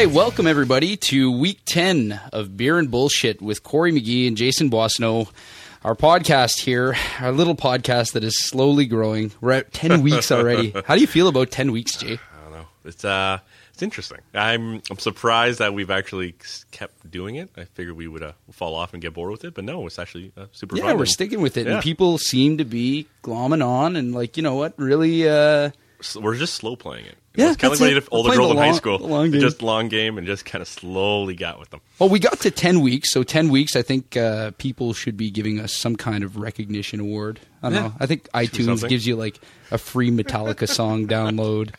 Right, welcome everybody to week 10 of Beer and Bullshit with Corey McGee and Jason Bosno. Our podcast here, our little podcast that is slowly growing. We're at 10 weeks already. How do you feel about 10 weeks, Jay? I don't know. It's uh, it's interesting. I'm I'm surprised that we've actually kept doing it. I figured we would uh, fall off and get bored with it, but no, it's actually uh, super Yeah, fun. we're sticking with it, Yeah. and people seem to be glomming on, and like, you know what, really, uh, We're just slow playing it. Yeah, it's kind of like when it. you did older girls in the high school. the long game. Just long game and just kind of slowly got with them. Well, we got to 10 weeks, so 10 weeks, I think uh, people should be giving us some kind of recognition award. I don't Yeah. know. I think iTunes something. gives you like a free Metallica song download.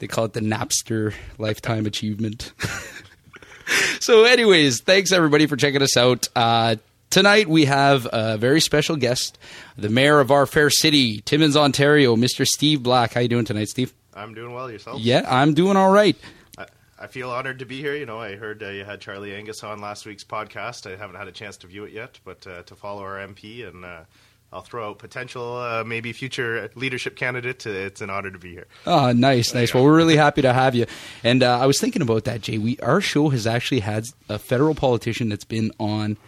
They call it the Napster Lifetime Achievement. so, anyways, thanks everybody for checking us out. Uh, tonight we have a very special guest, the mayor of our fair city, Timmins, Ontario, Mr. Steve Black. How you doing tonight, Steve? I'm doing well yourself. Yeah, I'm doing all right. I, I feel honored to be here. You know, I heard uh, you had Charlie Angus on last week's podcast. I haven't had a chance to view it yet, but uh, to follow our MP and uh, I'll throw out potential, uh, maybe future leadership candidate. Uh, it's an honor to be here. Oh, nice, nice. Well, we're really happy to have you. And uh, I was thinking about that, Jay. We our show has actually had a federal politician that's been on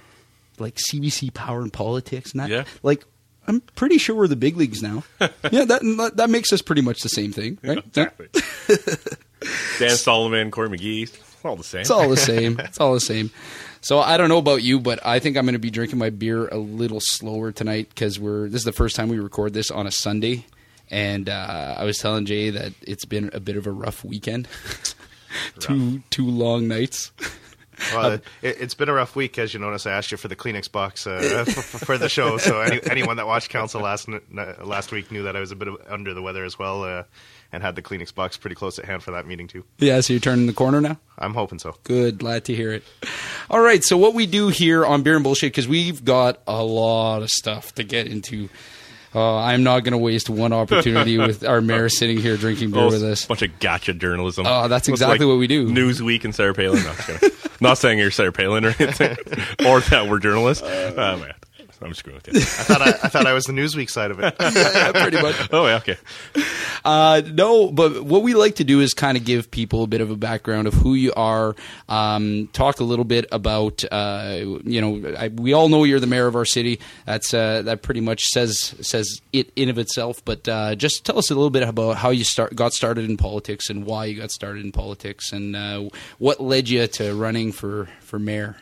like CBC Power and Politics, and that, Yeah. like I'm pretty sure we're the big leagues now. yeah, that that makes us pretty much the same thing, right? Exactly. Dan Solomon, Corey McGee, it's all the same. It's all the same. It's all the same. So I don't know about you, but I think I'm going to be drinking my beer a little slower tonight because we're. This is the first time we record this on a Sunday, and uh, I was telling Jay that it's been a bit of a rough weekend. two two long nights. Well, it, it's been a rough week, as you notice. I asked you for the Kleenex box uh, for, for the show, so any, anyone that watched Council last last week knew that I was a bit of, under the weather as well, uh, and had the Kleenex box pretty close at hand for that meeting too. Yeah, so you're turning the corner now. I'm hoping so. Good, glad to hear it. All right, so what we do here on Beer and Bullshit because we've got a lot of stuff to get into. Uh, I'm not going to waste one opportunity with our mayor sitting here drinking beer Oh, with us. bunch of gotcha journalism. Oh, that's exactly what we do. Newsweek and Sarah Palin. No. Not saying you're Sarah Palin or anything, or that we're journalists. Uh, man, I'm just screwing with you. I thought I, I thought I was the Newsweek side of it. Yeah, pretty much. Oh, yeah, okay. Uh, no, but what we like to do is kind of give people a bit of a background of who you are. Um, talk a little bit about, uh, you know, I, we all know you're the mayor of our city. That's uh, that pretty much says says it in of itself. But uh, just tell us a little bit about how you start got started in politics and why you got started in politics and uh, what led you to running for for mayor.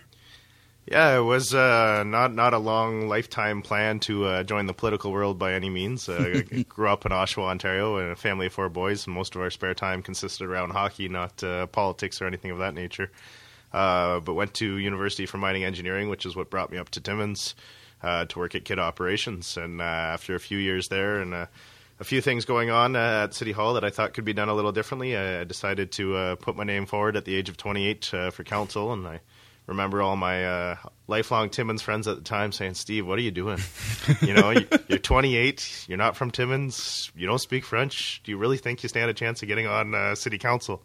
Yeah, it was uh, not not a long lifetime plan to uh, join the political world by any means. Uh, I grew up in Oshawa, Ontario, in a family of four boys. And most of our spare time consisted around hockey, not uh, politics or anything of that nature. Uh, but went to University for Mining Engineering, which is what brought me up to Timmins uh, to work at Kidd Operations. And uh, after a few years there and uh, a few things going on uh, at City Hall that I thought could be done a little differently, I decided to uh, put my name forward at the age of 28 uh, for council. And I remember all my uh, lifelong Timmins friends at the time saying, "Steve, what are you doing? you know, you- you're 28, you're not from Timmins, you don't speak French. Do you really think you stand a chance of getting on uh, city council?"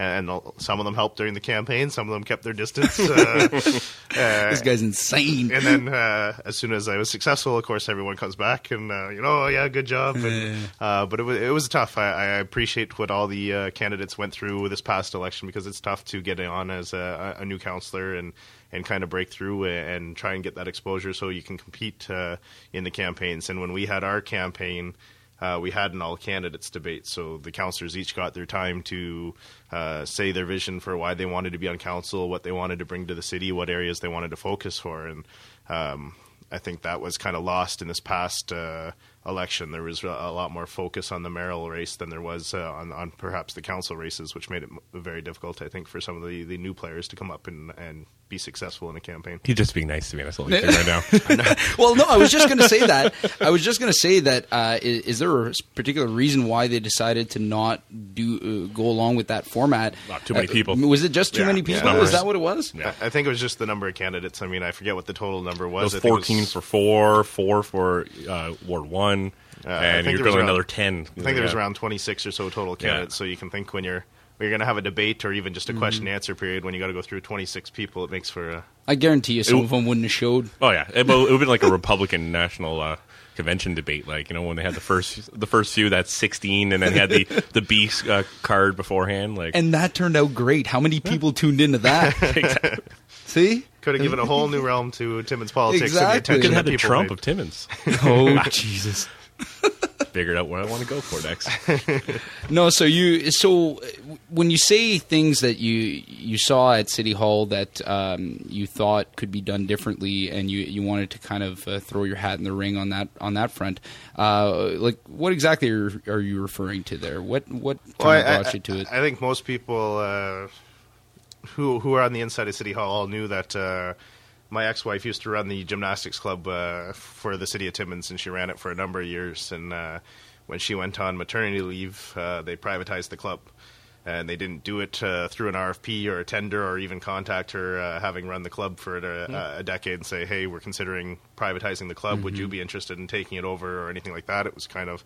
And some of them helped during the campaign, some of them kept their distance. Uh, uh, This guy's insane. and then uh, as soon as I was successful, of course, everyone comes back and uh, you know, oh, yeah, good job. And, uh, but it was it was tough. I, I appreciate what all the uh, candidates went through this past election because it's tough to get on as a, a new counselor and and kind of break through and try and get that exposure so you can compete uh, in the campaigns. And when we had our campaign. Uh, we had an all candidates debate, so the councillors each got their time to uh, say their vision for why they wanted to be on council, what they wanted to bring to the city, what areas they wanted to focus for, and um, I think that was kind of lost in this past uh, election. There was a lot more focus on the mayoral race than there was uh, on, on perhaps the council races, which made it very difficult, I think, for some of the, the new players to come up and, and be successful in a campaign. He's just being nice to me. That's all he's doing right now. well, no, I was just going to say that. I was just going to say that. Uh, is, is there a particular reason why they decided to not do uh, go along with that format? Not too many Uh, people. Was it just too Yeah, many people? Numbers. Is that what it was? Yeah. I I think it was just the number of candidates. I mean, I forget what the total number was. It was. was I think 14 for four, four for uh, Ward 1, Uh, and think you're going around- another 10. I think there was around 26 or so total Yeah. candidates. So you can think when you're when you're going to have a debate or even just a question Mm-hmm. and answer period when you got to go through 26 people, it makes for a I guarantee you, some It- of them wouldn't have showed. Oh, yeah. It, would have been like a Republican national uh, convention debate, like you know when they had the first the first few that's sixteen, and then had the the B uh, card beforehand. Like And that turned out great. How many people tuned into that? See? Could have given a whole new realm to Timmins politics. Exactly. And the we attention could that have the Trump paid. of Timmins. Oh Jesus. Figured out where I want to go for next. No, so you so uh, when you say things that you you saw at City Hall that um, you thought could be done differently, and you, you wanted to kind of uh, throw your hat in the ring on that on that front, uh, like what exactly are, are you referring to there? What what kind Well, of I, brought I- you to it? I think most people uh, who who are on the inside of City Hall all knew that uh, my ex-wife used to run the gymnastics club uh, for the city of Timmins, and she ran it for a number of years. And uh, when she went on maternity leave, uh, they privatized the club. And they didn't do it uh, through an RFP or a tender or even contact her, uh, having run the club for a, a decade, and say, "Hey, we're considering privatizing the club. Would you be interested in taking it over or anything like that?" It was kind of,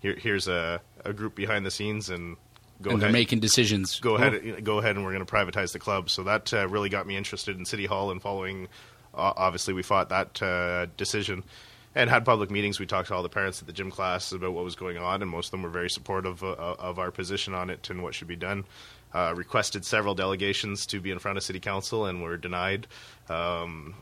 here, here's a, a group behind the scenes, and go and they're making decisions. go ahead, go ahead, and we're going to privatize the club. So that uh, really got me interested in City Hall and following. Uh, obviously, we fought that uh, decision and had public meetings. We talked to all the parents at the gym class about what was going on, and most of them were very supportive uh, of our position on it and what should be done. Uh, requested several delegations to be in front of City Council and were denied. Um,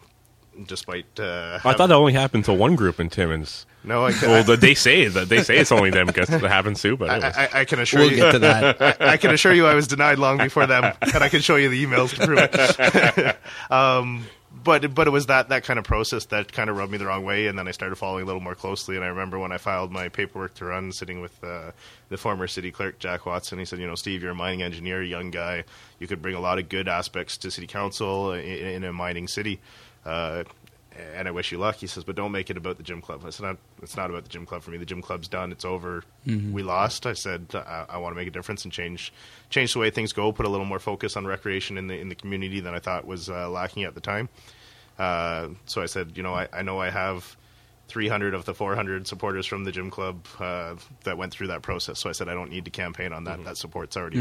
despite uh, I thought that only happened to one group in Timmins. no, I, can, Well, the- they say that they say it's only them because it happens too. But. I, I, I can assure We'll you. get to that. I can assure you I was denied long before them, and I can show you the emails to prove it. um, but but it was that that kind of process that kind of rubbed me the wrong way, and then I started following a little more closely. And I remember when I filed my paperwork to run, sitting with uh, the former city clerk Jack Watson, he said, "You know, Steve, you're a mining engineer, young guy. You could bring a lot of good aspects to city council in, in a mining city." Uh, and I wish you luck. He says, but don't make it about the gym club. I said, not, it's not about the gym club for me. The gym club's done. It's over. We lost. I said, I, I want to make a difference and change change the way things go. Put a little more focus on recreation in the in the community than I thought was uh, lacking at the time. Uh, so I said, you know, I, I know I have 300 of the 400 supporters from the gym club uh, that went through that process. So I said, I don't need to campaign on that. That support's already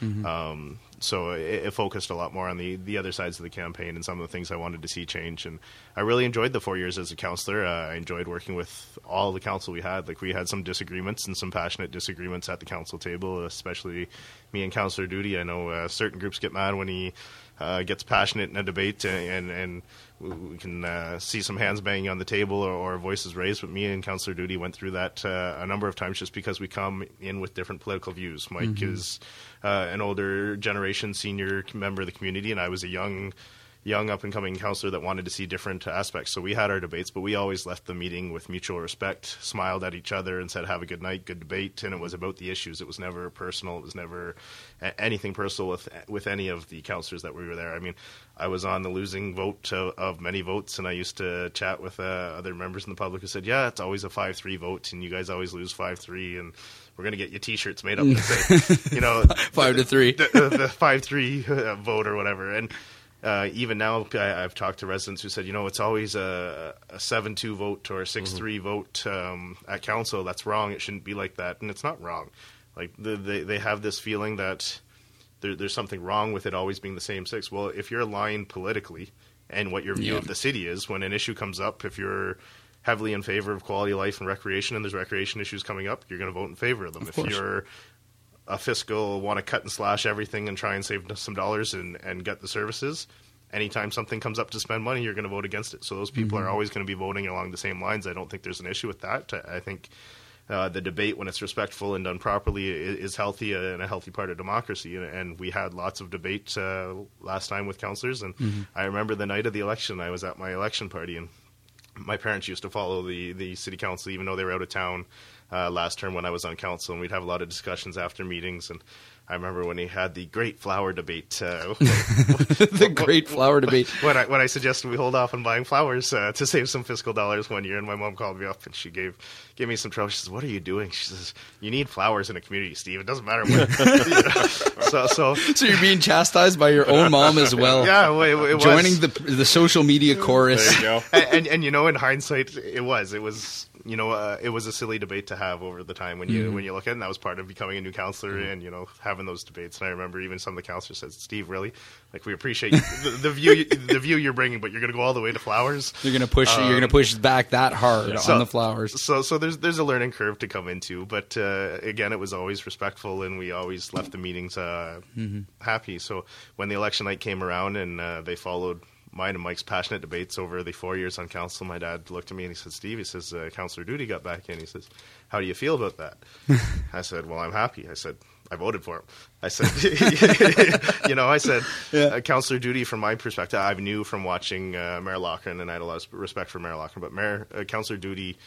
there. Um, so it, it focused a lot more on the, the other sides of the campaign and some of the things I wanted to see change. And I really enjoyed the four years as a counselor. Uh, I enjoyed working with all the council we had. Like we had some disagreements and some passionate disagreements at the council table, especially me and Councillor Doody. I know uh, certain groups get mad when he uh, gets passionate in a debate, and and we we can uh, see some hands banging on the table or, or voices raised. But me and Councillor Doody went through that uh, a number of times, just because we come in with different political views. Mike is uh, an older generation, senior member of the community, and I was a young. Young up and coming counselor that wanted to see different aspects. So we had our debates, but we always left the meeting with mutual respect, smiled at each other, and said, Have a good night, good debate. And it was about the issues. It was never personal. It was never a- anything personal with with any of the counselors that we were there. I mean, I was on the losing vote of, of many votes, and I used to chat with uh, other members in the public who said, "Yeah, it's always a five three vote, and you guys always lose five three, and we're gonna get you T-shirts made up that say, you know, Five to three. the, the five three uh, vote or whatever." And uh, even now, I, I've talked to residents who said, you know, it's always a, a seven two vote or a six three vote um, at council. That's wrong. It shouldn't be like that, and it's not wrong. Like the, they they have this feeling that there, there's something wrong with it always being the same six. Well, if you're aligned politically and what your view Yeah. of the city is, when an issue comes up, if you're heavily in favor of quality of life and recreation, and there's recreation issues coming up, you're going to vote in favor of them. if course. you're a fiscal want to cut and slash everything and try and save some dollars and, and get the services. Anytime something comes up to spend money, you're going to vote against it. So those people are always going to be voting along the same lines. I don't think there's an issue with that. I think uh, the debate, when it's respectful and done properly, is healthy and a healthy part of democracy. And, we had lots of debate uh, last time with councillors. And I remember the night of the election, I was at my election party, and my parents used to follow the, the city council even though they were out of town uh, last term when I was on council, and we'd have a lot of discussions after meetings. And I remember when he had the great flower debate. Uh, the great flower debate. when I when I suggested we hold off on buying flowers uh, to save some fiscal dollars one year, and my mom called me up and she gave gave me some trouble. She says, "What are you doing?" She says, "You need flowers in a community, Steve. It doesn't matter what." so so So you're being chastised by your own mom as well. yeah, well, it, it was. Joining the the social media chorus. There you go. and, and and you know, in hindsight, it was it was you know, uh, it was a silly debate to have over the time when you when you look at it. And that was part of becoming a new counselor and you know having those debates. And I remember even some of the counselors said, "Steve, really? Like we appreciate the, the view the view you're bringing, but you're going to go all the way to flowers." You're gonna push. you're gonna push back that hard Um, So- on the flowers. So, so there's there's a learning curve to come into, but uh, again, it was always respectful, and we always left the meetings uh, happy. So when the election night came around, and uh, they followed mine and Mike's passionate debates over the four years on council, my dad looked at me and he said, "Steve," he says, uh, "Councillor Doody got back in." He says, "How do you feel about that?" I said, "Well, I'm happy." I said. I voted for him. I said, you know, I said, uh, Councillor Doody, from my perspective, I knew from watching uh, Mayor Laughren, and I had a lot of respect for Mayor Laughren, but Mayor uh, Councillor Doody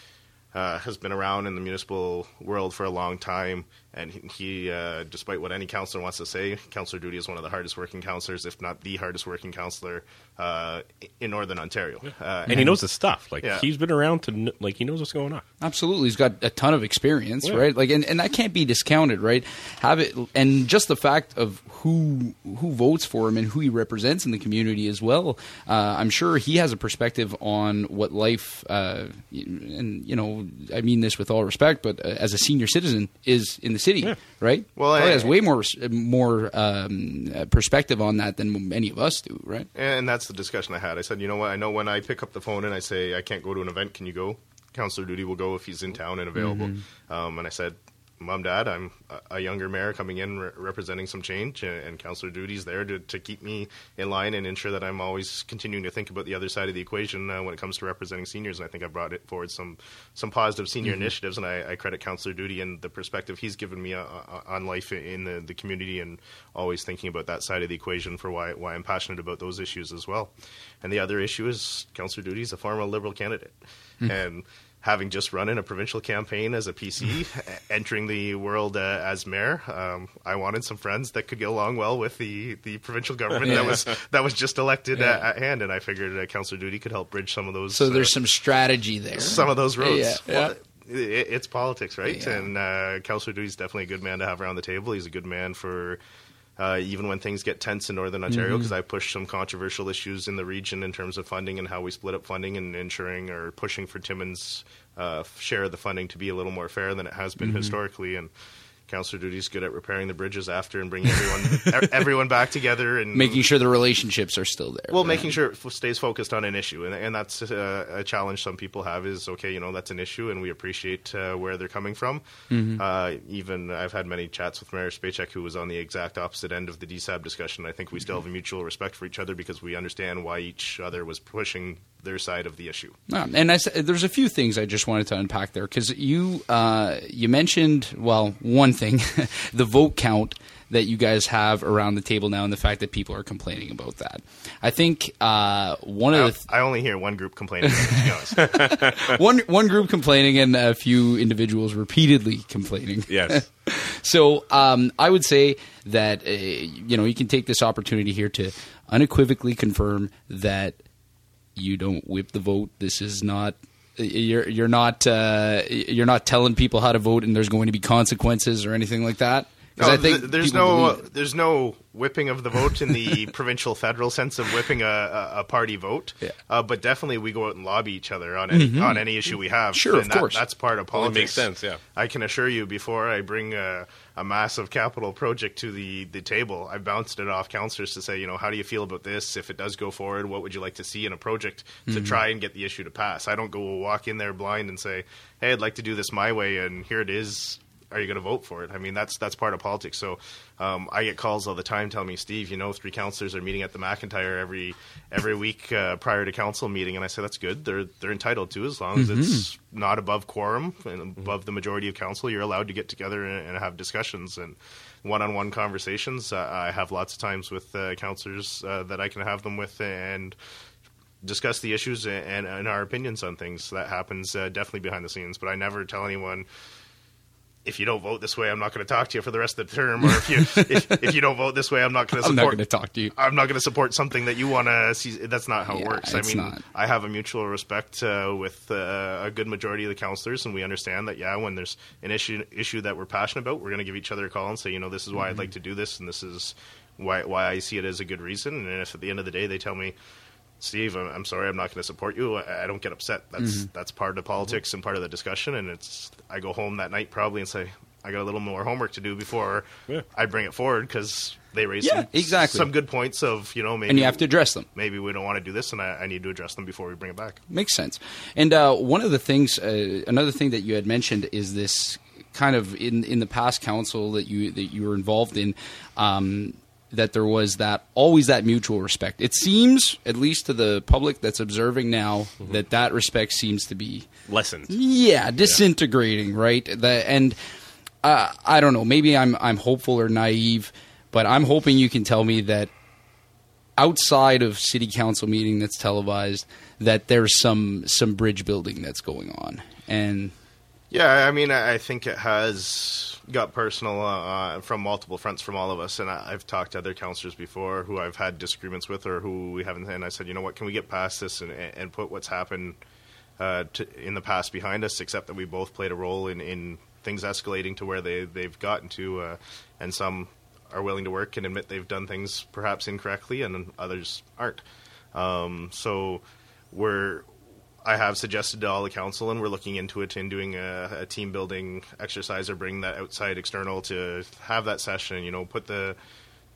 uh, has been around in the municipal world for a long time, and he, he uh, despite what any councillor wants to say, Councillor Doody is one of the hardest working councillors, if not the hardest working councillor uh, in Northern Ontario. Uh, and he knows his stuff. Like Yeah. he's been around to kn- like he knows what's going on. Absolutely, he's got a ton of experience, Yeah. right? Like, and, and that can't be discounted, right? Have it, and just the fact of who who votes for him and who he represents in the community as well. Uh, I'm sure he has a perspective on what life, uh, and you know, I mean this with all respect, but uh, as a senior citizen, is in the city, Yeah. right? Well, Probably I- has way more more um, uh, perspective on that than many of us do, right? And that's the discussion I had. I said, you know what? I know when I pick up the phone and I say I can't go to an event, can you go? Counselor Doody will go if he's in town and available. Um, and I said, Mom, Dad, I'm a- younger mayor coming in re- representing some change, and, and Counselor Doody's there to, to keep me in line and ensure that I'm always continuing to think about the other side of the equation uh, when it comes to representing seniors. And I think I brought it forward some some positive senior initiatives, and I, I credit Counselor Doody and the perspective he's given me uh, uh, on life in the, the community, and always thinking about that side of the equation for why why I'm passionate about those issues as well. And the other issue is Counselor Doody is a former Liberal candidate, and having just run in a provincial campaign as a PC, entering the world uh, as mayor, um, I wanted some friends that could get along well with the, the provincial government that was that was just elected Yeah. at, at hand, and I figured uh, Councillor Doody could help bridge some of those. So uh, there's some strategy there. some of those roads. Yeah, Well, yeah. it, it's politics, right? Yeah. And uh, Councillor Doody's definitely a good man to have around the table. He's a good man for uh, even when things get tense in Northern Ontario, Mm-hmm. because I pushed some controversial issues in the region in terms of funding and how we split up funding and ensuring or pushing for Timmins' uh, share of the funding to be a little more fair than it has Mm-hmm. been historically. And Councillor Doody's good at repairing the bridges after and bringing everyone everyone back together and making sure the relationships are still there. well, making sure it f- stays focused on an issue, and, and that's uh, a challenge some people have. Is okay, you know, that's an issue, and we appreciate uh, where they're coming from. Uh, even I've had many chats with Mayor Spacek, who was on the exact opposite end of the DSAB discussion. I think we still have a mutual respect for each other because we understand why each other was pushing their side of the issue. No, and I, there's a few things I just wanted to unpack there because you uh, you mentioned well one thing, the vote count that you guys have around the table now, and the fact that people are complaining about that. I think uh, one I, of the I only hear one group complaining. to be honest. th- one one group complaining and a few individuals repeatedly complaining. Yes. So um, I would say that uh, you know you can take this opportunity here to unequivocally confirm that you don't whip the vote. This is not you're you're not uh, you're not telling people how to vote, and there's going to be consequences or anything like that. 'Cause No, I think th- there's no believe there's no whipping of the vote in the provincial federal sense of whipping a, a, a party vote. Yeah. Uh, but definitely we go out and lobby each other on any on any issue we have. Mm-hmm. Sure, and of that- course. that's part of Well, it politics. makes sense, yeah. I can assure you, before I bring a, a massive capital project to the, the table, I bounced it off councillors to say, you know, how do you feel about this? If it does go forward, what would you like to see in a project to Mm-hmm. try and get the issue to pass? I don't go walk in there blind and say, hey, I'd like to do this my way, and here it is. Are you going to vote for it? I mean, that's that's part of politics. So um, I get calls all the time telling me, Steve, you know, three councillors are meeting at the McIntyre every every week uh, prior to council meeting, and I say that's good. They're they're entitled to as long as it's not above quorum and above the majority of council. You're allowed to get together and, and have discussions and one-on-one conversations. Uh, I have lots of times with uh, councillors uh, that I can have them with and discuss the issues and, and our opinions on things. That happens uh, definitely behind the scenes, but I never tell anyone if you don't vote this way, I'm not going to talk to you for the rest of the term, or if you if, if you don't vote this way, I'm not going to support. I'm not going to talk to you. I'm not going to support something that you want to see. That's not how it works. I mean, not. I have a mutual respect uh, with uh, a good majority of the councillors, and we understand that. Yeah, when there's an issue issue that we're passionate about, we're going to give each other a call and say, you know, this is why Mm-hmm. I'd like to do this, and this is why why I see it as a good reason. And if at the end of the day they tell me Steve, I'm I'm sorry, I'm not going to support you. I I don't get upset. That's Mm-hmm. that's part of the politics and part of the discussion. And it's I go home that night probably and say I got a little more homework to do before Yeah. I bring it forward because they raise Yeah, some, exactly. some good points of you know maybe and you have to address them. maybe we don't want to do this and I, I need to address them before we bring it back. Makes sense. And uh, one of the things, uh, another thing that you had mentioned is this kind of in in the past council that you that you were involved in. Um, that there was that always that mutual respect. It seems, at least to the public that's observing now, that that respect seems to be Lessons. yeah disintegrating right the, and uh, i don't know maybe i'm i'm hopeful or naive but i'm hoping you can tell me that outside of city council meeting that's televised that there's some some bridge building that's going on and Yeah, I mean, I I think it has got personal uh, uh, from multiple fronts from all of us, and I, I've talked to other counselors before who I've had disagreements with or who we haven't. And I said, you know what, can we get past this and, and put what's happened uh, to, in the past behind us? Except that we both played a role in, in things escalating to where they they've gotten to, uh, and some are willing to work and admit they've done things perhaps incorrectly, and others aren't. Um, so we're I have suggested to all the council, and we're looking into it and doing a, a team building exercise or bring that outside external to have that session. You know, put the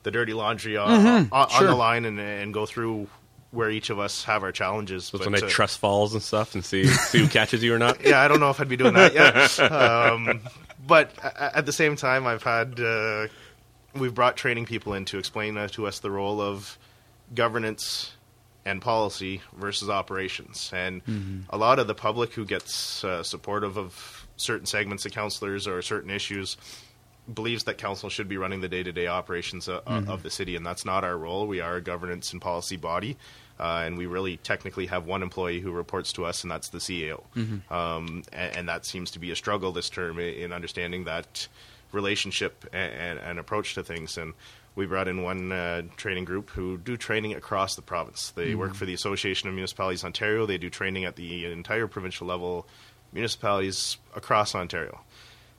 the dirty laundry on, on, on sure. the line and, and go through where each of us have our challenges. That's But, when they uh, trust falls and stuff and see see who catches you or not. yeah, I don't know if I'd be doing that yet. um, but at the same time, I've had uh, we've brought training people in to explain uh, to us the role of governance and policy versus operations, and a lot of the public who gets uh, supportive of certain segments of councillors or certain issues believes that council should be running the day-to-day operations uh, of the city, and that's not our role. We are a governance and policy body, uh, and we really technically have one employee who reports to us, and that's the CEO. Um, and, and that seems to be a struggle this term in understanding that relationship and, and, and approach to things. And we brought in one uh, training group who do training across the province. They work for the Association of Municipalities Ontario. They do training at the entire provincial level, municipalities across Ontario.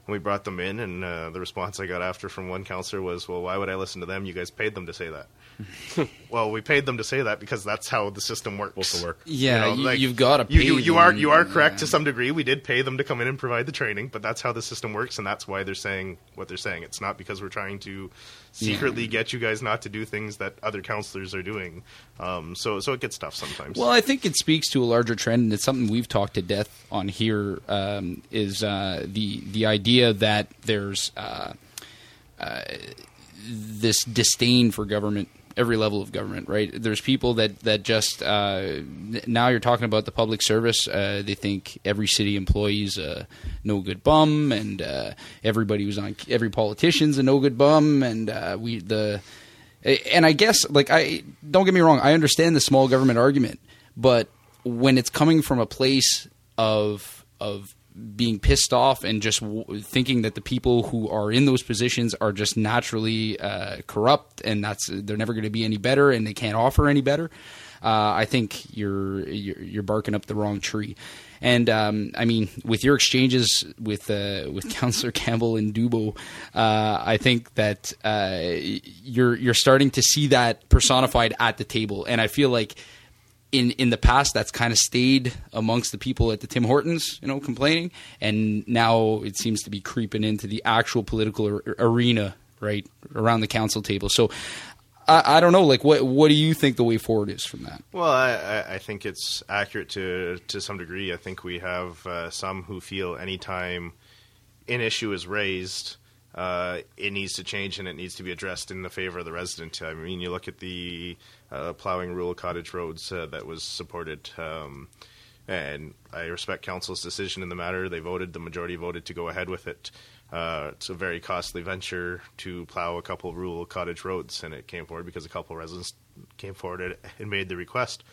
And we brought them in, and uh, the response I got after from one counselor was, "Well, why would I listen to them? You guys paid them to say that." well, we paid them to say that because that's how the system works. Supposed to work. Yeah, you- like, you've gotta You, pay you, you are them, you are correct yeah. to some degree. We did pay them to come in and provide the training, but that's how the system works, and that's why they're saying what they're saying. It's not because we're trying to secretly get you guys not to do things that other counselors are doing. Um, so so it gets tough sometimes. Well, I think it speaks to a larger trend, and it's something we've talked to death on here. Um, is uh, the the idea that there's uh, uh, this disdain for government, every level of government. Right? There's people that that just uh, now you're talking about the public service. Uh, they think every city employee's a no good bum, and uh, everybody who's on every politician's a no good bum, and uh, we the and I guess like I don't get me wrong, I understand the small government argument, but when it's coming from a place of of being pissed off and just w- thinking that the people who are in those positions are just naturally uh, corrupt and that's they're never going to be any better and they can't offer any better, uh, I think you're, you're you're barking up the wrong tree. And um, I mean, with your exchanges with uh, with Councillor Campbell and Dubo, uh, I think that uh, you're you're starting to see that personified at the table, and I feel like in in the past that's kind of stayed amongst the people at the Tim Hortons, you know, complaining, and now it seems to be creeping into the actual political ar- arena, right around the council table. So. I, I don't know. Like, what what do you think the way forward is from that? Well, I, I- think it's accurate to to some degree. I think we have uh, some who feel anytime an issue is raised, uh, it needs to change and it needs to be addressed in the favor of the resident. I mean, you look at the uh, plowing rural cottage roads uh, that was supported. Um, and I respect council's decision in the matter. They voted; the majority voted to go ahead with it. Uh, it's a very costly venture to plow a couple rural cottage roads, and it came forward because a couple residents came forward and- and made the request.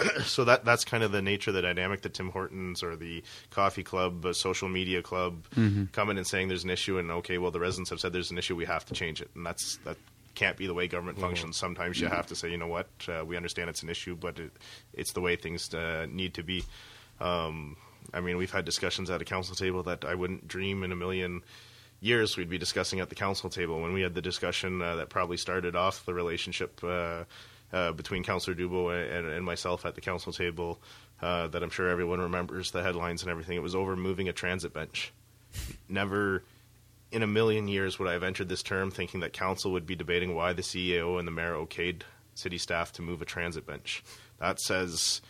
so that that's kind of the nature of the dynamic that Tim Hortons or the coffee club, uh, social media club, come in and saying there's an issue, and okay, well the residents have said there's an issue, we have to change it, and that's that can't be the way government functions. Sometimes you have to say, you know what, uh, we understand it's an issue, but it, it's the way things uh, need to be. Um, I mean, we've had discussions at a council table that I wouldn't dream in a million years we'd be discussing at the council table when we had the discussion uh, that probably started off the relationship uh, uh, between Councillor Dubo and, and, myself at the council table uh, that I'm sure everyone remembers the headlines and everything. It was over moving a transit bench. Never in a million years would I have entered this term thinking that council would be debating why the CEO and the mayor okayed city staff to move a transit bench. That says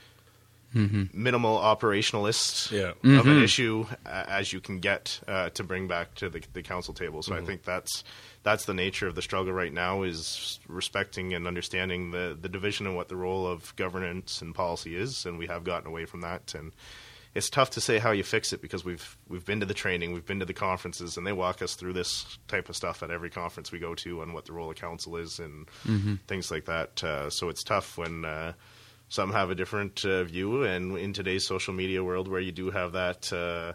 mm-hmm. minimal operationalist yeah. of mm-hmm. an issue as you can get uh, to bring back to the, the council table. So mm-hmm. I think that's that's the nature of the struggle right now is respecting and understanding the the division and what the role of governance and policy is, and we have gotten away from that and. It's tough to say how you fix it because we've we've been to the training, we've been to the conferences, and they walk us through this type of stuff at every conference we go to on what the role of council is and mm-hmm. things like that. Uh, so it's tough when uh, some have a different uh, view, and in today's social media world, where you do have that uh,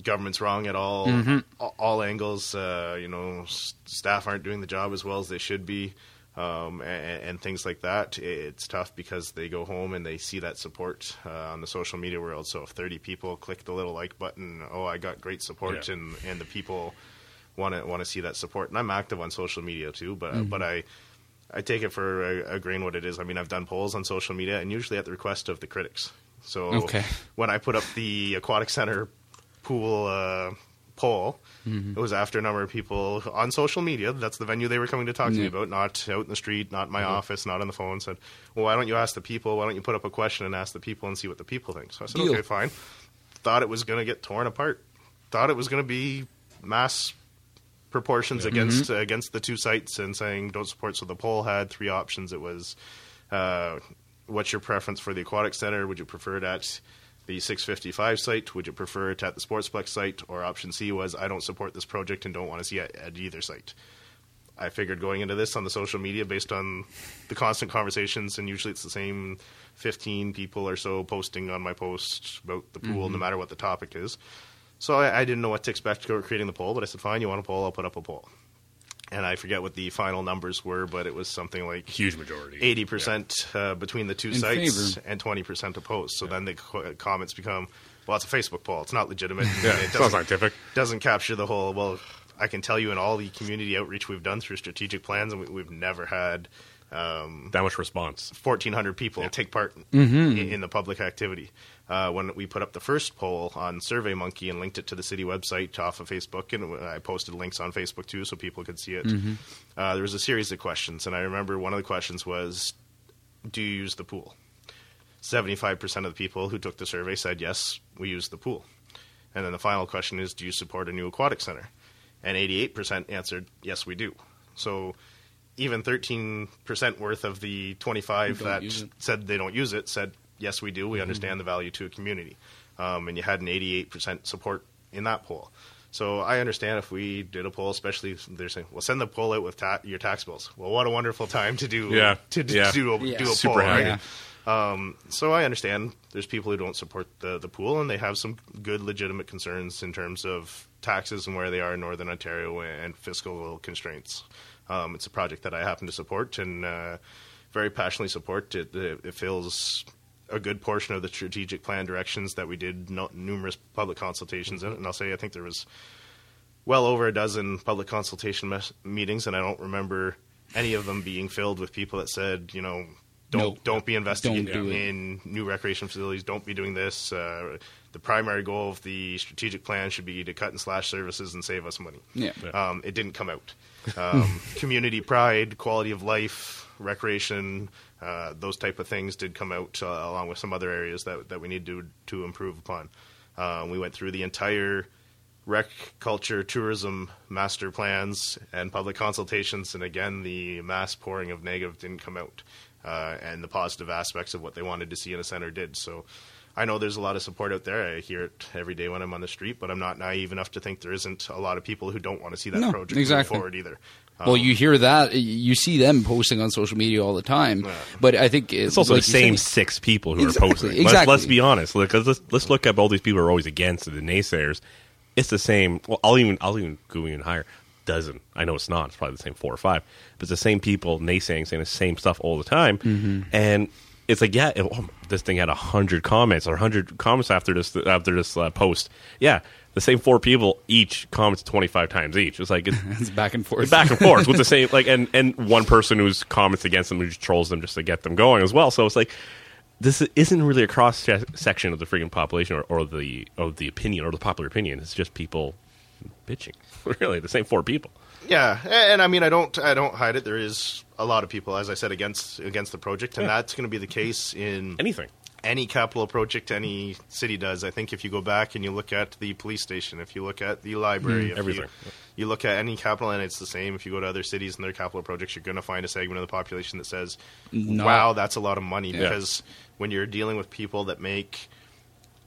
government's wrong at all mm-hmm. all, angles, uh, you know, s- staff aren't doing the job as well as they should be, um, and, and, things like that. It's tough because they go home and they see that support uh, on the social media world. So if 30 people click the little like button, oh, I got great support, yeah. and and the people want to want to see that support. And I'm active on social media too, but mm-hmm. but I I take it for a, a, grain what it is. I mean, I've done polls on social media, and usually at the request of the critics. So okay. when I put up the aquatic center pool uh, poll, mm-hmm. it was after a number of people on social media. That's the venue they were coming to talk to me about, not out in the street, not in my mm-hmm. office, not on the phone. Said, "Well, why don't you ask the people? Why don't you put up a question and ask the people and see what the people think?" So I said, Deal. "Okay, fine." Thought it was going to get torn apart. Thought it was going to be mass proportions yeah. against mm-hmm. uh, against the two sites and saying don't support. So the poll had three options. It was uh, what's your preference for the aquatic center? Would you prefer it at the 655 site? Would you prefer it at the Sportsplex site? Or option C was I don't support this project and don't want to see it at either site. I figured going into this on the social media based on the constant conversations, and usually it's the same 15 people or so posting on my post about the pool, mm-hmm. no matter what the topic is. So I, I, didn't know what to expect creating the poll, but I said, fine, you want a poll, I'll put up a poll. And I forget what the final numbers were, but it was something like huge majority, eighty yeah. percent uh, between the two In sites favor. and twenty percent opposed. So yeah. then the co- comments become, well, it's a Facebook poll; it's not legitimate. yeah, it doesn't, scientific. Doesn't capture the whole. Well, I can tell you in all the community outreach we've done through strategic plans, and we, have never had um, that much response. Fourteen hundred people yeah. take part mm-hmm. in, in, the public activity. Uh, when we put up the first poll on SurveyMonkey and linked it to the city website off of Facebook, and I posted links on Facebook too, so people could see it. Mm-hmm. Uh, there was a series of questions, and I remember one of the questions was, "Do you use the pool?" Seventy-five percent of the people who took the survey said yes, we use the pool. And then the final question is, "Do you support a new aquatic center?" And eighty-eight percent answered, "Yes, we do." So even 13% worth of the 25 that said they don't use it said, yes, we do. We mm-hmm. understand the value to a community. Um, and you had an 88% support in that poll. So I understand if we did a poll, especially they're saying, "Well, send the poll out with ta- your tax bills." Well, what a wonderful time to do yeah. to, to, yeah. do a, yeah. do a poll, right? Um, so I understand there's people who don't support the the pool, and they have some good, legitimate concerns in terms of taxes and where they are in Northern Ontario and fiscal constraints. Um, it's a project that I happen to support and uh, very passionately support. It, it, fills a good portion of the strategic plan directions that we did no, numerous public consultations in. And I'll say I think there was well over a dozen public consultation mes- meetings, and I don't remember any of them being filled with people that said, you know, don't don't be investing don't in, in, new recreation facilities. Don't be doing this. Uh, the primary goal of the strategic plan should be to cut and slash services and save us money. Yeah. Um, it didn't come out. Um, community pride, quality of life, recreation, uh, those type of things did come out uh, along with some other areas that that we need to to improve upon. Um, we went through the entire rec culture tourism master plans and public consultations, and again, the mass pouring of negative didn't come out, uh, and the positive aspects of what they wanted to see in a center did. So. I know there's a lot of support out there. I hear it every day when I'm on the street, but I'm not naive enough to think there isn't a lot of people who don't want to see that no, project exactly. move forward either. Well, you hear that, you see them posting on social media all the time. Yeah. But I think it's, it's also like the same six people who exactly, are posting. Exactly. Let's, let's be honest. Look, let's let's look up all these people who are always against the naysayers. It's the same. Well, I'll even I'll even go even higher. Dozen. I know it's not. It's probably the same four or five. But it's the same people naysaying, saying the same stuff all the time. Mm-hmm. And it's like yeah, it, oh, this thing had hundred comments or hundred comments after this after this uh, post. Yeah, the same four people each comments twenty five times each. It's like it's, It's back and forth. It's back and forth with the same like and and one person who's comments against them who just trolls them just to get them going as well. So it's like this isn't really a cross section of the freaking population or, or the of the opinion or the popular opinion. It's just people bitching. really, the same four people. Yeah, and, and I mean, I don't, I don't hide it. There is a lot of people, as I said, against against the project, and Yeah. that's going to be the case in Anything. Any capital project any city does. I think if you go back and you look at the police station, if you look at the library, if Everything. You, you look at any capital, and it's the same. If you go to other cities and their capital projects, you're going to find a segment of the population that says, Not- "Wow, that's a lot of money." Yeah. Because when you're dealing with people that make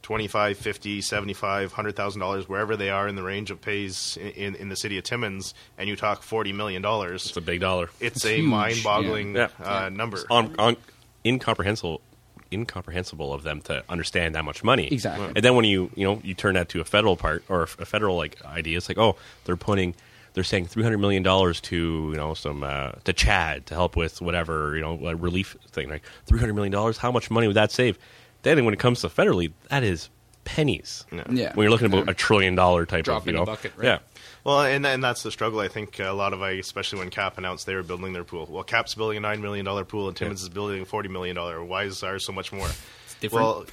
25 50 75 100000 dollars wherever they are in the range of pays in, in, in the city of timmins and you talk 40 million dollars It's a big dollar. it's It's a huge, mind-boggling yeah. Uh, number on, on incomprehensible incomprehensible of them to understand that much money Exactly. and then when you you know you turn that to a federal part or a federal like idea it's like oh they're putting they're saying 300 million dollars to you know some uh, to chad to help with whatever you know a relief thing like 300 million dollars how much money would that save then when it comes to federally that is pennies Yeah. Yeah. when you're looking about a trillion dollar type Drop of you in the know bucket, right? yeah Well, and and that's the struggle. I think a lot of I, especially when Kap announced they were building their pool. Well, Kap's building a nine million dollar pool, and Timmins is building a forty million dollar. Why is ours so much more? different. Well,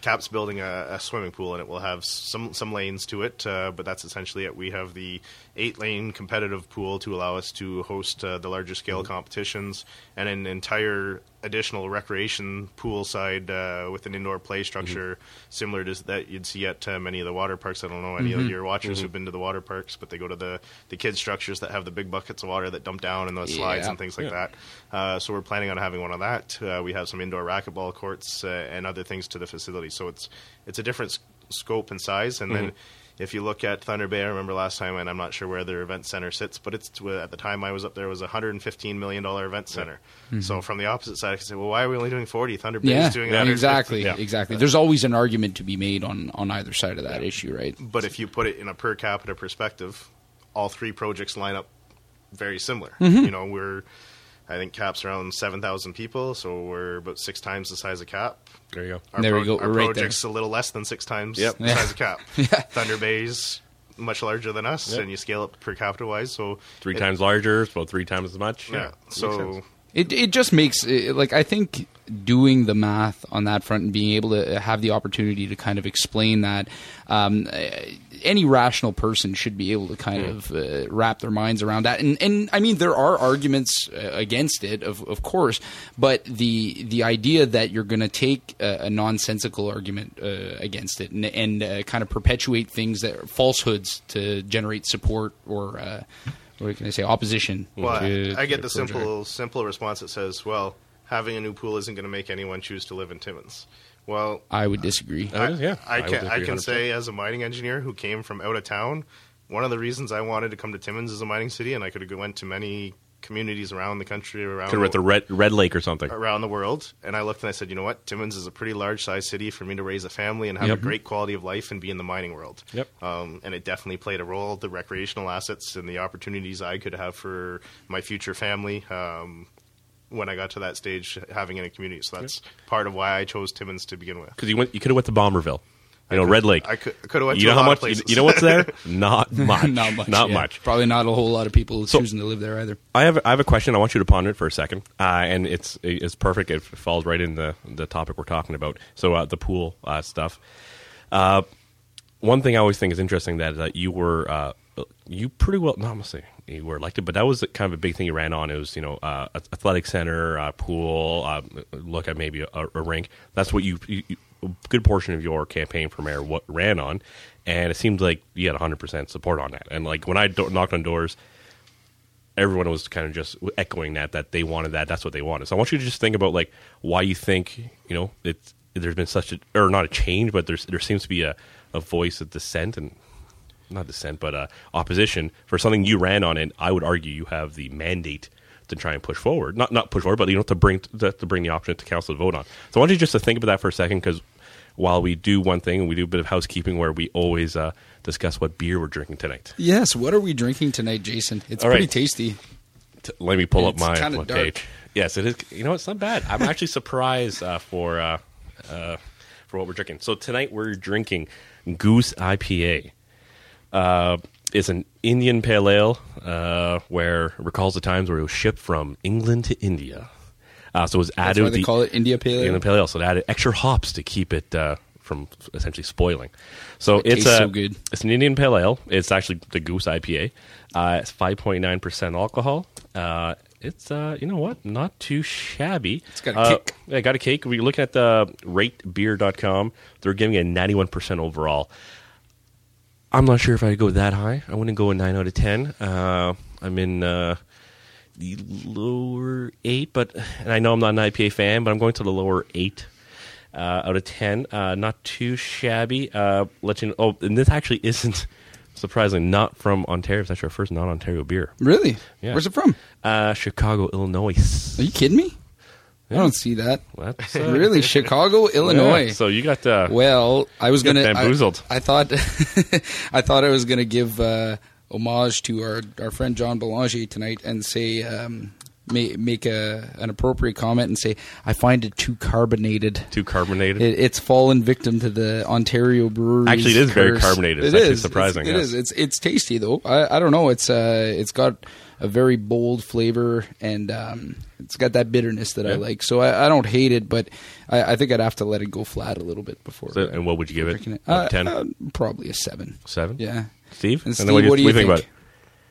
Kap's building a, a swimming pool, and it will have some some lanes to it, uh, but that's essentially it. We have the eight lane competitive pool to allow us to host uh, the larger scale competitions, and an entire additional recreation pool side uh, with an indoor play structure similar to that you'd see at uh, many of the water parks. I don't know any of your watchers who've been to the water parks, but they go to the the kids structures that have the big buckets of water that dump down and those slides Yeah. and things like Yeah. that. Uh, so we're planning on having one of that. Uh, we have some indoor racquetball courts uh, and other things to the facility. So it's it's a different scope and size. And then if you look at Thunder Bay, I remember last time, and I'm not sure where their event center sits, but it's at the time I was up there it was a 115 million dollar event center. So from the opposite side, I could say, well, why are we only doing 40? Thunder Bay yeah, is doing Yeah. exactly, Yeah. exactly. There's always an argument to be made on on either side of that issue, right? But if you put it in a per capita perspective, all three projects line up very similar. Mm-hmm. You know, we're I think Kap's around seven thousand people, so we're about six times the size of Kap. There you go Our There we go, Our we're right project's a little less than six times Yep. the Yeah. size of Kap. Yeah. Thunder Bay's much larger than us, Yep. and you scale up per capita wise. So three it- times larger it's about three times as much Yeah. makes So. It it just makes it, like I think doing the math on that front and being able to have the opportunity to kind of explain that um, eh, any rational person should be able to kind of uh, wrap their minds around that and and I mean there are arguments uh, against it of of course but the the idea that you're going to take a, a nonsensical argument uh, against it and and uh, kind of perpetuate things that are falsehoods to generate support or uh, what can I say opposition Well, to- I to get the project. simple simple response that says, "Well, having a new pool isn't going to make anyone choose to live in Timmins." Well, I would disagree. Oh, yeah. I, I can I can say as a mining engineer who came from out of town, one of the reasons I wanted to come to Timmins as a mining city, and I could have went to many communities around the country, around could have at the red red lake or something around the world, and I looked and I said, you know what, Timmins is a pretty large size city for me to raise a family and have Yep. a great quality of life and be in the mining world. Yep. Um, and it definitely played a role. The recreational assets and the opportunities I could have for my future family. Um, when I got to that stage, having in a community, so that's part of why I chose Timmins to begin with. because you went you could have went to Bomberville you know Red Lake I could, could have went you to know a how lot much you, you know what's there not much not much. not yeah. much Probably not a whole lot of people So- choosing to live there either. I have I have a question. I want you to ponder it for a second, uh, and it's it's perfect. It falls right in the the topic we're talking about. So uh, the pool uh, stuff. Uh, one thing I always think is interesting that that you were uh, you pretty well. No, I'm gonna say you were elected, but that was kind of a big thing you ran on. It was you know uh, athletic center, uh, pool, uh, look at maybe a, a rink. That's what you, you, you a good portion of your campaign for mayor what ran on, and it seemed like you had 100 percent support on that. And like when I do- knocked on doors everyone was kind of just echoing that that they wanted that that's what they wanted so i want you to just think about like why you think you know it's there's been such a or not a change but there's there seems to be a, a voice of dissent and not dissent but uh, opposition for something you ran on and i would argue you have the mandate to try and push forward not not push forward but you know to bring to, to bring the option to council to vote on so i want you just to think about that for a second because while we do one thing and we do a bit of housekeeping where we always uh, discuss what beer we're drinking tonight Yes. What are we drinking tonight, Jason? It's All pretty right. tasty. T- let me pull It's up my, page. Yes, it is. You know, it's not bad. I'm actually surprised uh, for uh, uh, for what we're drinking. So tonight we're drinking Goose IPA. Uh, it's an Indian pale ale uh, where it recalls the times where it was shipped from England to India. Uh, so it was That's added. why they the- call it India Pale Ale. Indian pale ale. So it added extra hops to keep it uh, from essentially spoiling. So It it's a so good. it's an Indian pale ale. It's actually the Goose IPA. Uh, it's five point nine percent alcohol. Uh, it's uh, you know what, not too shabby. It's got a Uh, kick. Yeah, got a cake. We're looking at the ratebeer.com. They're giving it ninety one percent overall. I'm not sure if I'd go that high. I wouldn't go a nine out of ten. Uh, I'm in uh, the lower eight, but and I know I'm not an IPA fan, but I'm going to the lower eight uh, out of ten. Uh, not too shabby. Uh, let you know. Oh, and this actually isn't surprisingly not from Ontario. It's actually our first non-Ontario beer. Really? Yeah. Where's it from? Uh, Chicago, Illinois. Are you kidding me? I don't see that. That's, uh, really, Chicago, Illinois. yeah. So you got uh, Well, I was gonna. I, bamboozled. I thought, I thought I was gonna give uh, homage to our our friend John Belanger tonight and say, um, make make a an appropriate comment and say, I find it too carbonated. too carbonated. It, it's fallen victim to the Ontario brewery. Actually, it is very carbonated. It's It actually is. surprising, It's, it is. It's it's tasty though. I, I don't know. It's uh it's got a very bold flavor and um it's got that bitterness that I like. So I, I don't hate it, but I, I think I'd have to let it go flat a little bit before. So- and what would you give it? drinking it. Out of Uh, 10? uh, probably a seven. Seven. Yeah. Steve. And And Steve, then what do you, what do you think think? about it?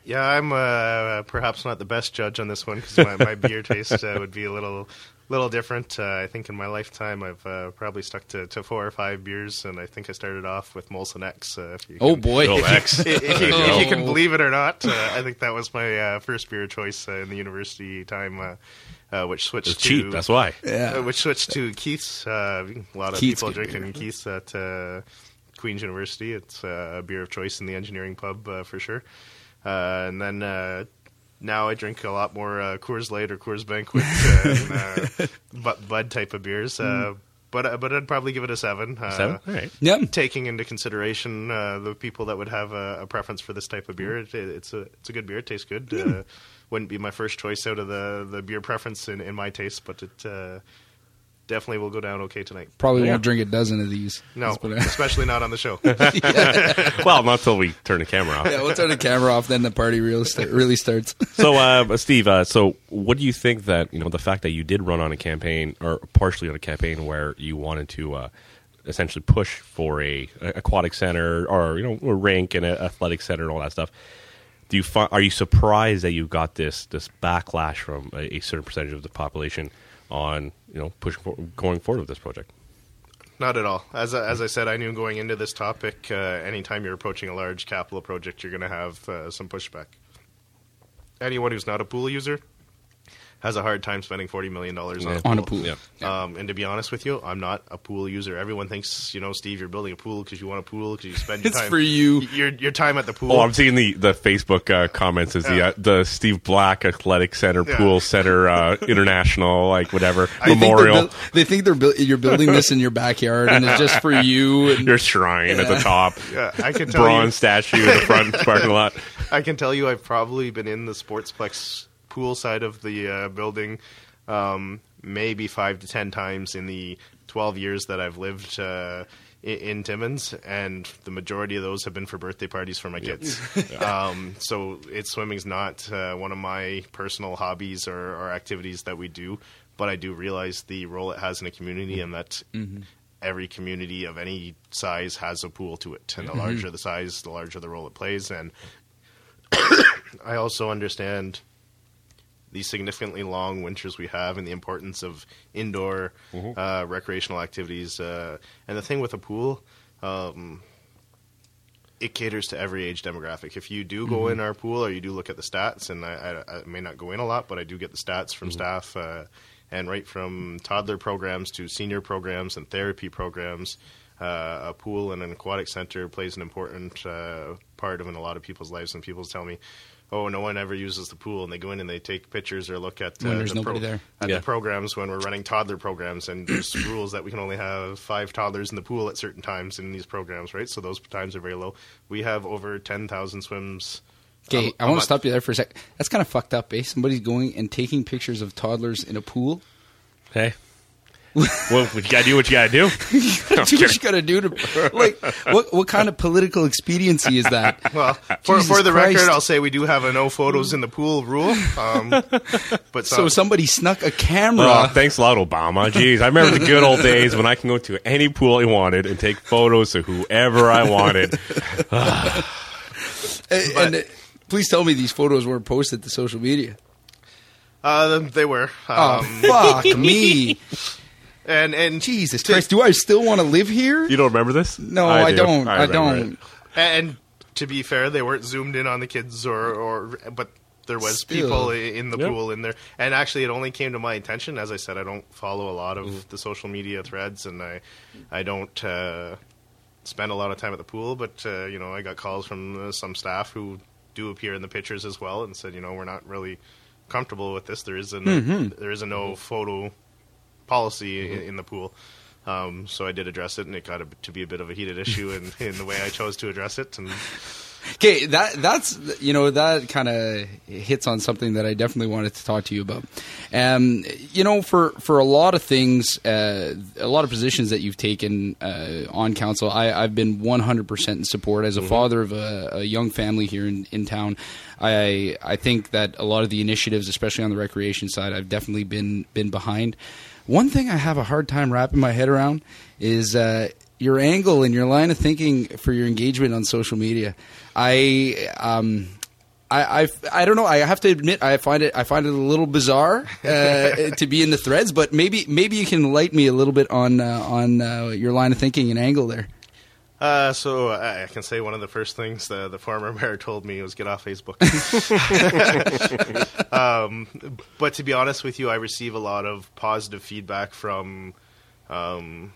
Yeah, I'm uh, perhaps not the best judge on this one because my, my beer taste uh, would be a little little different. Uh, I think in my lifetime I've uh, probably stuck to, to four or five beers, and I think I started off with Molson Ex. Uh, if you Oh can- boy. Go X. if, if you, There you if you can believe it or not, uh, I think that was my uh, first beer choice uh, in the university time, uh, uh, which switched It's to cheap. That's why. Yeah. uh, which switched to Keith's. Uh, a lot of Keith's people drinking beer. Keith's at uh, Queen's University. It's uh, a beer of choice in the engineering pub uh, for sure. Uh, and then uh, now I drink a lot more uh, Coors Light or Coors Banquet uh, and uh, Bud, Bud type of beers. Uh, but uh, but I'd probably give it a seven. Uh, Seven. All right. Yeah. Taking into consideration uh, the people that would have a, a preference for this type of beer, it, it's a it's a good beer. It tastes good. Uh, wouldn't be my first choice out of the, the beer preference in, in my taste, but it uh, definitely will go down okay tonight. Probably Yeah. won't drink a dozen of these. No, That's what I- especially not on the show. well, not till we turn the camera off. yeah, we'll turn the camera off, then the party really, start, really starts. so, uh, Steve, uh, so what do you think that you know the fact that you did run on a campaign or partially on a campaign where you wanted to uh, essentially push for a, a aquatic center or you know a rink and an athletic center and all that stuff? Do you fi- are you surprised that you got this this backlash from a, a certain percentage of the population on you know pushing for, going forward with this project? Not at all. As I, as I said, I knew going into this topic, uh, anytime you're approaching a large capital project, you're going to have uh, some pushback. Anyone who's not a pool user has a hard time spending forty million dollars on, Yeah. a pool. On a pool. Yeah. Um, and to be honest with you, I'm not a pool user. Everyone thinks, you know, Steve, you're building a pool because you want a pool because you spend your It's time for you. Your your time at the pool. Oh, I'm seeing the the Facebook uh, comments is the uh, the Steve Black Athletic Center, Yeah. Pool Center, uh, International, like whatever They think they're memorial. they think they're buil- you're building this in your backyard and it's just for you. And Your shrine at the top, yeah, I can tell bronze you, statue in the front parking lot. I can tell you, I've probably been in the sportsplex pool side of the uh, building, um, maybe five to ten times in the twelve years that I've lived uh, in, in Timmins, and the majority of those have been for birthday parties for my kids. um, so, it's swimming's not uh, one of my personal hobbies or, or activities that we do, but I do realize the role it has in a community, and that. Every community of any size has a pool to it, and the larger the size, the larger the role it plays. And I also understand the significantly long winters we have and the importance of indoor uh, recreational activities. Uh, and the thing with a pool, um, it caters to every age demographic. If you do go in our pool or you do look at the stats, and I, I, I may not go in a lot, but I do get the stats from staff, uh, and right from toddler programs to senior programs and therapy programs. Uh, a pool and an aquatic center plays an important uh, part of in a lot of people's lives. And people tell me, "Oh, no one ever uses the pool," and they go in and they take pictures or look at uh, When there's the nobody there. at Yeah. the programs when we're running toddler programs, and there's rules that we can only have five toddlers in the pool at certain times in these programs, right? So those times are very low. We have over ten thousand swims Okay, I'm- I I'm want to stop you there for a sec. That's kind of fucked up, eh? Somebody's going and taking pictures of toddlers in a pool. Hey. Well, you gotta do what you gotta do. do what you got to do to like what what kind of political expediency is that? Well, for, for the Christ. record, I'll say we do have a no photos in the pool rule. Um, but So some- somebody snuck a camera. Oh, thanks a lot, Obama. Jeez, I remember the good old days when I can go to any pool I wanted and take photos of whoever I wanted. and, and, uh, please tell me these photos weren't posted to social media. uh, they were. Oh Um, fuck me! And and Jesus Christ, do I still want to live here? You don't remember this? No, I, do. don't. I, remember don't. it. and to be fair, they weren't zoomed in on the kids or or but. There was Still. people in the Yep. pool in there, and actually, it only came to my attention. As I said, I don't follow a lot of the social media threads, and I, I don't uh, spend a lot of time at the pool. But uh, you know, I got calls from uh, some staff who do appear in the pictures as well, and said, you know, we're not really comfortable with this. There is a no, there is a no photo policy in, in the pool. Um, so I did address it, and it got a, to be a bit of a heated issue in, in the way I chose to address it. And Okay, that that's you know that kind of hits on something that I definitely wanted to talk to you about. Um, you know, for for a lot of things, uh, a lot of positions that you've taken uh, on council, I, I've been 100 percent in support. As a father of a, a young family here in, in town, I I think that a lot of the initiatives, especially on the recreation side, I've definitely been been behind. One thing I have a hard time wrapping my head around is uh, your angle and your line of thinking for your engagement on social media. I um, I, I I don't know. I have to admit, I find it I find it a little bizarre uh, to be in the threads. But maybe maybe you can light me a little bit on uh, on uh, your line of thinking and angle there. Uh, so I, I can say one of the first things the, the former mayor told me was get off Facebook. um, but to be honest with you, I receive a lot of positive feedback from um,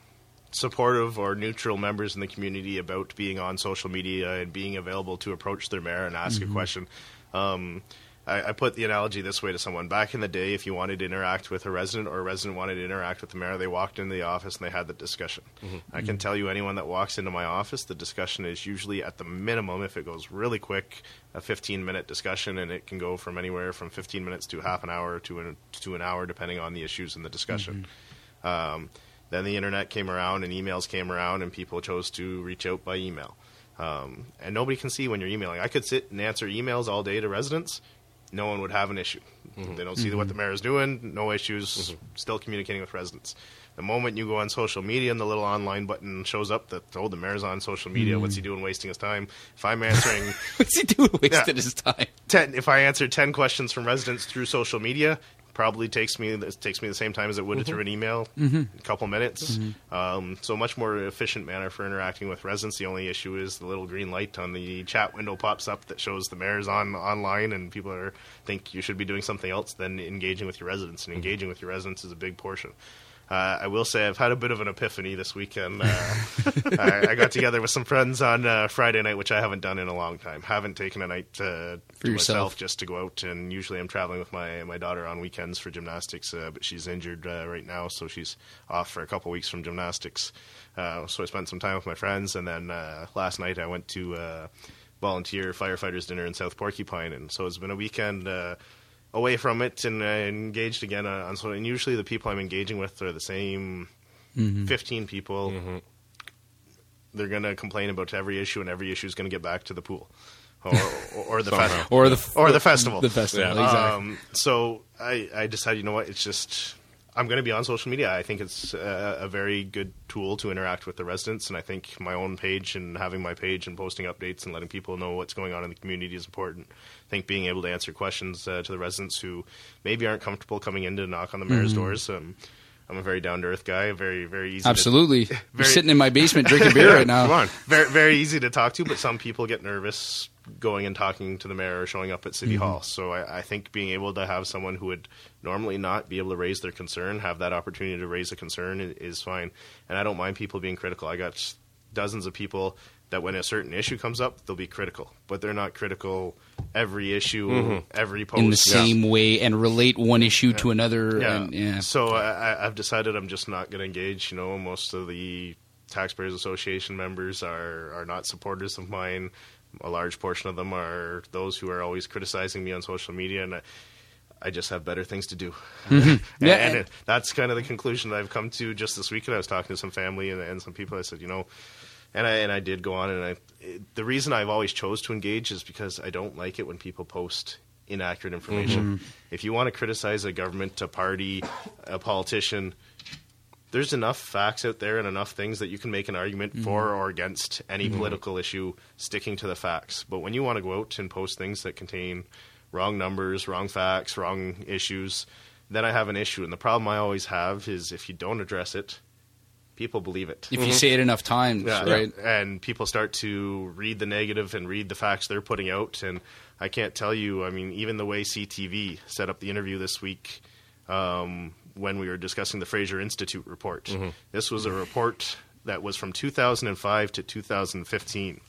supportive or neutral members in the community about being on social media and being available to approach their mayor and ask a question. Um, I, I put the analogy this way to someone. Back in the day, if you wanted to interact with a resident or a resident wanted to interact with the mayor, they walked into the office and they had the discussion. I can tell you, anyone that walks into my office, the discussion is usually at the minimum, if it goes really quick, a 15 minute discussion, and it can go from anywhere from 15 minutes to half an hour to an, to an hour, depending on the issues in the discussion. Um, then the internet came around and emails came around, and people chose to reach out by email. Um, and nobody can see when you're emailing. I could sit and answer emails all day to residents. No one would have an issue. Mm-hmm. They don't see what the mm-hmm. mayor is doing. No issues. Mm-hmm. Still communicating with residents. The moment you go on social media and the little online button shows up that oh the mayor's on social media, what's he mm. doing wasting his time? If I'm answering What's he doing wasting Yeah. his time? ten, if I answer ten questions from residents through social media, probably takes me it takes me the same time as it would mm-hmm. through an email, mm-hmm. a couple minutes. Mm-hmm. Um, so much more efficient manner for interacting with residents. The only issue is the little green light on the chat window pops up that shows the mayor's on online, and people are think you should be doing something else than engaging with your residents. And engaging with your residents is a big portion. Uh, I will say I've had a bit of an epiphany this weekend. Uh, I, I got together with some friends on uh, Friday night, which I haven't done in a long time. Haven't taken a night uh, For to myself just to go out. And usually I'm traveling with my my daughter on weekends for gymnastics, uh, but she's injured uh, right now, so she's off for a couple weeks from gymnastics. Uh, so I spent some time with my friends, and then uh, last night I went to uh, volunteer firefighters dinner in South Porcupine, and so it's been a weekend. Uh, away from it and uh, engaged again on, on so and usually the people I'm engaging with are the same 15 people they're going to complain about every issue and every issue is going to get back to the pool or, or, or the Somehow. festival Or the or the festival The festival, Yeah. exactly. um, so I, I decided, you know what, it's just I'm going to be on social media. I think it's a, a very good tool to interact with the residents, and I think my own page and having my page and posting updates and letting people know what's going on in the community is important. Think being able to answer questions uh, to the residents who maybe aren't comfortable coming in to knock on the mayor's doors. Um, I'm a very down to earth guy, very very easy. to- Absolutely. You're very- sitting in my basement drinking beer right now. Come on. very very easy to talk to, but some people get nervous going and talking to the mayor or showing up at city hall. So I, I think being able to have someone who would normally not be able to raise their concern have that opportunity to raise a concern is fine. And I don't mind people being critical. I got dozens of people that when a certain issue comes up, they'll be critical, but they're not critical every issue, mm-hmm. every post in the same way and relate one issue to another. yeah. And, yeah. So I, I've decided I'm just not going to engage. You know, most of the taxpayers association members are are not supporters of mine. a large portion of them are those who are always criticizing me on social media, and I, I just have better things to do. Mm-hmm. and, Yeah, and and- it, that's kind of the conclusion that I've come to just this weekend. I was talking to some family and, and some people. I said, you know, and I and I did go on, and I it, the reason I've always chose to engage is because I don't like it when people post inaccurate information. Mm-hmm. If you want to criticize a government, a party, a politician, there's enough facts out there and enough things that you can make an argument mm-hmm. for or against any mm-hmm. political issue sticking to the facts. But when you want to go out and post things that contain wrong numbers, wrong facts, wrong issues, then I have an issue. And the problem I always have is if you don't address it, people believe it. If you say it enough times, Yeah, right? And people start to read the negative and read the facts they're putting out. And I can't tell you, I mean, even the way CTV set up the interview this week um, when we were discussing the Fraser Institute report, Mm-hmm. this was a report that was from 2005 to 2015.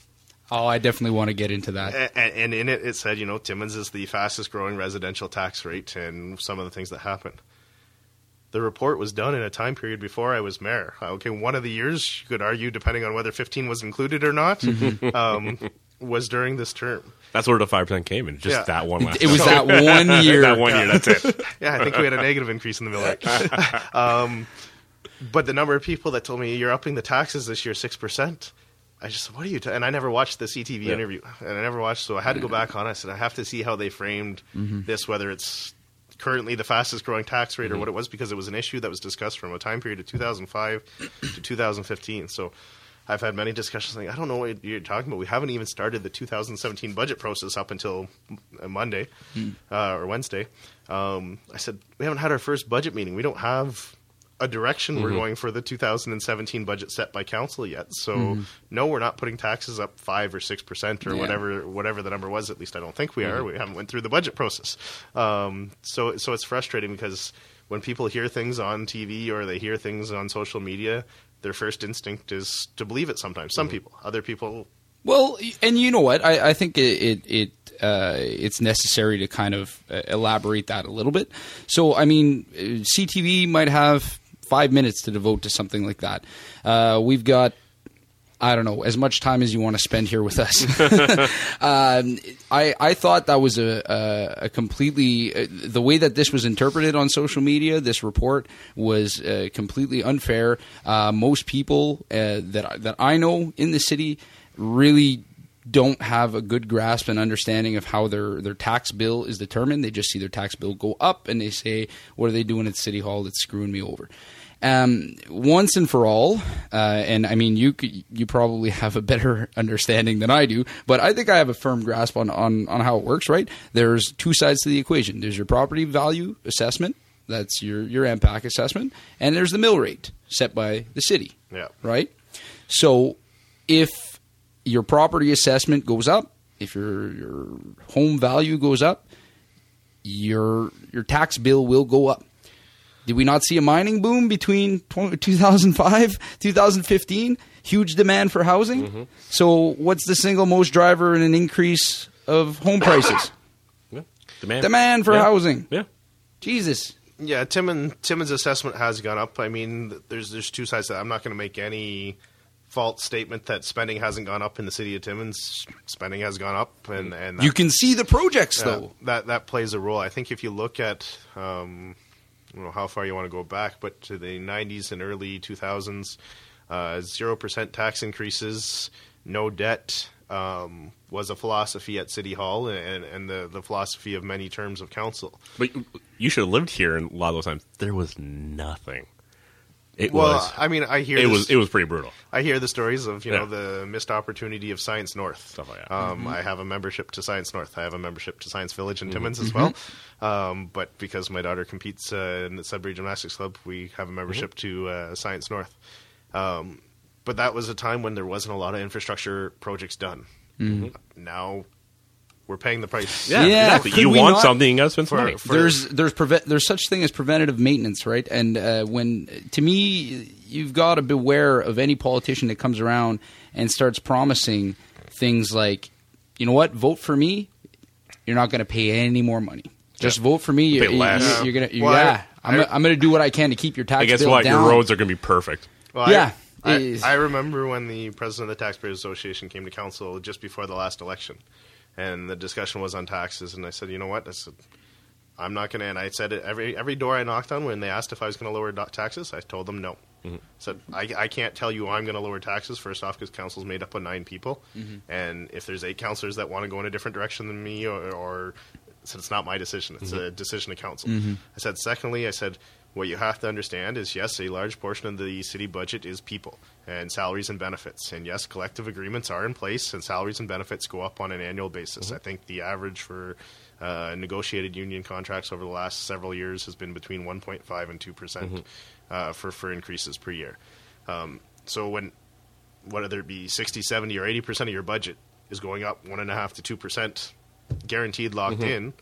Oh, I definitely want to get into that. A- a- And in it, it said, you know, Timmins is the fastest growing residential tax rate and some of the things that happened. The report was done in a time period before I was mayor. Okay, one of the years, you could argue, depending on whether 15 was included or not, um, was during this term. That's where the five percent came in. Just Yeah. that one last. It was that one year. that one year. That's it. Yeah, I think we had a negative increase in the mill rate. um, but the number of people that told me you're upping the taxes this year six percent, I just said, what are you? Ta-? And I never watched the CTV Yeah. interview, and I never watched, so I had to go back on. I said I have to see how they framed this, whether it's currently the fastest growing tax rate or what it was, because it was an issue that was discussed from a time period of 2005 to 2015. So. I've had many discussions like, I don't know what you're talking about. We haven't even started the 2017 budget process up until uh, Monday uh, or Wednesday. Um, I said, we haven't had our first budget meeting. We don't have a direction we're going for the 2017 budget set by council yet. So, no, we're not putting taxes up 5 or 6% or Yeah. whatever whatever the number was. At least I don't think we are. We haven't went through the budget process. Um, so, so it's frustrating because when people hear things on TV or they hear things on social media, their first instinct is to believe it sometimes. Some people. Other people Well, and you know what? I, I think it it, it uh, it's necessary to kind of uh, elaborate that a little bit. So, I mean, uh, CTV might have five minutes to devote to something like that. Uh, we've got. I don't know as much time as you want to spend here with us. um, I I thought that was a a, a completely uh, the way that this was interpreted on social media. This report was uh, completely unfair. Uh, most people uh, that that I know in the city really don't have a good grasp and understanding of how their, their tax bill is determined. They just see their tax bill go up and they say, "What are they doing at City Hall that's screwing me over?" Um, once and for all, uh, and I mean, you you probably have a better understanding than I do, but I think I have a firm grasp on, on, on how it works. Right? There's two sides to the equation. There's your property value assessment. That's your your MPAC assessment, and there's the mill rate set by the city Yeah. right? So if your property assessment goes up, if your your home value goes up, your your tax bill will go up. Did we not see a mining boom between 2005 2015? Huge demand for housing. So what's the single most driver in an increase of home prices? Yeah. Demand. Demand for Yeah. housing. Yeah. Jesus. Yeah, Timon Timmins' assessment has gone up. I mean, there's there's two sides to that. I'm not going to make any false statement that spending hasn't gone up in the city of Timmins. Spending has gone up, and and You can see the projects yeah, though. that that plays a role. I think if you look at um, Don't know how far you want to go back, but to the 90s and early 2000s, uh, zero percent tax increases, no debt. Um, was a philosophy at City Hall and, and the, the philosophy of many terms of council. But you- you should have lived here in a lot of those times. There was nothing. It Well, was. I mean, I hear it this, was. It was pretty brutal. I hear the stories of you know Yeah. the missed opportunity of Science North. Stuff like that. Um, I have a membership to Science North. I have a membership to Science Village in Timmins as well. Um, but because my daughter competes uh, in the Sudbury Gymnastics Club, we have a membership to uh, Science North. Um, but that was a time when there wasn't a lot of infrastructure projects done. Now we're paying the price. Yeah, Yeah, exactly. could You want not- something, you got to spend some For- money. for- there's there's preve- there's such thing as preventative maintenance, right? And uh, when to me, you've got to beware of any politician that comes around and starts promising things like, you know what, vote for me, you're not going to pay any more money. Just vote for me. You're, less. you're, you're gonna, Well, yeah. I'm, I- gonna- I'm going to do what I can to keep your tax I guess bill what down. your roads are going to be perfect. Well, yeah, I, Is- I remember when the president of the Taxpayers Association came to council just before the last election, and the discussion was on taxes. And I said, you know what? I said, I'm not going to. And I said every every door I knocked on when they asked if I was going to lower do- taxes, I told them no. Mm-hmm. Said I, I can't tell you I'm going to lower taxes. First off, because council's made up of nine people, mm-hmm. and if there's eight councillors that want to go in a different direction than me, or, or said it's not my decision. It's mm-hmm. a decision of council. I said, secondly, I said, what you have to understand is yes, a large portion of the city budget is people and salaries and benefits. And yes, collective agreements are in place and salaries and benefits go up on an annual basis. I think the average for uh, negotiated union contracts over the last several years has been between 1.5 and 2% uh, for, for increases per year. Um, so when whether it be 60, 70, or 80% of your budget is going up 1.5 to 2%, guaranteed locked in.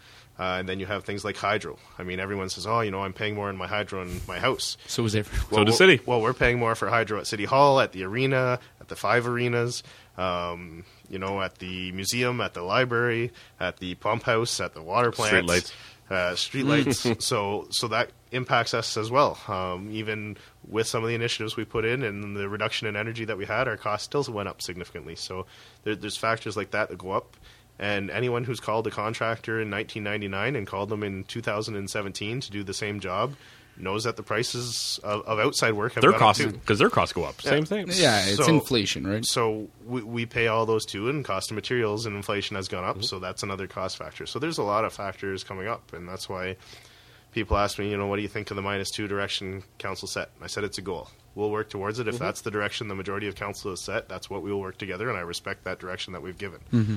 Uh, and then you have things like hydro. I mean, everyone says, oh, you know, I'm paying more in my hydro in my house. So is everyone. So the City. Well, we're paying more for hydro at City Hall, at the arena, at the five arenas, um, you know, at the museum, at the library, at the pump house, at the water plant, Streetlights. uh, streetlights. so, so that impacts us as well. Um, even with some of the initiatives we put in and the reduction in energy that we had, our costs still went up significantly. So, there, there's factors like that that go up. And anyone who's called a contractor in 1999 and called them in 2017 to do the same job knows that the prices of, of outside work have Their gone costs because their costs go up. Same thing. Yeah, it's So- inflation, right? So we, we pay all those too, and cost of materials and inflation has gone up. Mm-hmm. So that's another cost factor. So there's a lot of factors coming up, and that's why people ask me, you know, what do you think of the minus two direction council set? I said it's a goal. We'll work towards it. If mm-hmm. that's the direction the majority of council has set, that's what we will work together, and I respect that direction that we've given. Mm-hmm.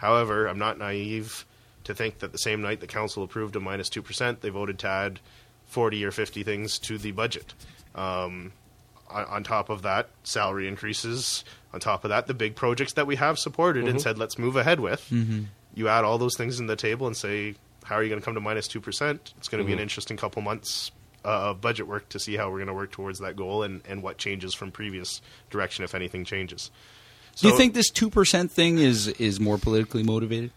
However, I'm not naive to think that the same night the council approved a minus 2%, they voted to add 40 or 50 things to the budget. Um, on, on top of that, salary increases. On top of that, the big projects that we have supported and said, let's move ahead with. You add all those things in the table and say, how are you going to come to minus 2%? It's going to be an interesting couple months uh, of budget work to see how we're going to work towards that goal and, and what changes from previous direction, if anything changes. Do you think this two percent thing is is more politically motivated?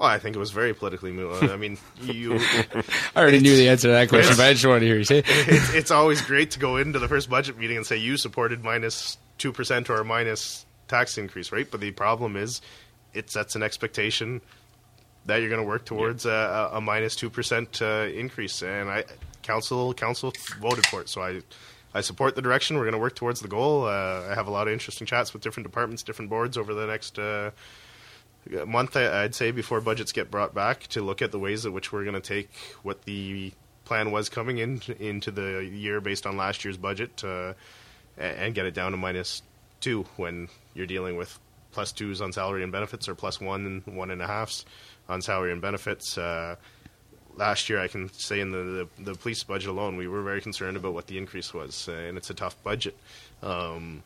Well, I think it was very politically moved. I mean, you. I already knew the answer to that question, but I just wanted to hear you say. it. it's, it's always great to go into the first budget meeting and say you supported minus two percent or a minus tax increase, right? But the problem is, it sets an expectation that you're going to work towards a, a, a minus two percent uh, increase, and I council council voted for it, so I. I support the direction. We're going to work towards the goal. Uh, I have a lot of interesting chats with different departments, different boards over the next uh, month, I'd say, before budgets get brought back to look at the ways in which we're going to take what the plan was coming in into the year based on last year's budget uh, and get it down to minus two when you're dealing with plus twos on salary and benefits or plus one and one and a halfs on salary and benefits. Last year, I can say in the, the the police budget alone, we were very concerned about what the increase was, uh, and it's a tough budget. Um,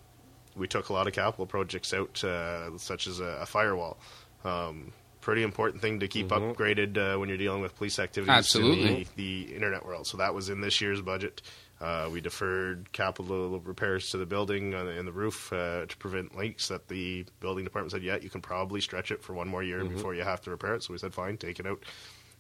we took a lot of capital projects out, uh, such as a, a firewall. Um, pretty important thing to keep upgraded uh, when you're dealing with police activities Absolutely. in the, the internet world. So that was in this year's budget. Uh, we deferred capital repairs to the building uh, and the roof uh, to prevent leaks. That the building department said, "Yeah, you can probably stretch it for one more year before you have to repair it." So we said, "Fine, take it out."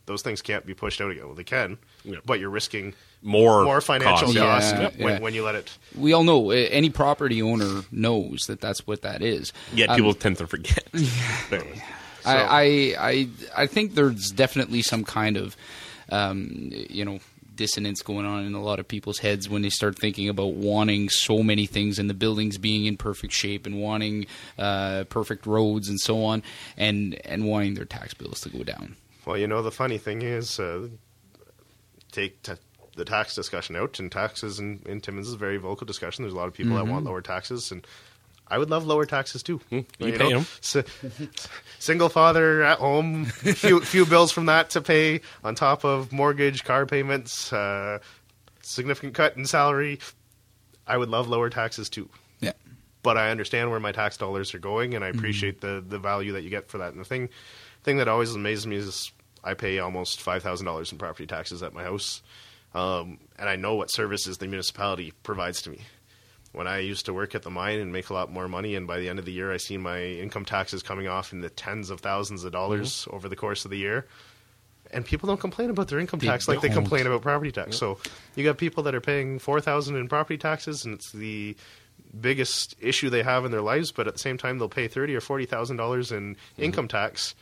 Those things can't be pushed out again. Well, they can, Yeah. but you're risking More more financial costs. cost Yeah, when, yeah. when you let it. We all know uh, any property owner knows that that's what that is. Yet Um, people tend to forget. Anyways. I, I I I think there's definitely some kind of um, you know dissonance going on in a lot of people's heads when they start thinking about wanting so many things and the buildings being in perfect shape and wanting uh, perfect roads and so on and and wanting their tax bills to go down. Well, you know, the funny thing is, uh, take t- the tax discussion out, and taxes in, in Timmins is a very vocal discussion. There's a lot of people that want lower taxes, and I would love lower taxes too. you pay 'em. Si- single father at home, few few bills from that to pay on top of mortgage, car payments, uh, significant cut in salary. I would love lower taxes too Yeah. but I understand where my tax dollars are going, and I appreciate the the value that you get for that. And the thing thing that always amazes me is I pay almost five thousand dollars in property taxes at my house, um, and I know what services the municipality provides to me. When I used to work at the mine and make a lot more money, and by the end of the year, I see my income taxes coming off in the tens of thousands of dollars over the course of the year. And people don't complain about their income They tax like they don't. complain about property tax. So you got people that are paying four thousand in property taxes, and it's the biggest issue they have in their lives, but at the same time they'll pay thirty or forty thousand dollars in Mm-hmm. income tax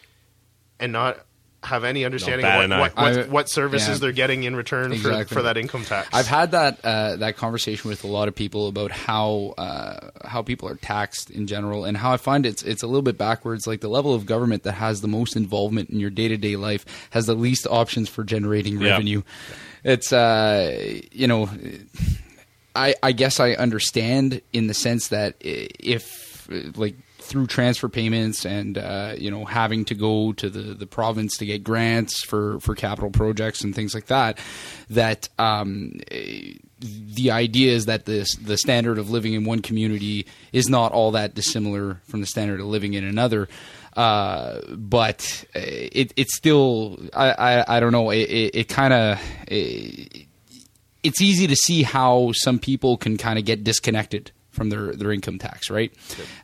and not have any understanding bat of what, what, what, I- what services yeah. they're getting in return Exactly. for, for that income tax. I've had that uh, that conversation with a lot of people about how uh, how people are taxed in general, and how I find it's it's a little bit backwards. Like the level of government that has the most involvement in your day to day life has the least options for generating Yeah. revenue. It's uh, you know, I I guess I understand in the sense that if like through transfer payments and uh, you know having to go to the, the province to get grants for, for capital projects and things like that, that um, the idea is that the the standard of living in one community is not all that dissimilar from the standard of living in another. Uh, but it it's still I, I, I don't know it, it, it kind of it's easy to see how some people can kind of get disconnected from their, their income tax, right?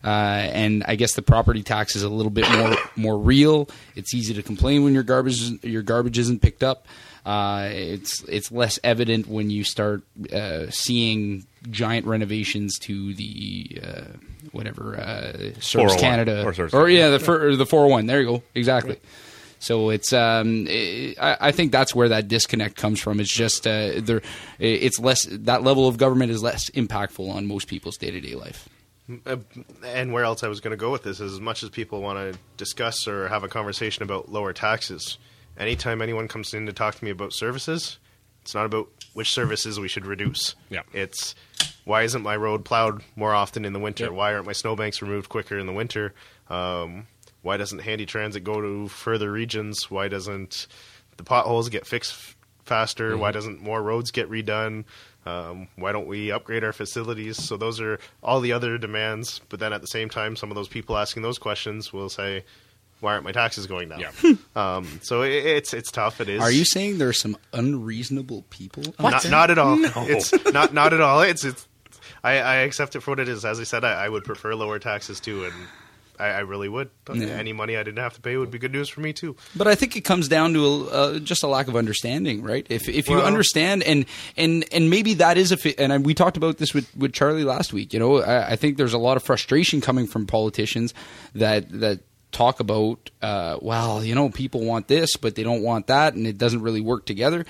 Uh, and I guess the property tax is a little bit more more real. It's easy to complain when your garbage your garbage isn't picked up. Uh, it's it's less evident when you start uh, seeing giant renovations to the uh, whatever uh, Service Canada or or yeah the for, the four hundred one. There you go, exactly. So it's um, i I I think that's where that disconnect comes from. It's just uh, there, it's less that level of government is less impactful on most people's day to day life. Uh, and where else I was going to go with this is as much as people want to discuss or have a conversation about lower taxes, anytime anyone comes in to talk to me about services, it's not about which services we should reduce. Yeah. It's why isn't my road plowed more often in the winter? Yep. Why aren't my snowbanks removed quicker in the winter? Um, why doesn't handy transit go to further regions? Why doesn't the potholes get fixed f- faster? Why doesn't more roads get redone? Um, why don't we upgrade our facilities? So those are all the other demands. But then at the same time, some of those people asking those questions will say, "Why aren't my taxes going down?" Yeah. Um, so it, it's it's tough. It is. Are you saying there are some unreasonable people? Not, not at all. It's not not at all. It's it's. I, I accept it for what it is. As I said, I, I would prefer lower taxes too, and I, I really would. Yeah. Any money I didn't have to pay would be good news for me too. But I think it comes down to a, uh, just a lack of understanding, right? If if you Well- understand and and and maybe that is a fi- and I, we talked about this with with Charlie last week. You know, I, I think there's a lot of frustration coming from politicians that that talk about, uh, well, you know, people want this, but they don't want that, and it doesn't really work together.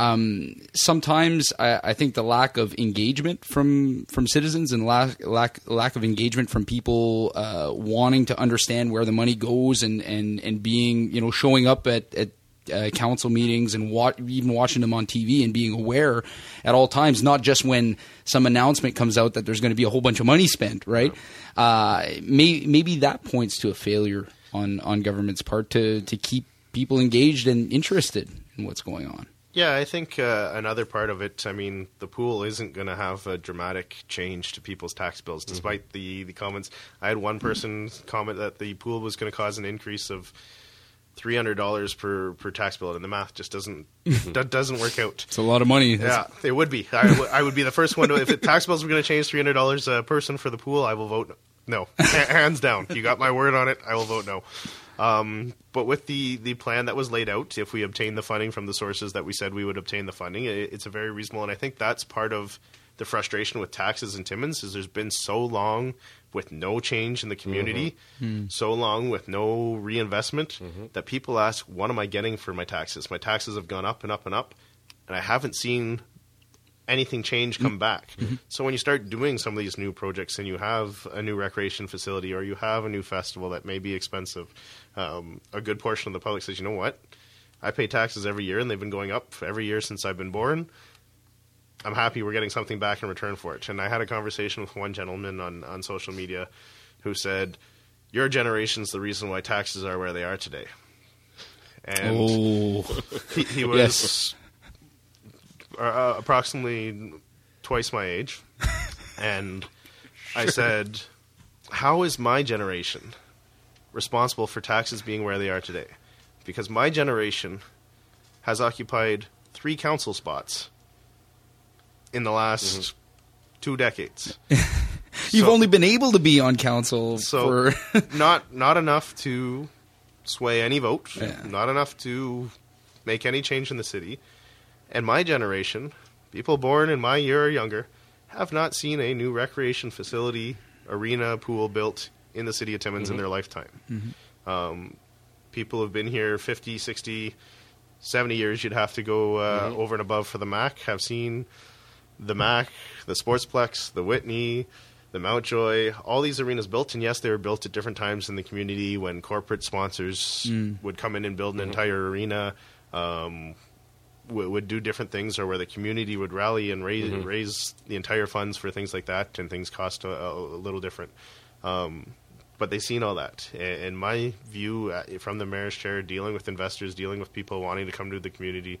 Um, sometimes I, I think the lack of engagement from from citizens and lack lack lack of engagement from people uh, wanting to understand where the money goes and, and, and being you know showing up at, at uh, council meetings and wa- even watching them on TV and being aware at all times, not just when some announcement comes out that there's going to be a whole bunch of money spent, right? Uh, may, maybe that points to a failure on, on government's part to, to keep people engaged and interested in what's going on. Yeah, I think uh, another part of it. I mean, the pool isn't going to have a dramatic change to people's tax bills, despite the the comments. I had one person comment that the pool was going to cause an increase of three hundred dollars per per tax bill, and the math just doesn't that doesn't work out. It's a lot of money. Yeah, it would be. I would- be the first one to. If the tax bills were going to change three hundred dollars a person for the pool, I will vote no. Ha- Hands down. You got my word on it. I will vote no. Um, but with the the plan that was laid out, if we obtain the funding from the sources that we said we would obtain the funding, it, it's a very reasonable. And I think that's part of the frustration with taxes in Timmins is there's been so long with no change in the community, mm-hmm. hmm. so long with no reinvestment mm-hmm. that people ask, "What am I getting for my taxes? My taxes have gone up and up and up." and I haven't seen anything change come back. So when you start doing some of these new projects and you have a new recreation facility or you have a new festival that may be expensive, um, a good portion of the public says, you know what? I pay taxes every year and they've been going up every year since I've been born. I'm happy we're getting something back in return for it. And I had a conversation with one gentleman on, on social media who said, Your generation's the reason why taxes are where they are today. And Oh, he, he was Yes. Uh, approximately twice my age, and I said, "How is my generation responsible for taxes being where they are today?" Because my generation has occupied three council spots in the last two decades. you've So- only been able to be on council so for not not enough to sway any vote, Yeah. not enough to make any change in the city. And my generation, people born in my year or younger, have not seen a new recreation facility, arena, pool built in the city of Timmins in their lifetime. Um, people have been here 50, 60, 70 years. You'd have to go uh, over and above for the MAC. Have seen the MAC, the Sportsplex, the Whitney, the Mountjoy, all these arenas built. And yes, they were built at different times in the community when corporate sponsors would come in and build an entire arena. Um, w- would do different things, or where the community would rally and raise raise the entire funds for things like that, and things cost a, a little different. Um, but they've seen all that. And my view uh, from the mayor's chair, dealing with investors, dealing with people wanting to come to the community,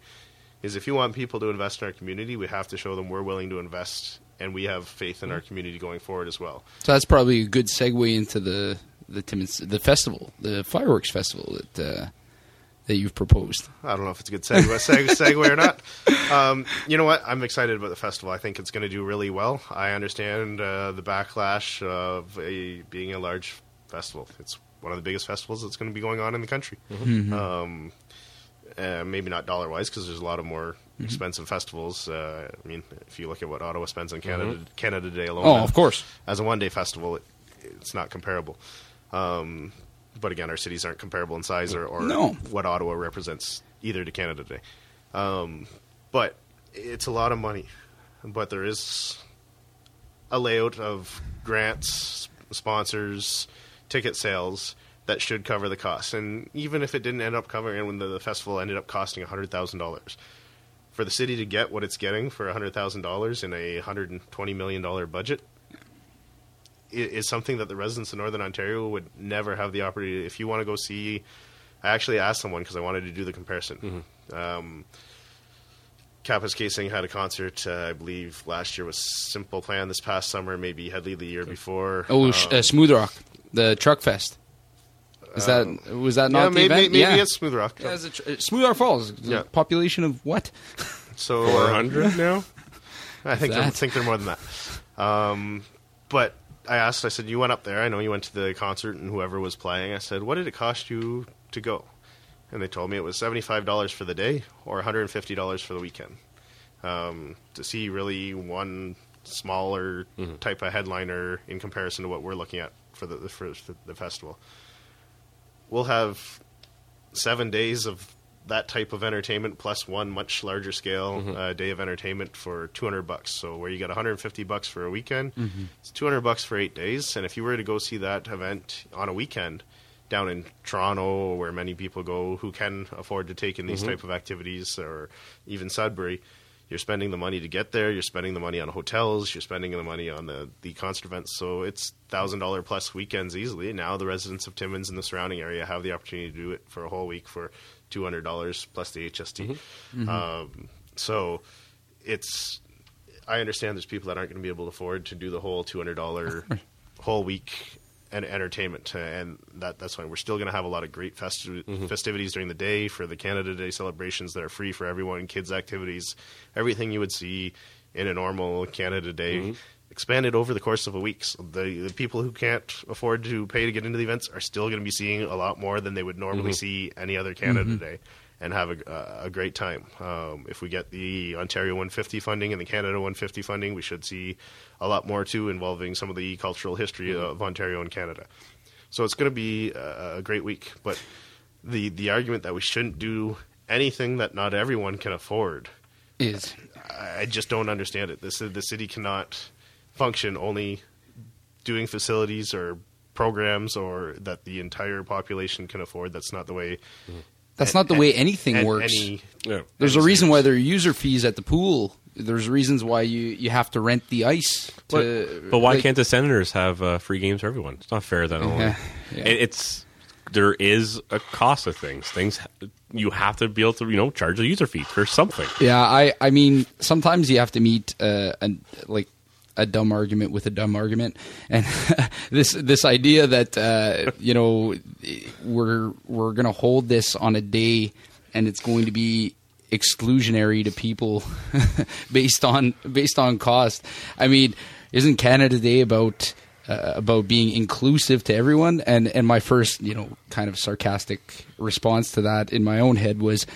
is if you want people to invest in our community, we have to show them we're willing to invest, and we have faith in our community going forward as well. So that's probably a good segue into the the Timmins the festival, the fireworks festival that uh, that you've proposed. I don't know if it's a good segue, seg- segue or not. Um, you know what? I'm excited about the festival. I think it's going to do really well. I understand uh, the backlash of a, being a large festival. It's one of the biggest festivals that's going to be going on in the country. Um, uh, maybe not dollar wise because there's a lot of more expensive festivals. Uh, I mean, if you look at what Ottawa spends on Canada Canada Day alone, Oh, of course. as a one day festival, it, it's not comparable. Um, but again, our cities aren't comparable in size or, or No. what Ottawa represents either to Canada today. Um, but it's a lot of money. But there is a layout of grants, sponsors, ticket sales that should cover the cost. And even if it didn't end up covering, and when the, the festival ended up costing hundred thousand dollars, for the city to get what it's getting for hundred thousand dollars in a hundred and twenty million dollar budget, is something that the residents of Northern Ontario would never have the opportunity. If you want to go see, I actually asked someone because I wanted to do the comparison. Um, Kapuskasing had a concert, uh, I believe last year was Simple Plan. This past summer, maybe Hedley the year before. Oh, sh Um, uh, Smooth Rock, the Truck Fest. Is that was that not yeah, the maybe, event? maybe yeah. it's Smooth Rock. Yeah, it's tr- Smooth Rock Falls. Yeah. Yeah. Population of what? So Four hundred now. I think they're, I think they're more than that. Um, but I asked. I said, "You went up there. I know you went to the concert and whoever was playing." I said, "What did it cost you to go?" And they told me it was seventy five dollars for the day or one hundred and fifty dollars for the weekend um, to see really one smaller type of headliner in comparison to what we're looking at for the for the festival. We'll have seven days of that type of entertainment plus one much larger scale mm-hmm. uh, day of entertainment for 200 bucks. So where you get 150 bucks for a weekend, mm-hmm. it's 200 bucks for 8 days and if you were to go see that event on a weekend down in Toronto where many people go who can afford to take in these mm-hmm. type of activities or even Sudbury, you're spending the money to get there. You're spending the money on hotels. You're spending the money on the, the concert events. So it's thousand dollar plus weekends easily. Now the residents of Timmins and the surrounding area have the opportunity to do it for a whole week for two hundred dollars plus the HST. Mm-hmm. Um, so it's. I understand there's people that aren't going to be able to afford to do the whole two hundred dollar whole week and entertainment, and that that's why we're still going to have a lot of great festi- mm-hmm. festivities during the day for the Canada Day celebrations that are free for everyone, kids activities, everything you would see in a normal Canada Day. Mm-hmm. Expanded over the course of a week. So the, the people who can't afford to pay to get into the events are still going to be seeing a lot more than they would normally mm-hmm. see any other Canada mm-hmm. Day and have a, a great time. Um, if we get the Ontario 150 funding and the Canada 150 funding, we should see a lot more too involving some of the cultural history mm-hmm. of Ontario and Canada. So it's going to be a, a great week. But the the argument that we shouldn't do anything that not everyone can afford, Is I I just don't understand it. This the city cannot function only doing facilities or programs or that the entire population can afford. That's not the way. that's not the way anything and works. Any, Yeah. There's a reason cities. why there are user fees at the pool. There's reasons why you, you have to rent the ice. To, But why like- can't the Senators have uh, free games for everyone? It's not fair that only. Yeah, yeah. It, it's there is a cost of things. Things you have to be able to you know charge a user fee for something. Yeah, I I mean sometimes you have to meet uh, an like a dumb argument with a dumb argument, and this this idea that uh, you know we're we're gonna hold this on a day and it's going to be exclusionary to people based on based on cost. I mean, isn't Canada Day about uh, about being inclusive to everyone? And and my first you know kind of sarcastic response to that in my own head was,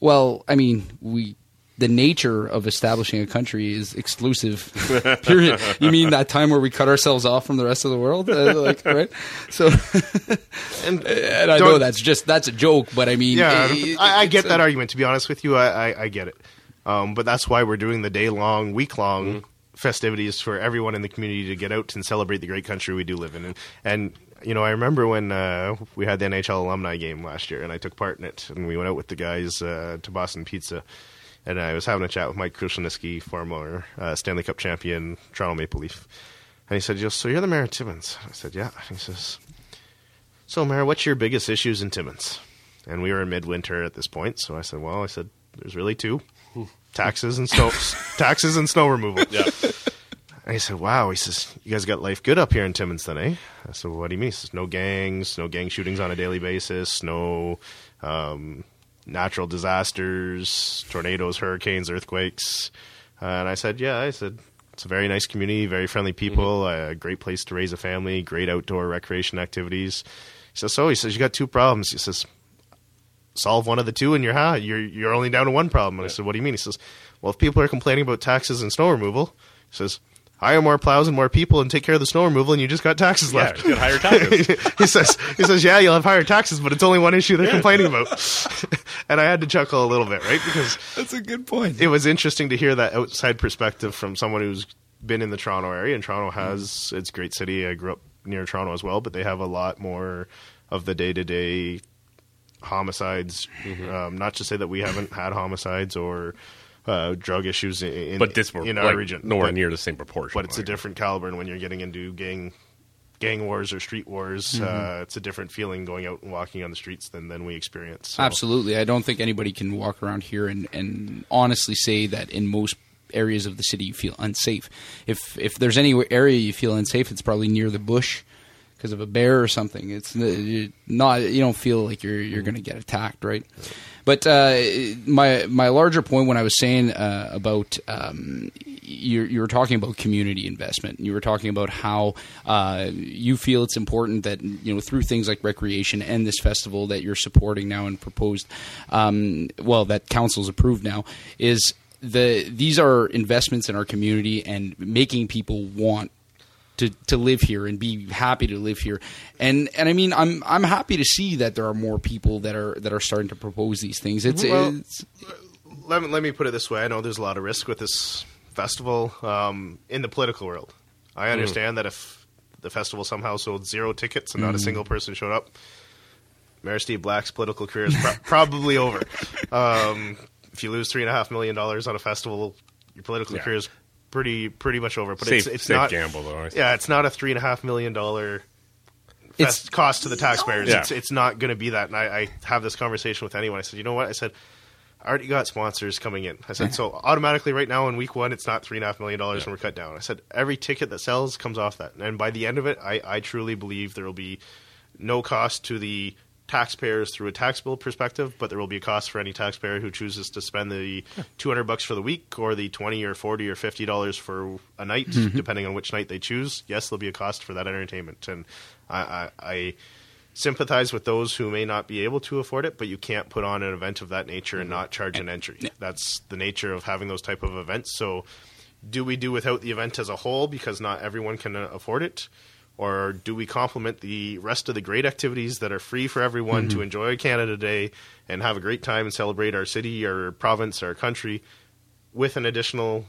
well, I mean we the nature of establishing a country is exclusive. Period. You mean that time where we cut ourselves off from the rest of the world, uh, like right? So, And, and I know that's just that's a joke, but I mean, yeah, it- I, I get a- that argument. To be honest with you, I, I, I get it. Um, but that's why we're doing the day long, week long festivities for everyone in the community to get out and celebrate the great country we do live in. And, and you know, I remember when uh, we had the NHL alumni game last year, and I took part in it, and we went out with the guys uh, to Boston Pizza. And I was having a chat with Mike Krushelnyski, former uh, Stanley Cup champion, Toronto Maple Leaf. And he said, "Yo, So you're the mayor of Timmins? I said, Yeah. He says, So, Mayor, what's your biggest issues in Timmins? And we were in midwinter at this point, so I said, "Well, I said there's really two: taxes and snow, taxes and snow removal." Yeah. And he said, "Wow." He says, "You guys got life good up here in Timmins, then, eh?" I said, well, "What do you mean?" He says, "No gangs, no gang shootings on a daily basis, no um, natural disasters, tornadoes, hurricanes, earthquakes." Uh, and I said, "Yeah." I said, "It's a very nice community, very friendly people, a great place to raise a family, great outdoor recreation activities." He says, "So," he says, "You got two problems." He says, solve one of the two and you're ha- you're you're only down to one problem. And I said, What do you mean? He says, Well if people are complaining about taxes and snow removal, he says, Hire more plows and more people and take care of the snow removal and you just got taxes Yeah, left. you get higher taxes. he says he says, Yeah, you'll have higher taxes, but it's only one issue they're complaining about. and I had to chuckle a little bit, right? Because That's a good point. it was interesting to hear that outside perspective from someone who's been in the Toronto area. And Toronto has it's a great city. I grew up near Toronto as well, but they have a lot more of the day to day homicides. Um, not to say that we haven't had homicides or uh, drug issues in, in, but this were in like, our region, nowhere but, near the same proportion. But it's a different caliber, and when you're getting into gang gang wars or street wars, uh, it's a different feeling going out and walking on the streets than than we experience. So- Absolutely. I don't think anybody can walk around here and, and honestly say that in most areas of the city you feel unsafe. If if there's any area you feel unsafe, it's probably near the bush because of a bear or something. It's not you don't feel like you're you're going to get attacked, right? But uh, my my larger point when I was saying uh, about um, you you were talking about community investment. You were talking about how uh, you feel it's important that you know through things like recreation and this festival that you're supporting now and proposed, um, well that council's approved now is the these are investments in our community and making people want to, to live here and be happy to live here. And and I mean I'm I'm happy to see that there are more people that are that are starting to propose these things. It's, Well, it's let me, let me put it this way. I know there's a lot of risk with this festival um, in the political world. I understand that if the festival somehow sold zero tickets and not a single person showed up, Mayor Steve Black's political career is pro- probably over. Um, if you lose three and a half million dollars on a festival, your political Yeah. career is pretty pretty much over. But safe, it's it's safe not gamble though. Yeah, it's not a three and a half million dollar It's- cost to the taxpayers. Yeah. It's it's not going to be that. And I, I have this conversation with anyone. I said, you know what? I said, I already got sponsors coming in. I said, so automatically right now in week one, it's not three and a half million dollars when we're cut down. I said, every ticket that sells comes off that. And by the end of it, I, I truly believe there will be no cost to the taxpayers through a tax bill perspective, but there will be a cost for any taxpayer who chooses to spend the 200 bucks for the week or the 20 or 40 or 50 dollars for a night, depending on which night they choose. Yes, there'll be a cost for that entertainment. And I, I, I sympathize with those who may not be able to afford it, but you can't put on an event of that nature and not charge an entry. That's the nature of having those type of events. So, do we do without the event as a whole because not everyone can uh, afford it? Or do we complement the rest of the great activities that are free for everyone to enjoy Canada Day and have a great time and celebrate our city, our province, our country with an additional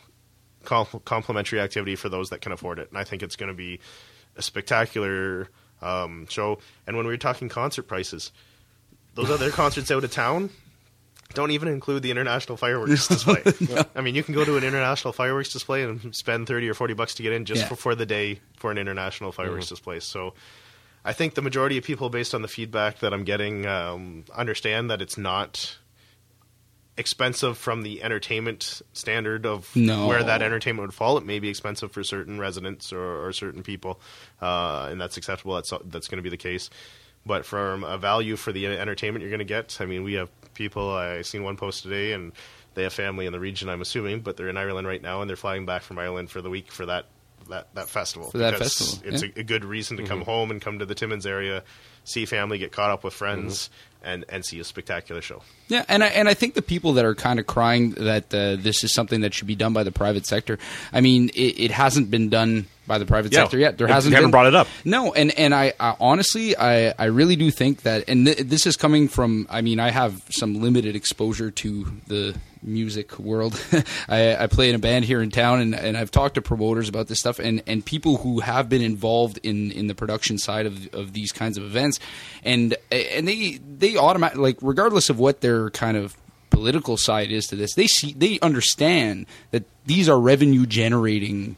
com- complimentary activity for those that can afford it? And I think it's going to be a spectacular um, show. And when we were talking concert prices, those other concerts out of town don't even include the international fireworks display. I mean, you can go to an international fireworks display and spend 30 or 40 bucks to get in just Yeah. for, for the day for an international fireworks display. So I think the majority of people, based on the feedback that I'm getting, um, understand that it's not expensive from the entertainment standard of No. where that entertainment would fall. It may be expensive for certain residents or, or certain people, uh, and that's acceptable. That's that's going to be the case. But from a value for the entertainment you're going to get, I mean, we have people. I seen one post today, and they have family in the region. I'm assuming, but they're in Ireland right now, and they're flying back from Ireland for the week for that that, that festival. For that festival, It's yeah. a, a good reason to come Mm-hmm. home and come to the Timmins area, see family, get caught up with friends, and, and see a spectacular show. Yeah, and I, and I think the people that are kind of crying that uh, this is something that should be done by the private sector. I mean, it, it hasn't been done by the private Yeah. sector yet. There They hasn't haven't been, brought it up. No, and and I, I honestly, I, I really do think that, and th- this is coming from. I mean, I have some limited exposure to the music world. I, I play in a band here in town, and, and I've talked to promoters about this stuff, and, and people who have been involved in, in the production side of of these kinds of events, and and they they automatic like regardless of what their kind of political side is to this, they see they understand that these are revenue generating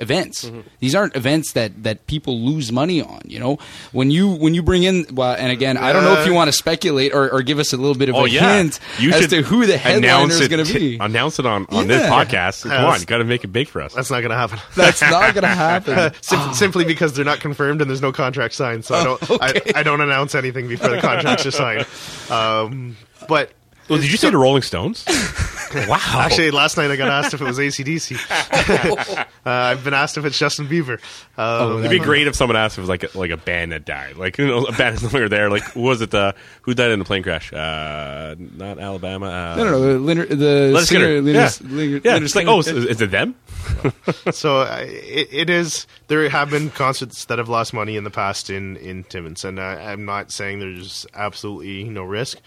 events. Mm-hmm. These aren't events that, that people lose money on. You know, when you when you bring in, well, and again, I don't know if you Uh, want to speculate or, or give us a little bit of Oh a yeah, hint you as to who the headliner announce is going to t- be. Announce it on, on this podcast. Come Uh, on, you got to make it big for us. That's not going to happen. That's not going to happen. Sim- Simply because they're not confirmed and there's no contract signed, so I don't. I, I don't announce anything before the contracts are signed. Um, but Well, did you say the Rolling Stones? wow. Actually, last night I got asked if it was ACDC. uh, I've been asked if it's Justin Bieber. Uh, It'd be great if someone asked if it was like a, like a band that died, like you know, a band is no longer there. Like who was it? Uh, who died in the plane crash? Uh, not Alabama. Uh, No, no, no. The, Leonard, the Leonard singer, Skinner. Leonard, yeah, Leonard, yeah. Leonard It's like, oh, is, is it them? so uh, it, it is. There have been concerts that have lost money in the past in in Timmins, and I, I'm not saying there's absolutely no risk,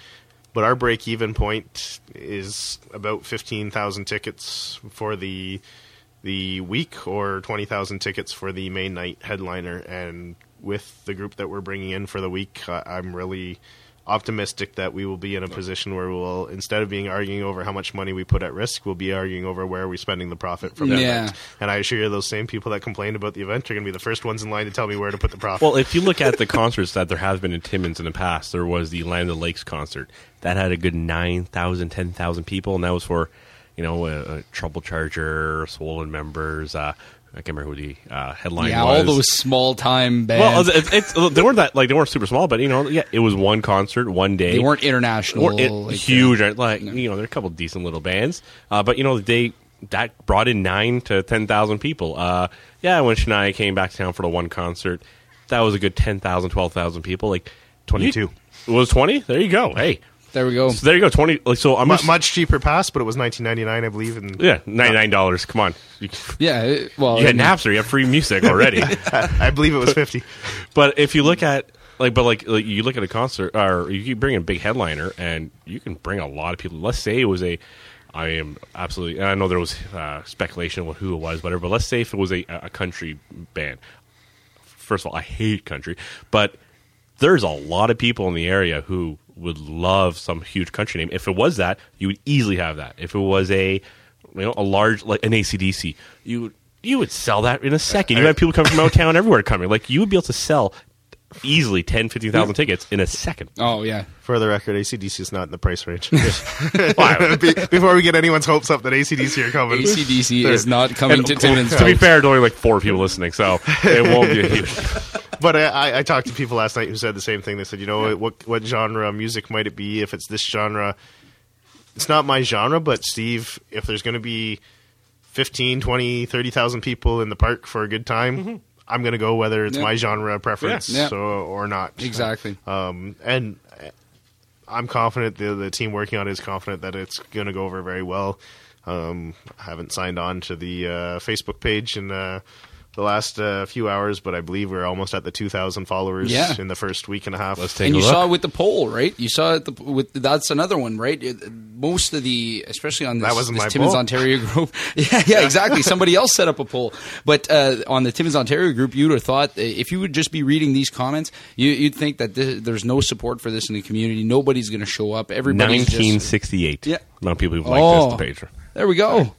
but our break even point is about fifteen thousand tickets for the the week, or twenty thousand tickets for the main night headliner, and with the group that we're bringing in for the week, I'm really optimistic that we will be in a position where we'll instead of being arguing over how much money we put at risk, we'll be arguing over where are we spending the profit from that Yeah. event. And I assure you, those same people that complained about the event are going to be the first ones in line to tell me where to put the profit. Well, if you look at the concerts that there has been in Timmins in the past, there was the Land of the Lakes concert that had a good 9,000, 10,000 people, and that was for, you know, a, a Treble Charger, Swollen members. Uh, I can't remember who the uh, headline yeah, was. all those small time bands. Well, it's, it's, they weren't that like they weren't super small, but you know, yeah, it was one concert, one day. they weren't international. Or it, like, uh, huge, like you know, there are a couple decent little bands, uh, but you know, they that brought in nine to ten thousand people. Uh, yeah, when Shania came back to town for the one concert, that was a good 10,000, 12,000 people. Like 22. It was twenty. There you go. Hey, there we go. so there you go. Twenty. Like so, I'm Mu- just, much cheaper pass, but it was 19.99, I believe. And yeah, ninety nine dollars. Come on, you, Yeah, it- well, you had I mean, Napster. You have free music already. I, I believe it was 50. But if you look at like, but like, like you look at a concert, or you can bring a big headliner, and you can bring a lot of people. Let's say it was a, I am absolutely. And I know there was uh, speculation with who it was, whatever. But let's say if it was a, a country band. First of all, I hate country, but there's a lot of people in the area who would love some huge country name. If it was that, you would easily have that. If it was a, you know, a large like an ACDC, you would you would sell that in a second. You have people coming from out of town everywhere coming. Like you would be able to sell easily 10, 15,000 tickets in a second. Oh yeah, For the record, ACDC is not in the price range. Wow. Be- Before we get anyone's hopes up that ACDC are coming. ACDC is not coming And, to Timmins. to be folks. fair, there's only like four people listening, so it won't be a huge. But I, I, I talked to people last night who said the same thing. They said, you know, what what genre of music might it be if it's this genre? It's not my genre, but Steve, if there's going to be 15, 20, 30,000 people in the park for a good time, mm-hmm. I'm going to go whether it's Yeah. my genre preference Yeah. or, or not. Exactly. Um, and I'm confident the the team working on it is confident that it's going to go over very well. Um, I haven't signed on to the uh, Facebook page in uh, the last uh, few hours, but I believe we're almost at the 2,000 followers Yeah. in the first week and a half. Let's take and a you look. saw it with the poll, right? You saw it the, with that's another one, right? It- most of the, especially on this, That wasn't this my Timmins poll. Ontario group. yeah, yeah, exactly. Somebody else set up a poll, but uh, on the Timmins Ontario group, you'd have thought uh, if you would just be reading these comments, you, you'd think that this, there's no support for this in the community. Nobody's going to show up. Everybody's just 1968. Yeah. lot of people who like Oh. this page. there we go.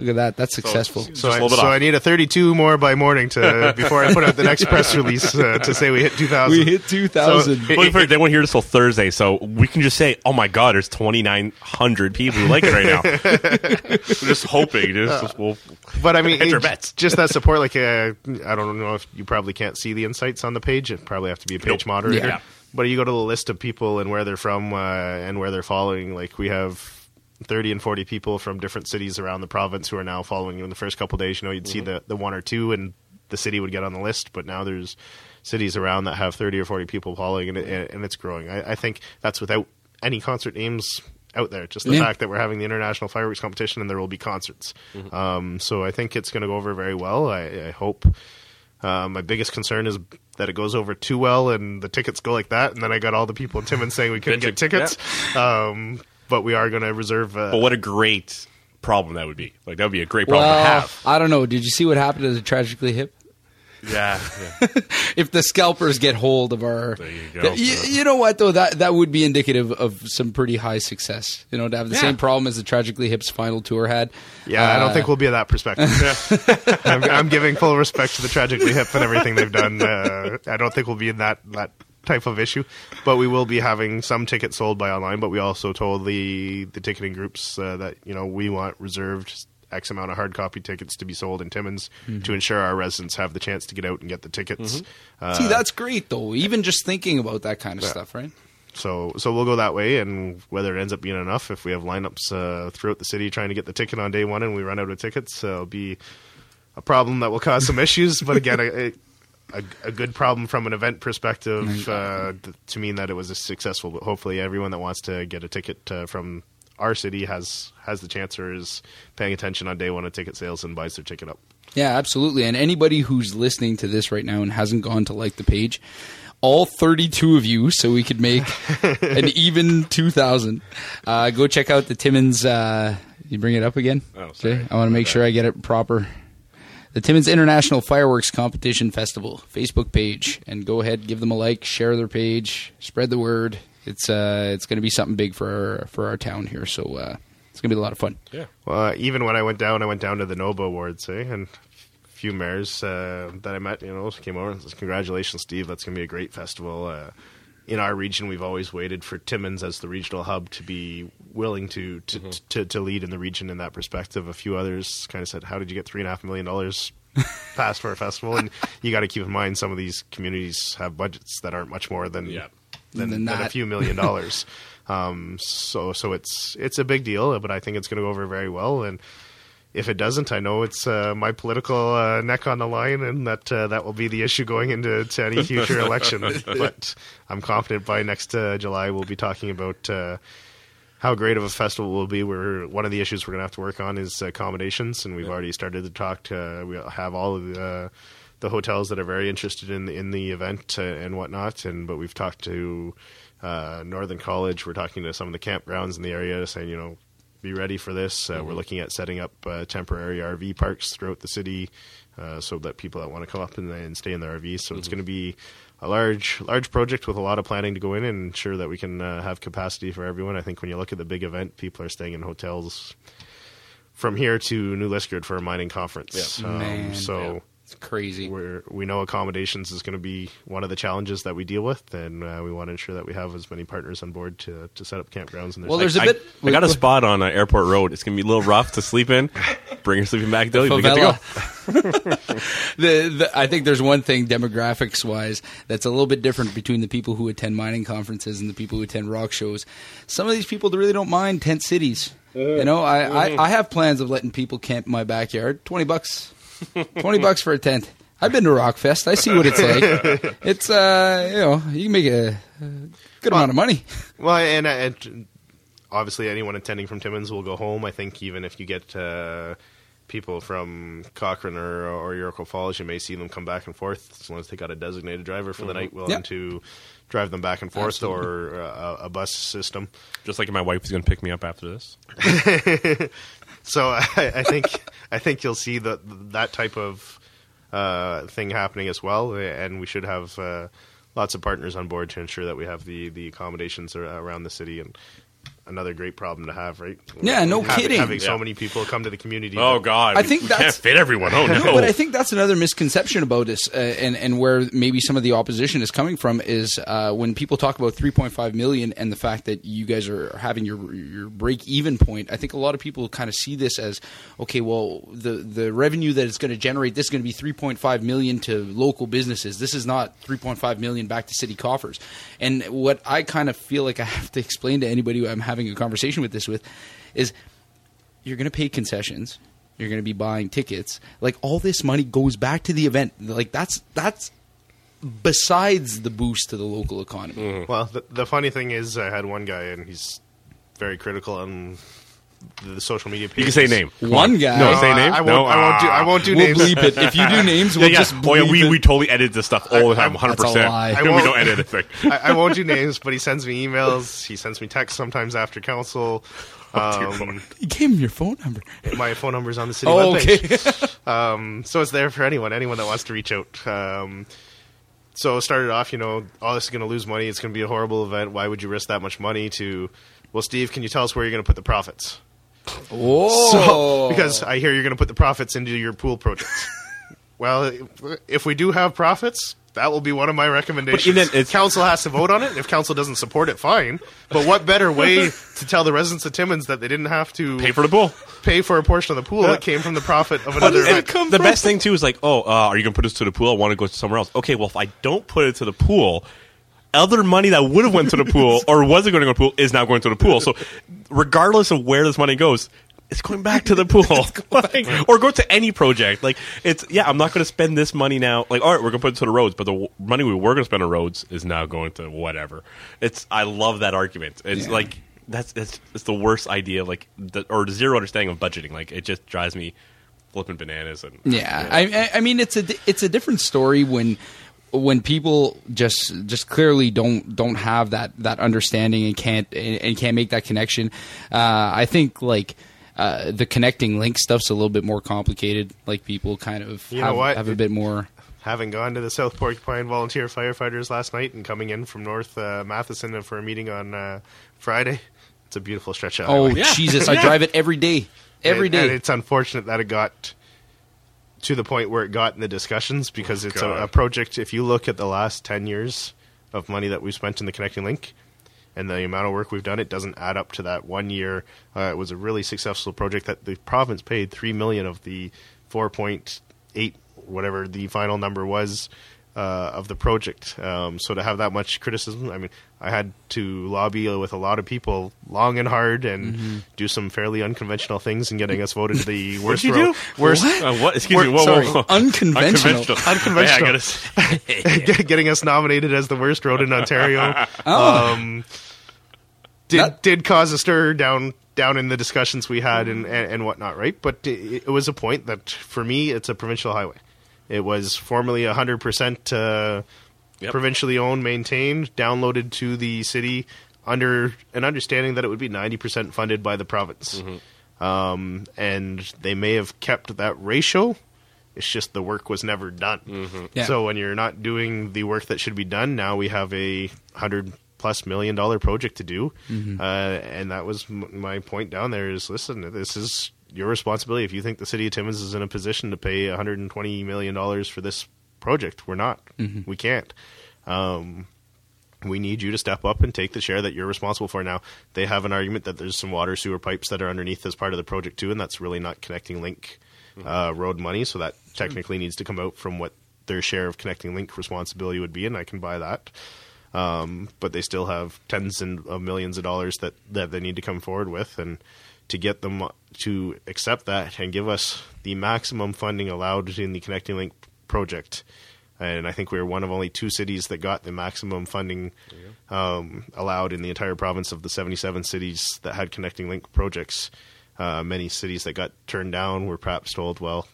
Look at that. That's successful. So, Just a I, little bit so. I need a 32 more by morning to before I put out the next press release uh, to say we hit 2,000. we hit 2,000. So- Well, they won't hear this till Thursday, so we can just say, "Oh my God, there's 2,900 people who like it right now." We're just hoping. Just, just- we'll, But I mean, it- bets. just that support. Like, uh, I don't know if you probably can't see the insights on the page. It probably have to be a page Nope. moderator. Yeah. But you go to the list of people and where they're from uh, and where they're following. Like we have 30 and 40 people from different cities around the province who are now following you in the first couple of days. You know, you'd see the, the one or two and the city would get on the list, but now there's cities around that have 30 or 40 people following and, it, and it's growing. I, I think that's without any concert names out there. Just the Yeah. fact that we're having the international fireworks competition and there will be concerts. Um, so I think it's going to go over very well. I, I hope. Uh, my biggest concern is that it goes over too well and the tickets go like that, and then I got all the people in Timmins saying we couldn't get tickets. Um, but we are going to reserve. Uh, But what a great problem that would be. Like that would be a great problem Well, to have. I don't know. Did you see what happened to the tragically hip? Yeah. yeah. If the scalpers get hold of our, There you go. Th- you, you know what though that that would be indicative of some pretty high success. You know, to have the Yeah. same problem as the tragically hips final tour had. yeah, I don't Uh, think we'll be of that perspective. I'm, I'm giving full respect to the Tragically Hip and everything they've done. Uh, I don't think we'll be in that that type of issue, but we will be having some tickets sold by online. But we also told the the ticketing groups uh, that you know we want reserved X amount of hard copy tickets to be sold in Timmins Mm-hmm. to ensure our residents have the chance to get out and get the tickets. Uh, See, that's great though. Even just thinking about that kind of stuff, right? So so we'll go that way, and whether it ends up being enough, if we have lineups uh, throughout the city trying to get the ticket on day one and we run out of tickets, uh, it'll be a problem that will cause some issues. But again, a, a, a good problem from an event perspective uh, to mean that it was a successful. But hopefully, everyone that wants to get a ticket uh, from our city has has the chance or is paying attention on day one of ticket sales and buys their ticket up. Yeah, absolutely. And anybody who's listening to this right now and hasn't gone to like the page, all 32 of you, so we could make an even 2,000, uh, go check out the Timmins. Uh, you bring it up again? Oh? I want to make sure I get it proper. The Timmins International Fireworks Competition Festival Facebook page, and go ahead, give them a like, share their page, spread the word. It's uh, it's going to be something big for our, for our town here, so uh, it's going to be a lot of fun. Yeah. Well, uh, even when I went down, I went down to the Nova Awards, eh? and a few mayors uh, that I met, you know, came over and said, "Congratulations, Steve! That's going to be a great festival." Uh, in our region, we've always waited for Timmins as the regional hub to be willing to to, to to lead in the region in that perspective. A few others kind of said, "How did you get three and a half million dollars?" passed for a festival and you got to keep in mind some of these communities have budgets that aren't much more than Yeah. than, Than than a few million dollars. um, so so it's it's a big deal, but I think it's going to go over very well. And if it doesn't, I know it's uh, my political uh, neck on the line, and that uh, that will be the issue going into to any future election. But I'm confident by next uh, July we'll be talking about. How great of a festival will be. Where one of the issues we're going to have to work on is accommodations, and we've already started to talk. To, we have all of the, uh, the hotels that are very interested in in the event uh, and whatnot. And but we've talked to uh, Northern College. We're talking to some of the campgrounds in the area, saying you know be ready for this. Uh, We're looking at setting up uh, temporary RV parks throughout the city, uh, so that people that want to come up and, and stay in their RVs. So it's going to be a large large project with a lot of planning to go in and ensure that we can uh, have capacity for everyone. I think when you look at the big event, people are staying in hotels from here to New Liskeard for a mining conference. Yeah. Um, Man, so It's crazy. we're, we know accommodations is going to be one of the challenges that we deal with, and uh, we want to ensure that we have as many partners on board to, to set up campgrounds. And Well, there's a I, bit. I got a spot on uh, Airport Road. It's gonna be a little rough to sleep in. Bring your sleeping bag though. You'll be good to go. the, the, I think there's one thing demographics wise that's a little bit different between the people who attend mining conferences and the people who attend rock shows. Some of these people really don't mind tent cities. You know, I, I, I have plans of letting people camp in my backyard. Twenty bucks, twenty bucks for a tent. I've been to Rockfest. I see what it's like. It's uh, you know, you can make a, a good amount of money. Well, and, and obviously, anyone attending from Timmins will go home. I think even if you get uh, people from Cochrane or, or Iroquois Falls, you may see them come back and forth as long as they got a designated driver for the night willing Yep. to drive them back and forth Absolutely. or uh, a, a bus system. Just like my wife is gonna pick me up after this. So I, I think I think you'll see the, that type of uh, thing happening as well, and we should have uh, lots of partners on board to ensure that we have the the accommodations around the city. And another great problem to have, right? Yeah, no having, kidding. Having so Yeah. many people come to the community. Oh God, I we- think we that's- can't fit everyone. Oh no, No, but I think that's another misconception about this, uh, and and where maybe some of the opposition is coming from is uh, when people talk about 3.5 million and the fact that you guys are having your your break even point. I think a lot of people kind of see this as okay, well, the the revenue that it's going to generate this is going to be 3.5 million to local businesses. This is not 3.5 million back to city coffers. And what I kind of feel like I have to explain to anybody who I'm having a conversation with this with is you're going to pay concessions. You're going to be buying tickets. Like all this money goes back to the event. Like that's that's besides the boost to the local economy. Mm-hmm. Well, the, the funny thing is, I had one guy, and he's very critical on the, the social media. Pages. You can say name. Come One on. guy. No, No, say I- name. I won't. no, I won't do. I won't do We'll names. bleep it. If you do names, we'll yeah, just yeah. Oh, yeah, we, it. we totally edit this stuff all the time, I- 100%. That's a lie. I we won't- don't edit anything. I, I won't do names, but he sends me emails. He sends me texts sometimes after council. dear Um, Lord. You gave him your phone number. my phone number's on the city Oh, webpage. okay. Um, so it's there for anyone, anyone that wants to reach out. Um, so it started off, you know, oh, this is going to lose money. It's going to be a horrible event. Why would you risk that much money to? Well, Steve, can you tell us where you're going to put the profits? Whoa. So, because I hear you're going to put the profits into your pool project. well, if we do have profits, that will be one of my recommendations. But then it's- council has to vote on it. If council doesn't support it, fine. But what better way to tell the residents of Timmins that they didn't have to Pay for the pool, pay for a portion of the pool that came from the profit of another event? come the from? best thing too is like, oh, uh, are you going to put this to the pool? I want to go somewhere else. Okay, well, if I don't put it to the pool, other money that would have went to the pool or wasn't going to go to the pool is now going to the pool. So, regardless of where this money goes. It's going back to the pool, Like, or go to any project. Like it's yeah, I'm not going to spend this money now. Like all right, we're going to put it to the roads, but the w- money we were going to spend on roads is now going to whatever. It's I love that argument. It's Yeah. like that's it's, it's the worst idea, like the, or zero understanding of budgeting. Like it just drives me flipping bananas. And Yeah, I, I- I mean it's a it's a different story when when people just just clearly don't don't have that that understanding and can't and, and can't make that connection. Uh, I think like. Uh, the connecting link stuff's a little bit more complicated. Like people kind of You know have, what? have a bit more. Having gone to the South Porcupine Volunteer Firefighters last night and coming in from North uh, Matheson for a meeting on uh, Friday, it's a beautiful stretch of Oh highway. Jesus! I drive it every day, every And- And it's unfortunate that it got to the point where it got in the discussions because it's a, a project. If you look at the last ten years of money that we've spent in the Connecting Link and the amount of work we've done, it doesn't add up to that one year. Uh, it was a really successful project that the province paid three million of the four point eight, whatever the final number was. Uh, of the project, um, so to have that much criticism, I mean, I had to lobby with a lot of people long and hard, and Mm-hmm. do some fairly unconventional things in getting us voted the worst. you road- do? Worst, Uh, what? Excuse We're- me. Whoa, sorry, whoa, whoa. unconventional. Unconventional. Yeah, gotta get- getting us nominated as the worst road in Ontario. Oh. Um, did That- did cause a stir down down in the discussions we had and, and, and whatnot, right? But it, it was a point that for me, it's a provincial highway. It was formerly hundred percent uh, Yep. provincially owned, maintained, downloaded to the city under an understanding that it would be ninety percent funded by the province. Um, and they may have kept that ratio. It's just the work was never done. Yeah. So when you're not doing the work that should be done, now we have a hundred plus million dollar project to do, uh, and that was m- my point down there. Is listen, this is your responsibility. If you think the city of Timmins is in a position to pay 120 million dollars for this project, we're not. We can't. Um, we need you to step up and take the share that you're responsible for. Now, they have an argument that there's some water sewer pipes that are underneath as part of the project too, and that's really not connecting link uh, road money. So that technically needs to come out from what their share of connecting link responsibility would be, and I can buy that. Um, but they still have tens and of millions of dollars that, that they need to come forward with, and to get them to accept that and give us the maximum funding allowed in the connecting link project and I think we were one of only two cities that got the maximum funding um, allowed in the entire province of the 77 cities that had connecting link projects. Uh, many cities that got turned down were perhaps told, "Well,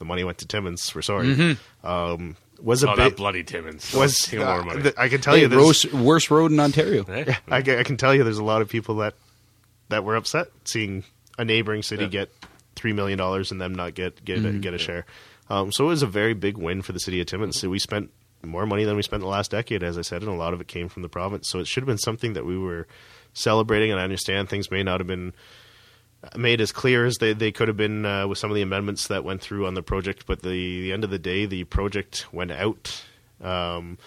the money went to Timmins. We're sorry." Um, was a Oh, bit that bloody Timmins. was Take more uh, money. th- I can tell Hey, you there's, worst, worst road in Ontario. Eh? I, ca- I can tell you there's a lot of people that that were upset seeing a neighboring city Yeah. get three million dollars and them not get get Mm-hmm. a, get a share. Um, so it was a very big win for the city of Timmins. So we spent more money than we spent the last decade, as I said, and a lot of it came from the province. So it should have been something that we were celebrating. And I understand things may not have been made as clear as they, they could have been uh, with some of the amendments that went through on the project. But the, the end of the day, the project went out um,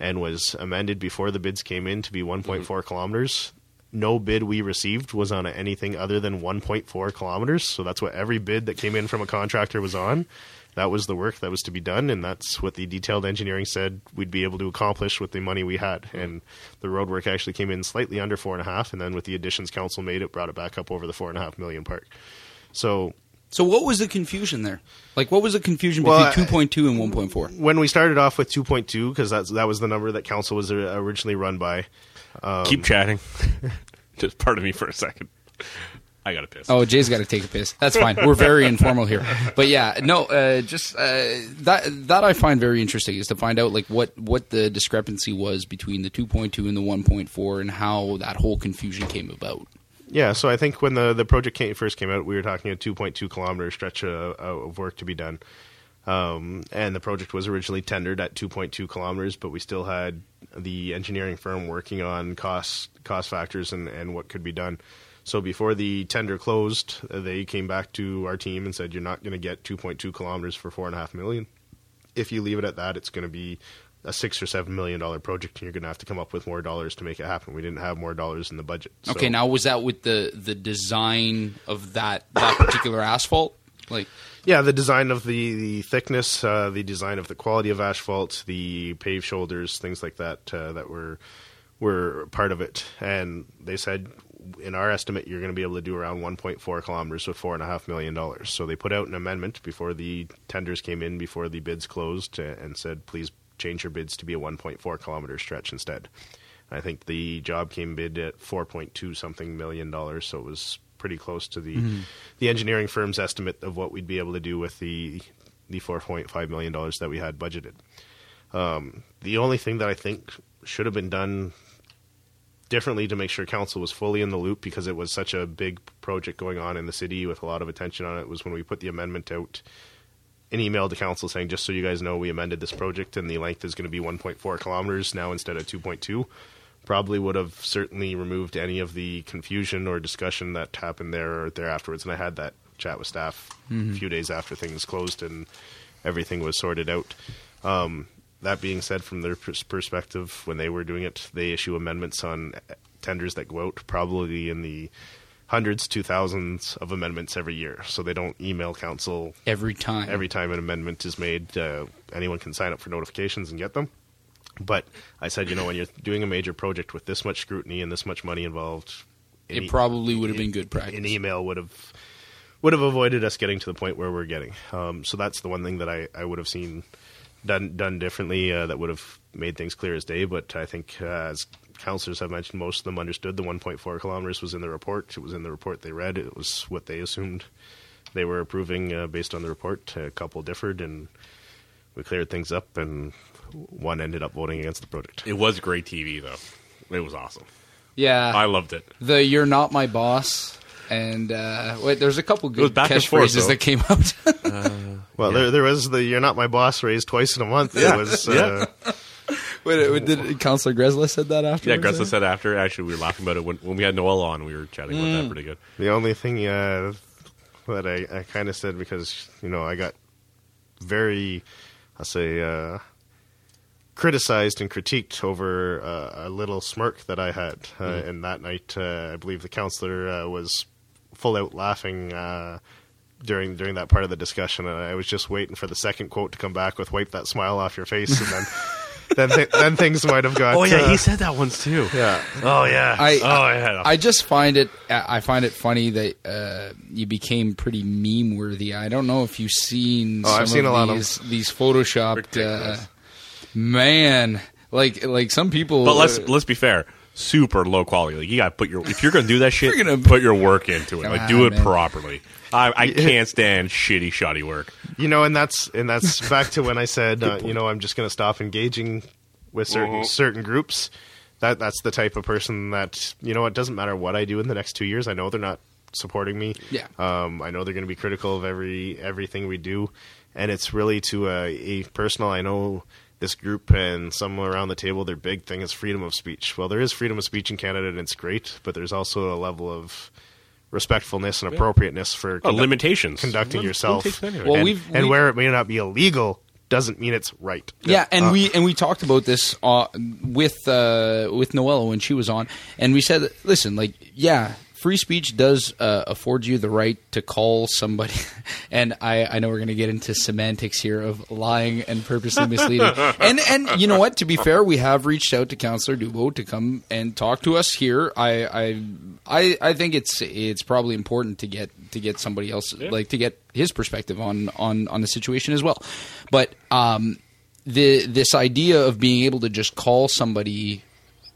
and was amended before the bids came in to be 1.4 kilometers. No bid we received was on anything other than 1.4 kilometers. So that's what every bid that came in from a contractor was on. That was the work that was to be done, and that's what the detailed engineering said we'd be able to accomplish with the money we had. And the road work actually came in slightly under four and a half, and then with the additions council made, it brought it back up over the four and a half million part. So So what was the confusion there? Like, what was the confusion Well, between 2.2 and 1.4? when we started off with 2.2, because that's that was the number that council was uh, originally run by. Keep chatting. Just pardon me for a second. I got to piss. Oh, Jay's got to take a piss. That's fine. We're very informal here, but yeah, no, uh, just uh, that that I find very interesting is to find out like what what the discrepancy was between the 2.2 and the 1.4 and how that whole confusion came about. Yeah, so I think when the the project came, first came out, we were talking a 2.2 kilometer stretch of, of work to be done, um, and the project was originally tendered at 2.2 kilometers, but we still had the engineering firm working on cost cost factors and, and what could be done. So before the tender closed, they came back to our team and said, "You're not going to get 2.2 kilometers for four and a half million. If you leave it at that, it's going to be a six or seven million dollar project, and you're going to have to come up with more dollars to make it happen. We didn't have more dollars in the budget. So- Okay, now was that with the the design of that that particular asphalt? Like, Yeah, the design of the the thickness, uh, the design of the quality of asphalt, the paved shoulders, things like that uh, that were were part of it. And they said, in our estimate, you're going to be able to do around 1.4 kilometers with four and a half million dollars. So they put out an amendment before the tenders came in, before the bids closed, and said, please change your bids to be a 1.4 kilometer stretch instead. I think the job came bid at 4.2 something million dollars, so it was pretty close to the the engineering firm's estimate of what we'd be able to do with the the 4.5 million dollars that we had budgeted. Um, the only thing that I think should have been done differently to make sure council was fully in the loop because it was such a big project going on in the city with a lot of attention on it was when we put the amendment out an email to council saying just so you guys know we amended this project and the length is going to be 1.4 kilometers now instead of 2.2 probably would have certainly removed any of the confusion or discussion that happened there or there afterwards and i had that chat with staff a few days after things closed and everything was sorted out um, that being said, from their perspective, when they were doing it, they issue amendments on tenders that go out, probably in the hundreds to thousands of amendments every year. So they don't email council every time. every time an amendment is made. Uh, anyone can sign up for notifications and get them. But I said, you know, when you're doing a major project with this much scrutiny and this much money involved, it probably would have been good practice. an email would have would have avoided us getting to the point where we're getting. Um, so that's the one thing that I, I would have seen done done differently uh, that would have made things clear as day. But I think uh, as councillors have mentioned, most of them understood the 1.4 kilometers was in the report. It was in the report they read. It was what they assumed they were approving uh, based on the report. A couple differed, and we cleared things up, and one ended up voting against the project. It was great TV though. It was awesome. yeah, I loved it. the "You're not my boss." And uh, wait, there's a couple good back and forth, catchphrases that came out. Well, there there was the "You're not my boss" raised twice in a month. Yeah. It was Yeah. uh, wait, wait, did Councillor Gresla said that after? Yeah, Gressa said after. Actually, we were laughing about it when, when we had Noel on. We were chatting about that pretty good. The only thing uh, that I, I kind of said because you know I got very, I'll say, uh, criticized and critiqued over uh, a little smirk that I had, uh, and that night uh, I believe the counselor uh, was full out laughing. Uh, during during that part of the discussion, and I was just waiting for the second quote to come back with "wipe that smile off your face," and then then th- then things might have gone. Oh yeah, uh, he said that once too. yeah. Oh yeah. I- oh yeah. I just find it. I find it funny that uh, you became pretty meme worthy. I don't know if you've seen. Oh, some I've seen of a lot of these, these photoshopped. Ridiculous. man, like like some people. but let's uh, let's be fair. Super low quality. Like you got to put your if you're going to do that shit, You're gonna- put your work into it. Come Like do it man. properly. I, I can't stand shitty, shoddy work. You know, and that's and that's back to when I said, uh, you know, I'm just going to stop engaging with certain Mhm. certain groups. That that's the type of person that you know. It doesn't matter what I do in the next two years. I know they're not supporting me. Yeah. Um, I know they're going to be critical of every everything we do, and it's really to a, a personal. I know this group and some around the table. Their big thing is freedom of speech. Well, there is freedom of speech in Canada, and it's great, but there's also a level of respectfulness and appropriateness for Oh, conduct- limitations. conducting Lim- yourself. limitations anyway. Well, and, we've- and we- where it may not be illegal doesn't mean it's right. Yeah, and Uh, we and we talked about this uh, with uh, with Noella when she was on, and we said, listen, like, yeah, free speech does uh, afford you the right to call somebody, and I, I know we're going to get into semantics here of lying and purposely misleading, and and you know what? To be fair, we have reached out to Councillor Dubo to come and talk to us here. I I I, I think it's it's probably important to get to get somebody else like to get his perspective on on on the situation as well, but um the this idea of being able to just call somebody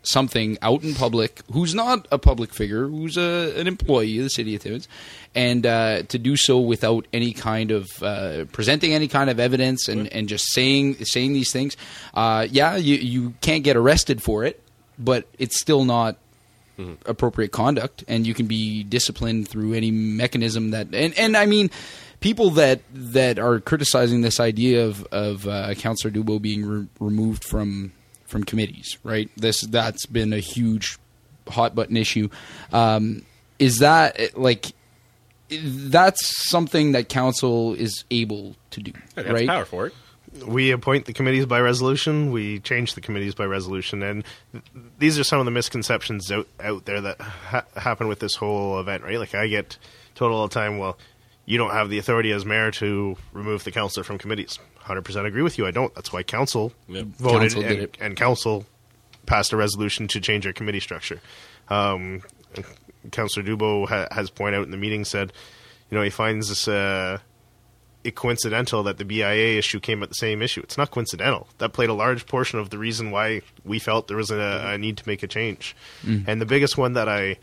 something out in public who's not a public figure, who's a, an employee of the city of Timmins, and uh, to do so without any kind of uh, presenting any kind of evidence and, and just saying saying these things. Uh, yeah, you you can't get arrested for it, but it's still not appropriate conduct, and you can be disciplined through any mechanism that. And, and I mean, people that that are criticizing this idea of of uh, Councillor Dubo being re- removed from from committees, right? This that's been a huge hot button issue. Um, is that like? That's something that council is able to do, That's right? power for it. we appoint the committees by resolution. We change the committees by resolution, and th- these are some of the misconceptions out out there that ha- happen with this whole event. Right? Like I get told all the time, "Well, you don't have the authority as mayor to remove the councillor from committees." Hundred percent agree with you. I don't. That's why council Yep. voted Council and, and council passed a resolution to change our committee structure. Um, Councillor Dubo ha- has pointed out in the meeting said, you know, he finds this. Uh, it coincidental that the BIA issue came at the same issue. It's not coincidental. That played a large portion of the reason why we felt there was a, a need to make a change. And the biggest one that I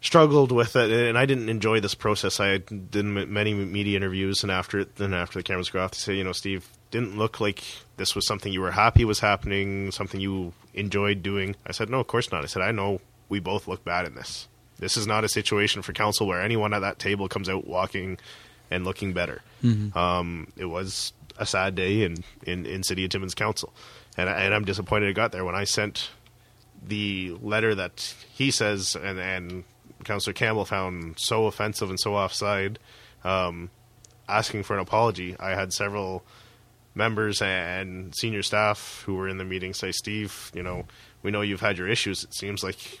struggled with it, and I didn't enjoy this process. I did many media interviews, and after it, then after the cameras go off, they say, you know, Steve, didn't look like this was something you were happy was happening, something you enjoyed doing. I said, no, of course not. I said, I know we both look bad in this. This is not a situation for council where anyone at that table comes out walking and looking better. Um, it was a sad day in, in, in City of Timmins Council. And, I, and I'm disappointed it got there. When I sent the letter that he says and, and Councillor Campbell found so offensive and so offside, um, asking for an apology, I had several members and senior staff who were in the meeting say, Steve, you know, we know you've had your issues. It seems like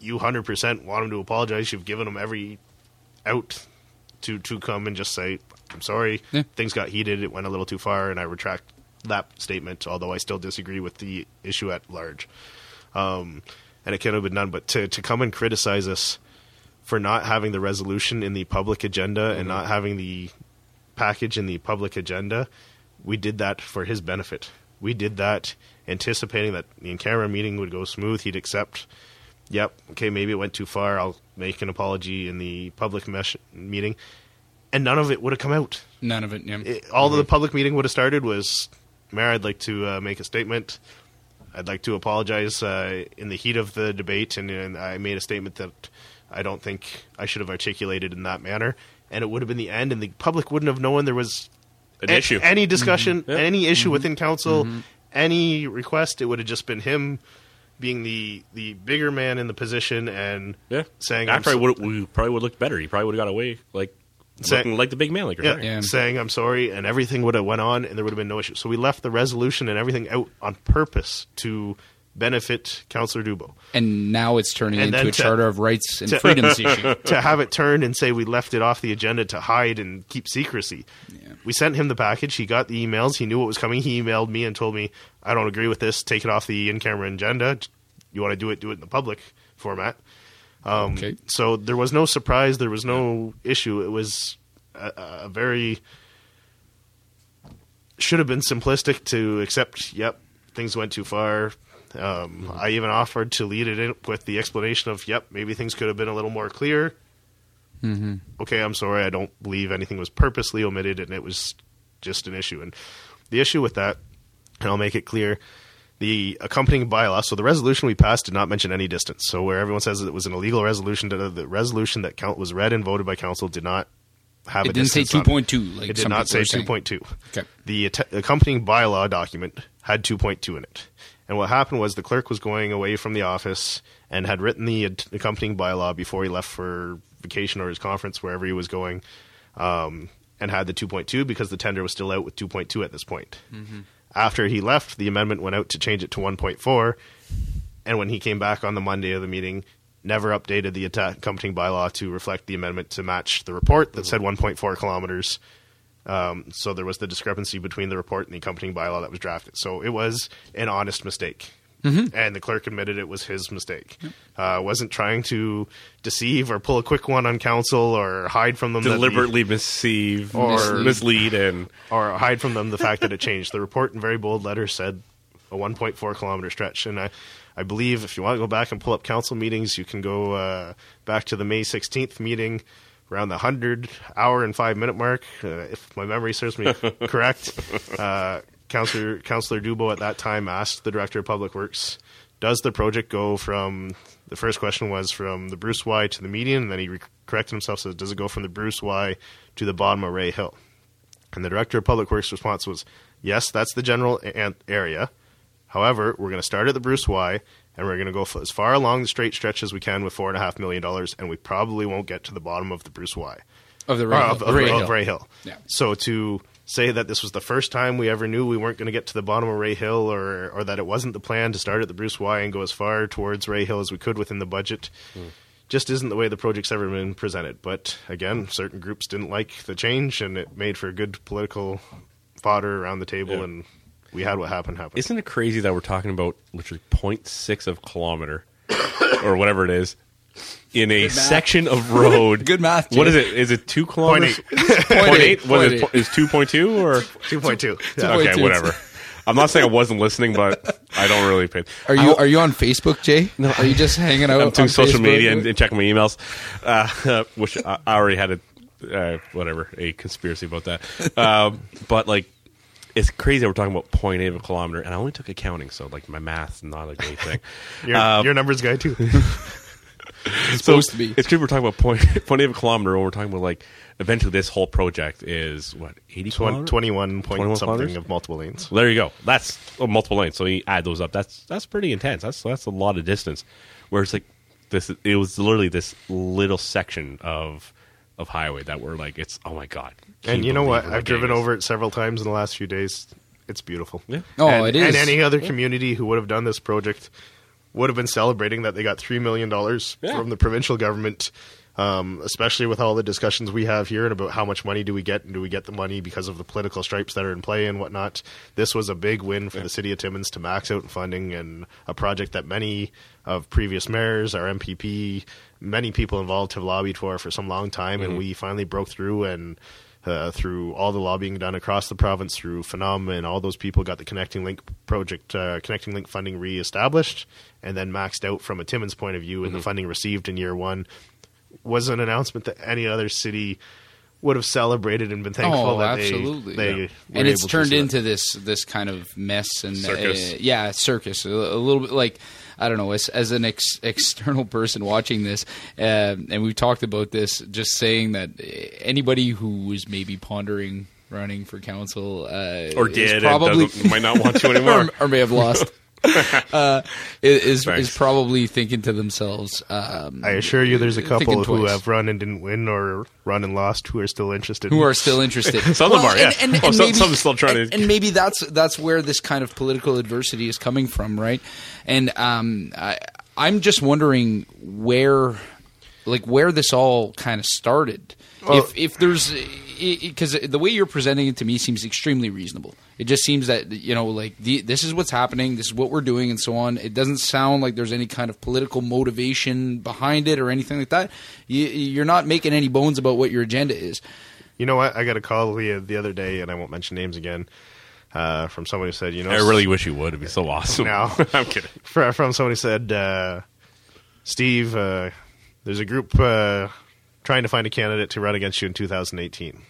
you 100% want him to apologize. You've given him every out to, to come and just say, I'm sorry, Yeah. things got heated, it went a little too far, and I retract that statement, although I still disagree with the issue at large. Um, and it could have been done, but to, to come and criticize us for not having the resolution in the public agenda and not having the package in the public agenda, we did that for his benefit. We did that anticipating that the in-camera meeting would go smooth. He'd accept, yep, okay, maybe it went too far. I'll make an apology in the public mesh- meeting. And none of it would have come out. None of it. Yeah. It, all the public meeting would have started was, Mayor, I'd like to uh, make a statement. I'd like to apologize uh, in the heat of the debate, and, and I made a statement that I don't think I should have articulated in that manner. And it would have been the end, and the public wouldn't have known there was An a- issue. any discussion, mm-hmm. Yeah. any issue mm-hmm. within council, mm-hmm. any request. It would have just been him being the the bigger man in the position and Yeah, saying, I I'm probably so- would we probably would look better. He probably would have got away like Say- looking like the big man, like yeah, saying. Yeah. saying I'm sorry, and everything would have went on, and there would have been no issue. So we left the resolution and everything out on purpose to benefit Councillor Dubo. and now it's turning And into a to- charter of rights and to- freedoms issue. to have it turned and say we left it off the agenda to hide and keep secrecy. We sent him the package. He got the emails. He knew what was coming. He emailed me and told me, "I don't agree with this. Take it off the in-camera agenda. You want to do it? Do it in the public format." Um, Okay. So there was no surprise. There was no issue. It was a, a very should have been simplistic to accept. Yep, things went too far. Um, I even offered to lead it in with the explanation of, "Yep, maybe things could have been a little more clear." Mm-hmm. Okay, I'm sorry. I don't believe anything was purposely omitted, and it was just an issue. And the issue with that, and I'll make it clear, the accompanying bylaw. So the resolution we passed did not mention any distance. So where everyone says it was an illegal resolution, the resolution that count was read and voted by council did not have It a didn't say distance on it. 2.2 like it did not say are saying. 2.2. Okay. The att- accompanying bylaw document had 2.2 in it. And what happened was the clerk was going away from the office and had written the ad- accompanying bylaw before he left for vacation or his conference, wherever he was going. Um, and had the 2.2 because the tender was still out with 2.2 at this point. After he left, the amendment went out to change it to 1.4, and when he came back on the Monday of the meeting, never updated the accompanying bylaw to reflect the amendment to match the report that said 1.4 kilometers. Um, so there was the discrepancy between the report and the accompanying bylaw that was drafted. So it was an honest mistake. And the clerk admitted it was his mistake. Uh, wasn't trying to deceive or pull a quick one on council or hide from them that the- Deliberately mislead Or- or mislead and or hide from them the fact that it changed. The report in very bold letters said a 1.4 kilometer stretch, and I, I believe if you want to go back and pull up council meetings, you can go uh, back to the May 16th meeting around the 100 hour and five minute mark, uh, if my memory serves me correct. Uh, Councillor Councillor Dubo at that time asked the director of public works, "Does the project go from?" The first question was from the Bruce Y to the median, and then he re- corrected himself. Says, "Does it go from the Bruce Y to the bottom of Ray Hill?" And the director of public works response was, "Yes, that's the general a- area. However, we're going to start at the Bruce Y, and we're going to go f- as far along the straight stretch as we can with four and a half million dollars, and we probably won't get to the bottom of the Bruce Y of the or Ray, of, Hill. of- Ray of Hill. Ray Hill. Yeah. So to say that this was the first time we ever knew we weren't going to get to the bottom of Ray Hill, or or that it wasn't the plan to start at the Bruce Y and go as far towards Ray Hill as we could within the budget. Hmm. Just isn't the way the project's ever been presented. But again, certain groups didn't like the change, and it made for good political fodder around the table, Yeah. and we had what happened happen. Isn't it crazy that we're talking about literally 0.6 of kilometer or whatever it is in a section of road? Good math, What Jay. is it? Is it two kilometers? eight. Point eight. Point Was eight. it is two point two or Two point two. okay? 2.2. Whatever. I'm not saying I wasn't listening, but I don't really pay. Are you are you on Facebook, Jay? No, are you just hanging out? I'm doing on social Facebook? media and, and checking my emails, uh, which I I already had a uh, whatever a conspiracy about that. Um, but like, it's crazy that we're talking about 0.8 of a kilometer, and I only took accounting, so like my math's not a great thing. Your, Um, your numbers guy too. It's supposed to be. It's true. We're talking about point, point eight of a kilometer, and we're talking about like eventually this whole project is what 80 Twen- kilometers? 21 point 21 something kilometers? of multiple lanes. There you go. That's oh, multiple lanes. So you add those up. That's that's pretty intense. That's that's a lot of distance. Where it's like this, it was literally this little section of of highway that were like, it's oh my god. Can And you know believe what? we're I've driven getting this? over it several times in the last few days. It's beautiful. Yeah. Oh, and, it is. And any other community who would have done this project would have been celebrating that they got $3 million Yeah. from the provincial government, um, especially with all the discussions we have here and about how much money do we get and do we get the money because of the political stripes that are in play and whatnot. This was a big win for the city of Timmins to max out funding and a project that many of previous mayors, our MPP, many people involved have lobbied for for some long time, and we finally broke through and uh, through all the lobbying done across the province, through FONOM and all those people got the Connecting Link project, uh, Connecting Link funding reestablished, and then maxed out from a Timmins point of view, and the funding received in year one was an announcement that any other city would have celebrated and been thankful Oh, that absolutely. they, they yeah. and it's turned into this this kind of mess and Circus. Uh, yeah, circus. A, a little bit like I don't know. As as an ex, external person watching this, uh, and we've talked about this, just saying that anybody who was maybe pondering running for council uh, or did probably might not want to anymore. or, or may have lost. uh, is Thanks. is probably thinking to themselves. Um, I assure you, there's a couple who twice. have run and didn't win, or run and lost, who are still interested. who are still interested. Some of them are, yeah. Oh, some- some are still trying and, to- and maybe that's that's where this kind of political adversity is coming from, right? And um, I, I'm just wondering where, like, where this all kind of started. Well- if if there's because the way you're presenting it to me seems extremely reasonable. It just seems that you know, like the, this is what's happening, this is what we're doing, and so on. It doesn't sound like there's any kind of political motivation behind it or anything like that. You, you're not making any bones about what your agenda is. You know what? I got a call the, the other day, and I won't mention names again, uh, from somebody who said, you know, I really wish you would. It'd be so awesome. No. I'm kidding. from somebody who said, uh, Steve, uh, there's a group uh, trying to find a candidate to run against you in 2018.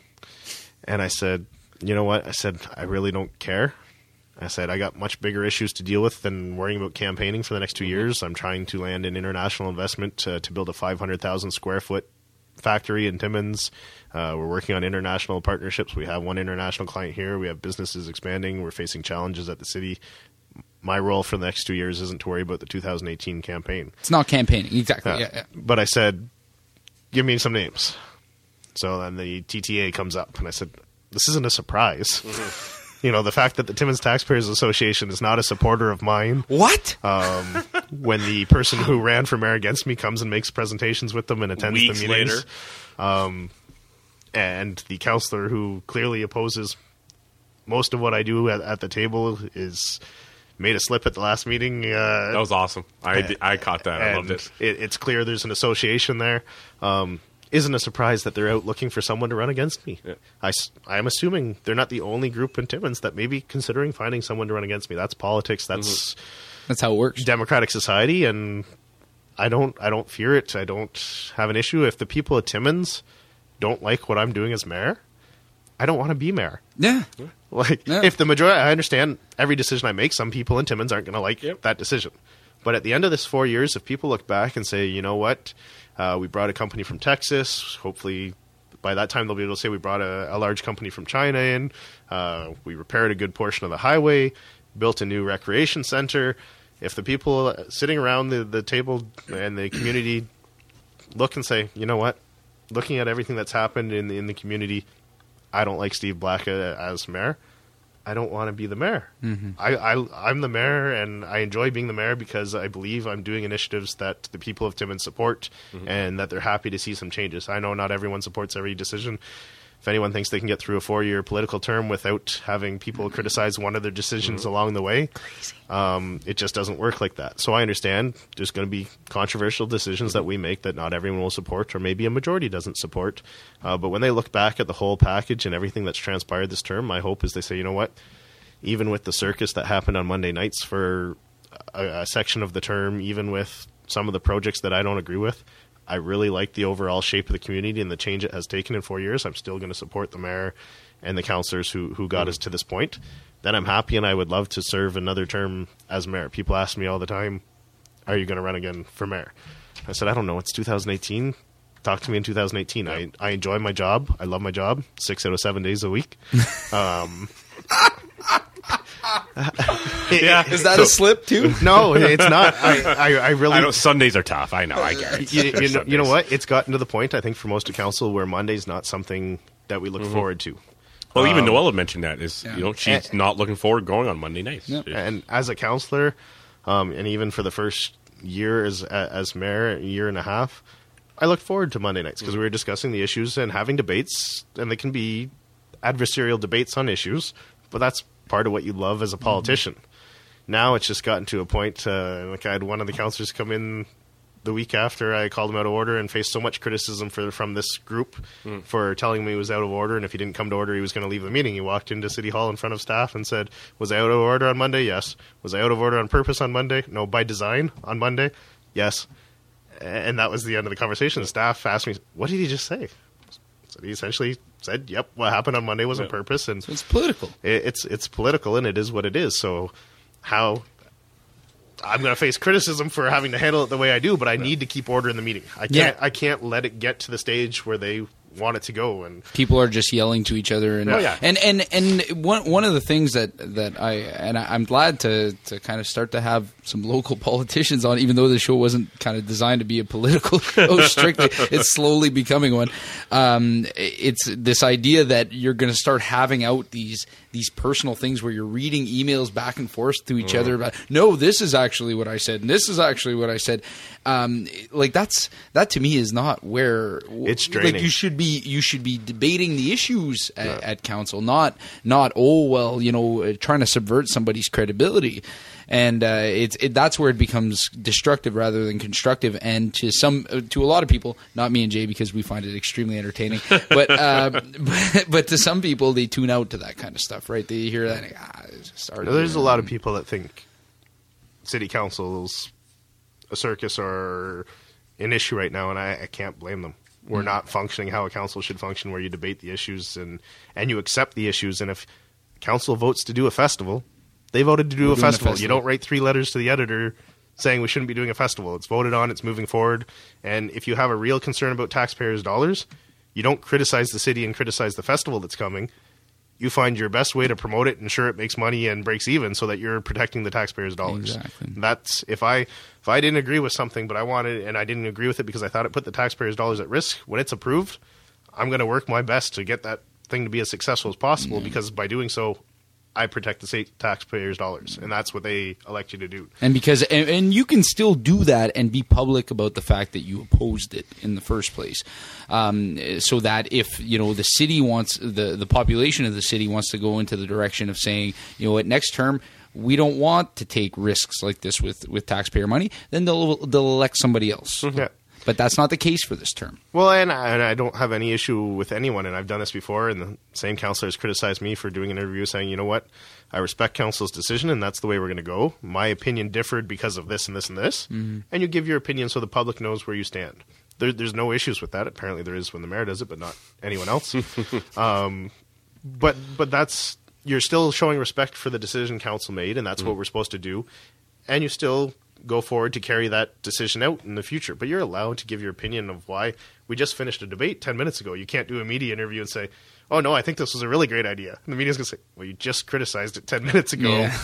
And I said, you know what? I said, I really don't care. I said, I got much bigger issues to deal with than worrying about campaigning for the next two years. I'm trying to land an international investment to, to build a 500,000 square foot factory in Timmins. Uh, we're working on international partnerships. We have one international client here. We have businesses expanding. We're facing challenges at the city. My role for the next two years isn't to worry about the 2018 campaign. It's not campaigning, exactly. Uh, yeah, yeah. But I said, give me some names. So then the TTA comes up, and I said, "This isn't a surprise." Mm-hmm. you know, the fact that the Timmins Taxpayers Association is not a supporter of mine. What? Um, when the person who ran for mayor against me comes and makes presentations with them and attends Weeks the meetings, later. and the counselor who clearly opposes most of what I do at, at the table is made a slip at the last meeting. Uh, That was awesome. I, I caught that. I loved and it. It's clear there's an association there. Um, isn't a surprise that they're out looking for someone to run against me. Yeah. I, am assuming they're not the only group in Timmins that may be considering finding someone to run against me. That's politics. That's That's how it works. democratic society, and I don't I don't fear it. I don't have an issue if the people of Timmins don't like what I'm doing as mayor. I don't want to be mayor. Yeah. Like, Yeah. if the majority, I understand every decision I make, some people in Timmins aren't going to like Yep. that decision. But at the end of this four years, if people look back and say, you know what, uh, we brought a company from Texas, hopefully by that time they'll be able to say we brought a, a large company from China in, uh, we repaired a good portion of the highway, built a new recreation center. If the people sitting around the, the table and the community look and say, you know what, looking at everything that's happened in the, in the community, I don't like Steve Black uh, as mayor. I don't want to be the mayor. I, I, I'm the mayor, and I enjoy being the mayor because I believe I'm doing initiatives that the people of Timmins support, and that they're happy to see some changes. I know not everyone supports every decision. If anyone thinks they can get through a four-year political term without having people criticize one of their decisions along the way, um, it just doesn't work like that. So I understand there's going to be controversial decisions that we make that not everyone will support, or maybe a majority doesn't support. Uh, but when they look back at the whole package and everything that's transpired this term, my hope is they say, you know what, even with the circus that happened on Monday nights for a, a section of the term, even with some of the projects that I don't agree with, I really like the overall shape of the community and the change it has taken in four years. I'm still going to support the mayor and the councillors who, who got us to this point. Then I'm happy and I would love to serve another term as mayor. People ask me all the time, are you going to run again for mayor? I said, I don't know. It's 2018. Talk to me in 2018. I, I enjoy my job. I love my job six out of seven days a week. Um, Yeah. Is that So- a slip too? No, it's not. I, I, I really I know Sundays are tough. I know. I get it. you, you, know, you know what? It's gotten to the point, I think, for most of council where Monday's not something that we look Mm-hmm. forward to. Well, even Um, Noella had mentioned that is Yeah. you know she's And- not looking forward going on Monday nights. Yeah. And as a counselor, um, and even for the first year as as mayor, a year and a half, I looked forward to Monday nights because we were discussing the issues and having debates, and they can be adversarial debates on issues, but that's part of what you love as a politician. Now it's just gotten to a point. Uh, like I had one of the counselors come in the week after I called him out of order and faced so much criticism for, from this group for telling me he was out of order, and if he didn't come to order, he was going to leave the meeting. He walked into City Hall in front of staff and said, "Was I out of order on Monday? Yes. Was I out of order on purpose on Monday? No. By design on Monday? Yes." And that was the end of the conversation. The staff asked me, "What did he just say?" So he essentially said, "Yep, what happened on Monday was on purpose, and It's political. it, it's it's political and it is what it is. So how I'm going to face criticism for having to handle it the way I do, but I need to keep order in the meeting. I can't Yeah. I can't let it get to the stage where they want it to go and people are just yelling to each other and Oh, yeah. and and and one one of the things that that I and I, I'm glad to to kind of start to have some local politicians on even though the show wasn't kind of designed to be a political show strictly it's slowly becoming one um, it's this idea that you're going to start having out these these personal things where you're reading emails back and forth to each other about no this is actually what I said and this is actually what I said um, like that's that to me is not where It's like draining. you should be you should be debating the issues at, at council, not not oh well you know uh, trying to subvert somebody's credibility, and uh, it's it, that's where it becomes destructive rather than constructive. And to some uh, to a lot of people, not me and Jay because we find it extremely entertaining, but uh, but, but to some people they tune out to that kind of stuff, right? They hear that and, ah, it's just arguing. there's a lot of people that think city council's a circus or an issue right now, and I, I can't blame them. We're not functioning how a council should function, where you debate the issues and and you accept the issues. And if council votes to do a festival, they voted to do a doing a festival. You don't write three letters to the editor saying we shouldn't be doing a festival. It's voted on. It's moving forward. And if you have a real concern about taxpayers' dollars, you don't criticize the city and criticize the festival that's coming. You find your best way to promote it, and ensure it makes money and breaks even, so that you're protecting the taxpayers' dollars. Exactly. That's if I if I didn't agree with something, but I wanted and I didn't agree with it because I thought it put the taxpayers' dollars at risk. When it's approved, I'm going to work my best to get that thing to be as successful as possible Mm-hmm. because by doing so, I protect the state taxpayers' dollars, and that's what they elect you to do. And because and, and you can still do that and be public about the fact that you opposed it in the first place, um, so that if you know the city wants the the population of the city wants to go into the direction of saying you know what next term we don't want to take risks like this with with taxpayer money, then they'll they'll elect somebody else. Yeah. But that's not the case for this term. Well, and I, and I don't have any issue with anyone, and I've done this before. And the same counselor has criticized me for doing an interview, saying, "You know what? I respect council's decision, and that's the way we're going to go. My opinion differed because of this and this and this, and you give your opinion so the public knows where you stand." There, there's no issues with that. Apparently, there is when the mayor does it, but not anyone else. um, but but that's you're still showing respect for the decision council made, and that's what we're supposed to do. And you still go forward to carry that decision out in the future. But you're allowed to give your opinion of why. We just finished a debate ten minutes ago. You can't do a media interview and say, "Oh no, I think this was a really great idea." And the media's gonna say, "Well, you just criticized it ten minutes ago." Yeah.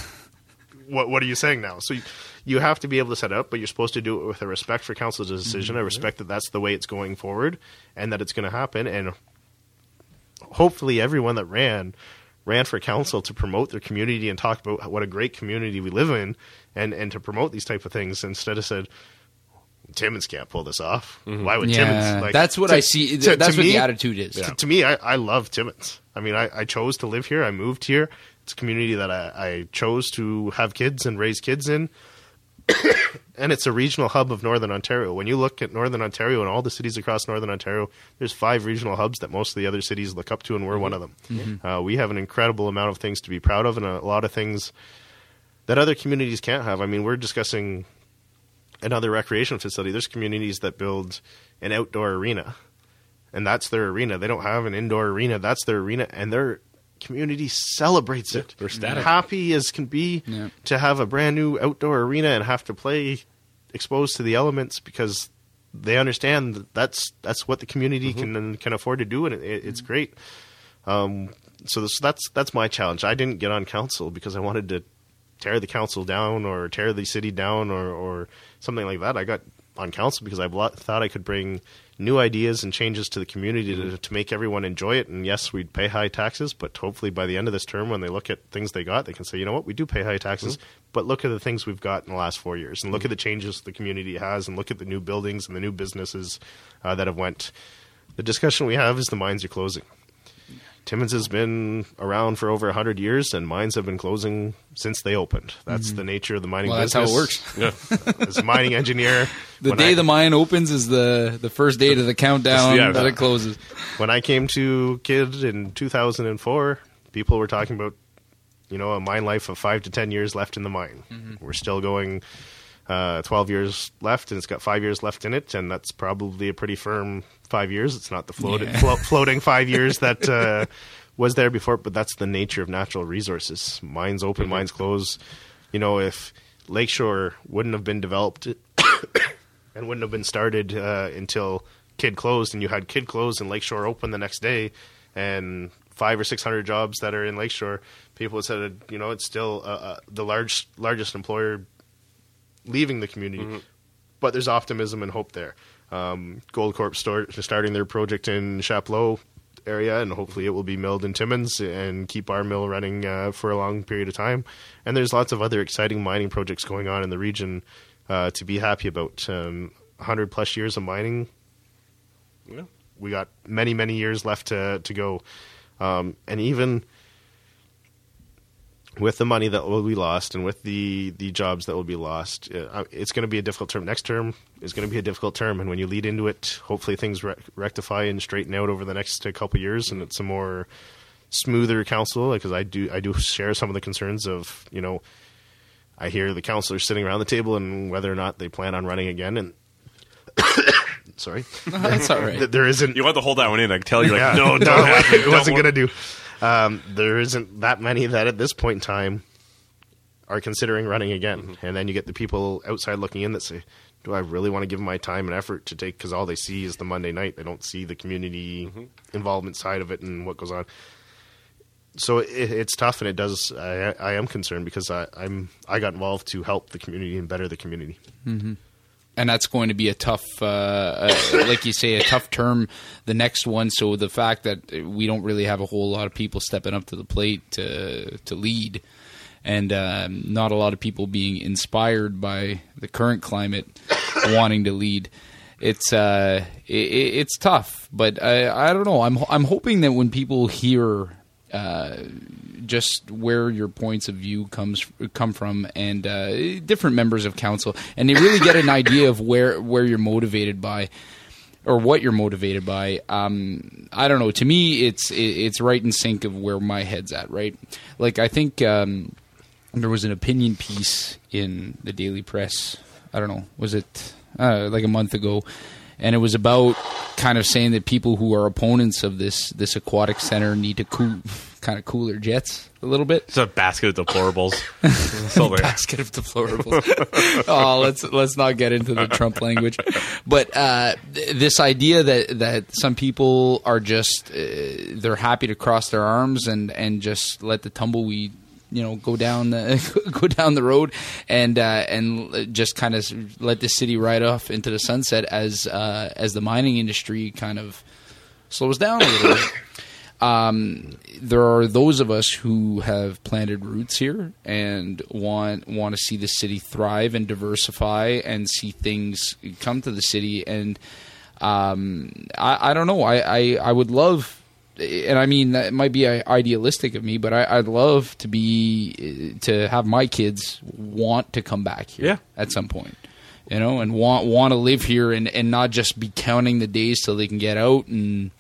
What What are you saying now? So you, you have to be able to set it up, but you're supposed to do it with a respect for council's decision, a mm-hmm. respect that that's the way it's going forward, and that it's going to happen, and hopefully everyone that ran ran for council to promote their community and talk about what a great community we live in and and to promote these type of things instead of said Timmins can't pull this off. Mm-hmm. Why would Yeah, Timmins? Like, that's what to- I see. to- that's to what me- the attitude is. To, to me, I, I love Timmins. I mean, I, I chose to live here. I moved here. It's a community that I, I chose to have kids and raise kids in. and it's a regional hub of Northern Ontario. When you look at Northern Ontario and all the cities across Northern Ontario, there's five regional hubs that most of the other cities look up to, and we're one of them. Uh, we have an incredible amount of things to be proud of, and a lot of things that other communities can't have. I mean, we're discussing another recreation facility. There's communities that build an outdoor arena, and that's their arena. They don't have an indoor arena. That's their arena, and their community celebrates it. they're ecstatic. happy as can be Yeah. to have a brand new outdoor arena and have to play exposed to the elements because they understand that that's that's what the community can can afford to do, and it, it, it's great. Um, so this, that's that's my challenge. I didn't get on council because I wanted to tear the council down or tear the city down or, or something like that. I got on council because I thought I could bring new ideas and changes to the community to, mm-hmm. to make everyone enjoy it. And yes, we'd pay high taxes, but hopefully by the end of this term, when they look at things they got, they can say, you know what, we do pay high taxes, mm-hmm. but look at the things we've got in the last four years, and look at mm-hmm. the changes the community has, and look at the new buildings and the new businesses uh, that have went. The discussion we have is the mines are closing. Timmins has been around for over 100 years, and mines have been closing since they opened. That's the nature of the mining Well, that's how it works. As a mining engineer, The day I, the mine opens is the the first day to the countdown Yeah. that it closes. when I came to Kidd in 2004, people were talking about, you know, a mine life of five to 10 years left in the mine. Mm-hmm. We're still going uh, 12 years left, and it's got five years left in it, and that's probably a pretty firm five years. It's not the Yeah. flo- floating five years that uh, was there before, but that's the nature of natural resources. Mines open, Mm-hmm. mines close. You know, if Lakeshore wouldn't have been developed and wouldn't have been started uh, until Kidd closed, and you had Kidd closed and Lakeshore open the next day, and five or six hundred jobs that are in Lakeshore, people said, you know, it's still uh, uh, the large largest employer leaving the community, but there's optimism and hope there. Um, Goldcorp start, starting their project in Chapleau area, and hopefully it will be milled in Timmins and keep our mill running uh, for a long period of time. And there's lots of other exciting mining projects going on in the region uh, to be happy about. Um, 100 plus years of mining, Yeah. we got many many years left to to go, um, and even with the money that will be lost and with the the jobs that will be lost, uh, it's going to be a difficult term. Next term is going to be a difficult term, and when you lead into it, hopefully things re- rectify and straighten out over the next uh, couple years, and it's a more smoother council. Because I do I do share some of the concerns of you know. I hear the councilors sitting around the table and whether or not they plan on running again. And sorry, That's all right. there isn't. You want to hold that one in. I can tell you're like, yeah. no, no, don't it, wasn't Don't going to do. Um, there isn't that many that at this point in time are considering running again. Mm-hmm. And then you get the people outside looking in that say, do I really want to give my time and effort to take? Because all they see is the Monday night. They don't see the community Mm-hmm. involvement side of it and what goes on. So it, it's tough, and it does. I, I am concerned because I, I'm I got involved to help the community and better the community. And that's going to be a tough, uh, uh, like you say, a tough term. The next one. So the fact that we don't really have a whole lot of people stepping up to the plate to to lead, and um, not a lot of people being inspired by the current climate, wanting to lead. It's uh, it, it's tough, but I I don't know. I'm I'm hoping that when people hear uh, just where your points of view comes come from and uh, different members of council, and they really get an idea of where where you're motivated by or what you're motivated by. Um, I don't know. To me, it's it's right in sync of where my head's at. Right, like I think um, there was an opinion piece in the Daily Press. I don't know. Was it uh, like a month ago? and it was about kind of saying that people who are opponents of this this aquatic center need to cool, kind of cooler jets a little bit. It's a basket of deplorables. basket of deplorables. oh, let's let's not get into the Trump language, but uh, th- this idea that that some people are just uh, they're happy to cross their arms and and just let the tumbleweed you know go down the go down the road and uh, and just kind of let the city ride off into the sunset as uh, as the mining industry kind of slows down a little bit. Um, there are those of us who have planted roots here and want want to see the city thrive and diversify and see things come to the city. And um, I, I don't know. I, I, I would love and I mean that might be idealistic of me, but I, would love to be to have my kids want to come back here yeah. at some point, you know, and want want to live here and and not just be counting the days till they can get out and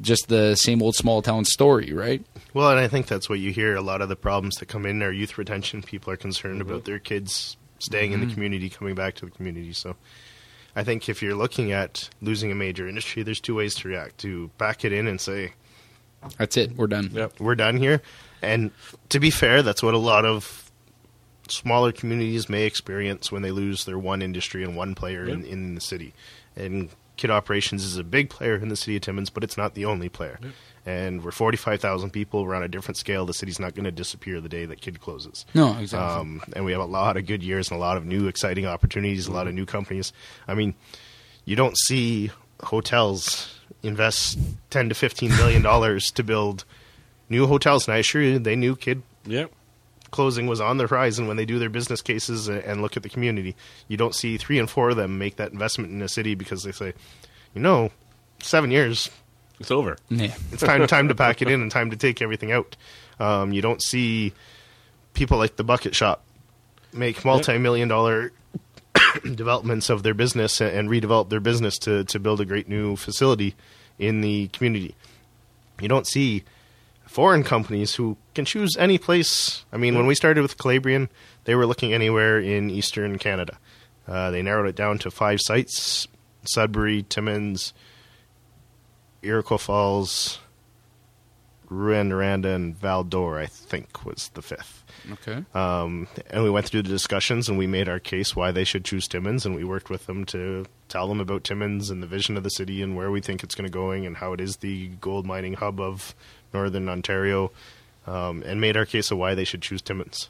just the same old small town story, right? Well, and I think that's what you hear. A lot of the problems that come in are youth retention. People are concerned mm-hmm. about their kids staying mm-hmm. in the mm-hmm. community, coming back to the community. So. I think if you're looking at losing a major industry, there's two ways to react: to back it in and say, that's it. We're done. Yep, we're done here. And to be fair, that's what a lot of smaller communities may experience when they lose their one industry and one player yep. in, in the city. And Kidd Operations is a big player in the city of Timmins, but it's not the only player. Yep. And we're 45,000 people. We're on a different scale. The city's not going to disappear the day that Kidd closes. No, exactly. Um, and we have a lot of good years and a lot of new exciting opportunities, mm-hmm. a lot of new companies. I mean, you don't see hotels invest ten to fifteen million dollars to build new hotels. And I assure you, they knew Kidd yep. Closing was on the horizon when they do their business cases and look at the community. You don't see three and four of them make that investment in a city because they say, you know, seven years, it's over. Yeah. It's time time to pack it in and time to take everything out. Um, you don't see people like the Bucket Shop make multi-million dollar developments of their business and redevelop their business to, to build a great new facility in the community. You don't see foreign companies who can choose any place. I mean, when we started with Calabrian, they were looking anywhere in eastern Canada. Uh, they narrowed it down to five sites Sudbury, Timmins, Iroquois Falls, Rouyn-Noranda, and Val-d'Or, I think, was the fifth. Okay. Um, and we went through the discussions and we made our case why they should choose Timmins, and we worked with them to tell them about Timmins and the vision of the city and where we think it's going to going and how it is the gold mining hub of northern Ontario, um, and made our case of why they should choose Timmins.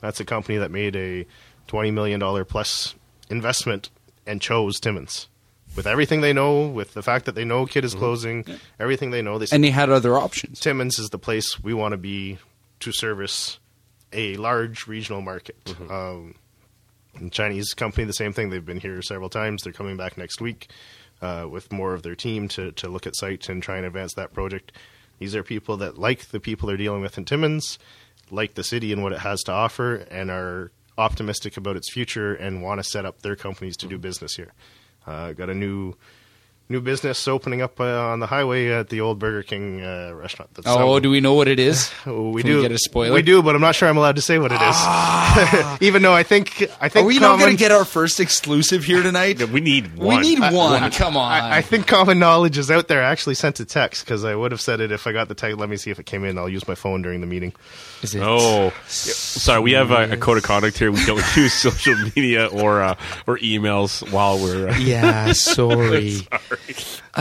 That's a company that made a twenty million dollar plus investment and chose Timmins. With everything they know, with the fact that they know Kidd is mm-hmm. closing, everything they know, they and they had other options. Timmins is the place we want to be to service a large regional market. Mm-hmm. Um, Chinese company, the same thing. They've been here several times. They're coming back next week uh, with more of their team to, to look at site and try and advance that project. These are people that like the people they're dealing with in Timmins, like the city and what it has to offer, and are optimistic about its future and want to set up their companies to do business here. Uh, got a new new business opening up uh, on the highway at the old Burger King uh, restaurant. That's oh, do we know what it is? we Can do we get a spoiler. We do, but I'm not sure I'm allowed to say what it is. Ah. Even though I think I think are we common, not going to get our first exclusive here tonight? we need one. We need one. I, Come on. I, I, think common knowledge is out there. I actually sent a text because I would have said it if I got the text. Let me see if it came in. I'll use my phone during the meeting. Is it? Oh, sorry. We have a, a, code of conduct here. We don't use social media or uh, or emails while we're. Uh, yeah, sorry. sorry.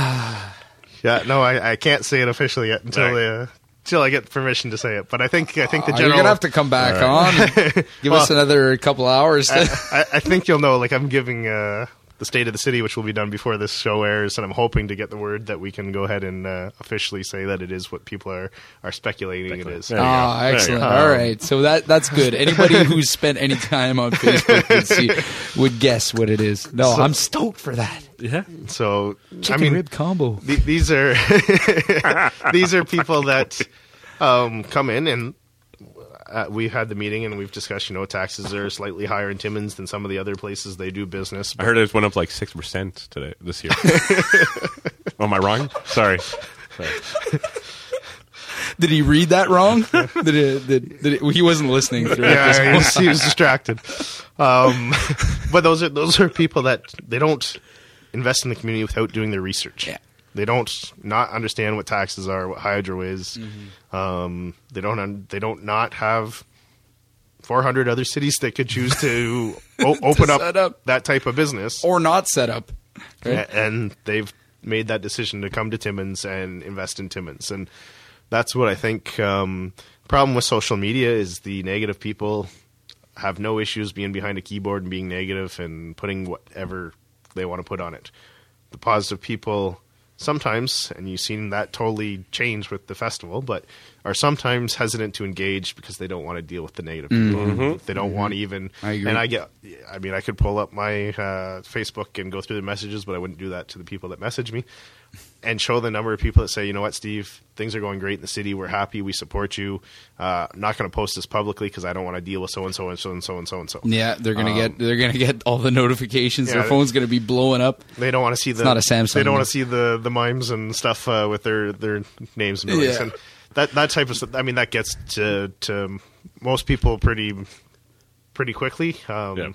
yeah, no, I, I can't say it officially yet until right. they uh, till I get permission to say it. But I think I think the Uh, general. you're gonna have to come back on. and Give us another couple hours. To, I, I think you'll know. Like I'm giving uh, the state of the city, which will be done before this show airs, and I'm hoping to get the word that we can go ahead and uh, officially say that it is what people are are speculating it is. There you go. Ah, There excellent. go. All right, so that that's good. Anybody who's spent any time on Facebook would see would guess what it is. No, So- I'm stoked for that Yeah. So chicken I mean, rib combo. th- these are these are people that um, come in and uh, we've had the meeting and we've discussed. You know, taxes are slightly higher in Timmins than some of the other places they do business. I heard it went up like six percent today this year. oh, am I wrong? Sorry. Sorry. Did he read that wrong? did it, did, did it, he wasn't listening through yeah, he was, he was distracted. Um, but those are those are people that they don't invest in the community without doing their research. Yeah. They don't not understand what taxes are, what hydro is. Mm-hmm. Um, they don't un- they don't not have 400 other cities that could choose to o- open up, up. that type of business. or not set up. Right? And they've made that decision to come to Timmins and invest in Timmins, and that's what I think. Um, problem with social media is the negative people have no issues being behind a keyboard and being negative and putting whatever they want to put on it. The positive people sometimes, and you've seen that totally change with the festival, but are sometimes hesitant to engage because they don't want to deal with the negative people. They don't want to even. I agree. And I get. I mean, I could pull up my uh, Facebook and go through the messages, but I wouldn't do that to the people that message me. And show the number of people that say, you know what, Steve, things are going great in the city. We're happy. We support you. Uh, I'm not going to post this publicly because I don't want to deal with so and so and so and so and so and so. Yeah, they're gonna get they're gonna get all the notifications. Um, yeah, Their phone's gonna be blowing up. They don't want to see the. not a Samsung. They don't want to see the the mimes and stuff uh, with their their names and. Yeah. and that that type of stuff. I mean, that gets to to most people pretty pretty quickly. Um, Yeah.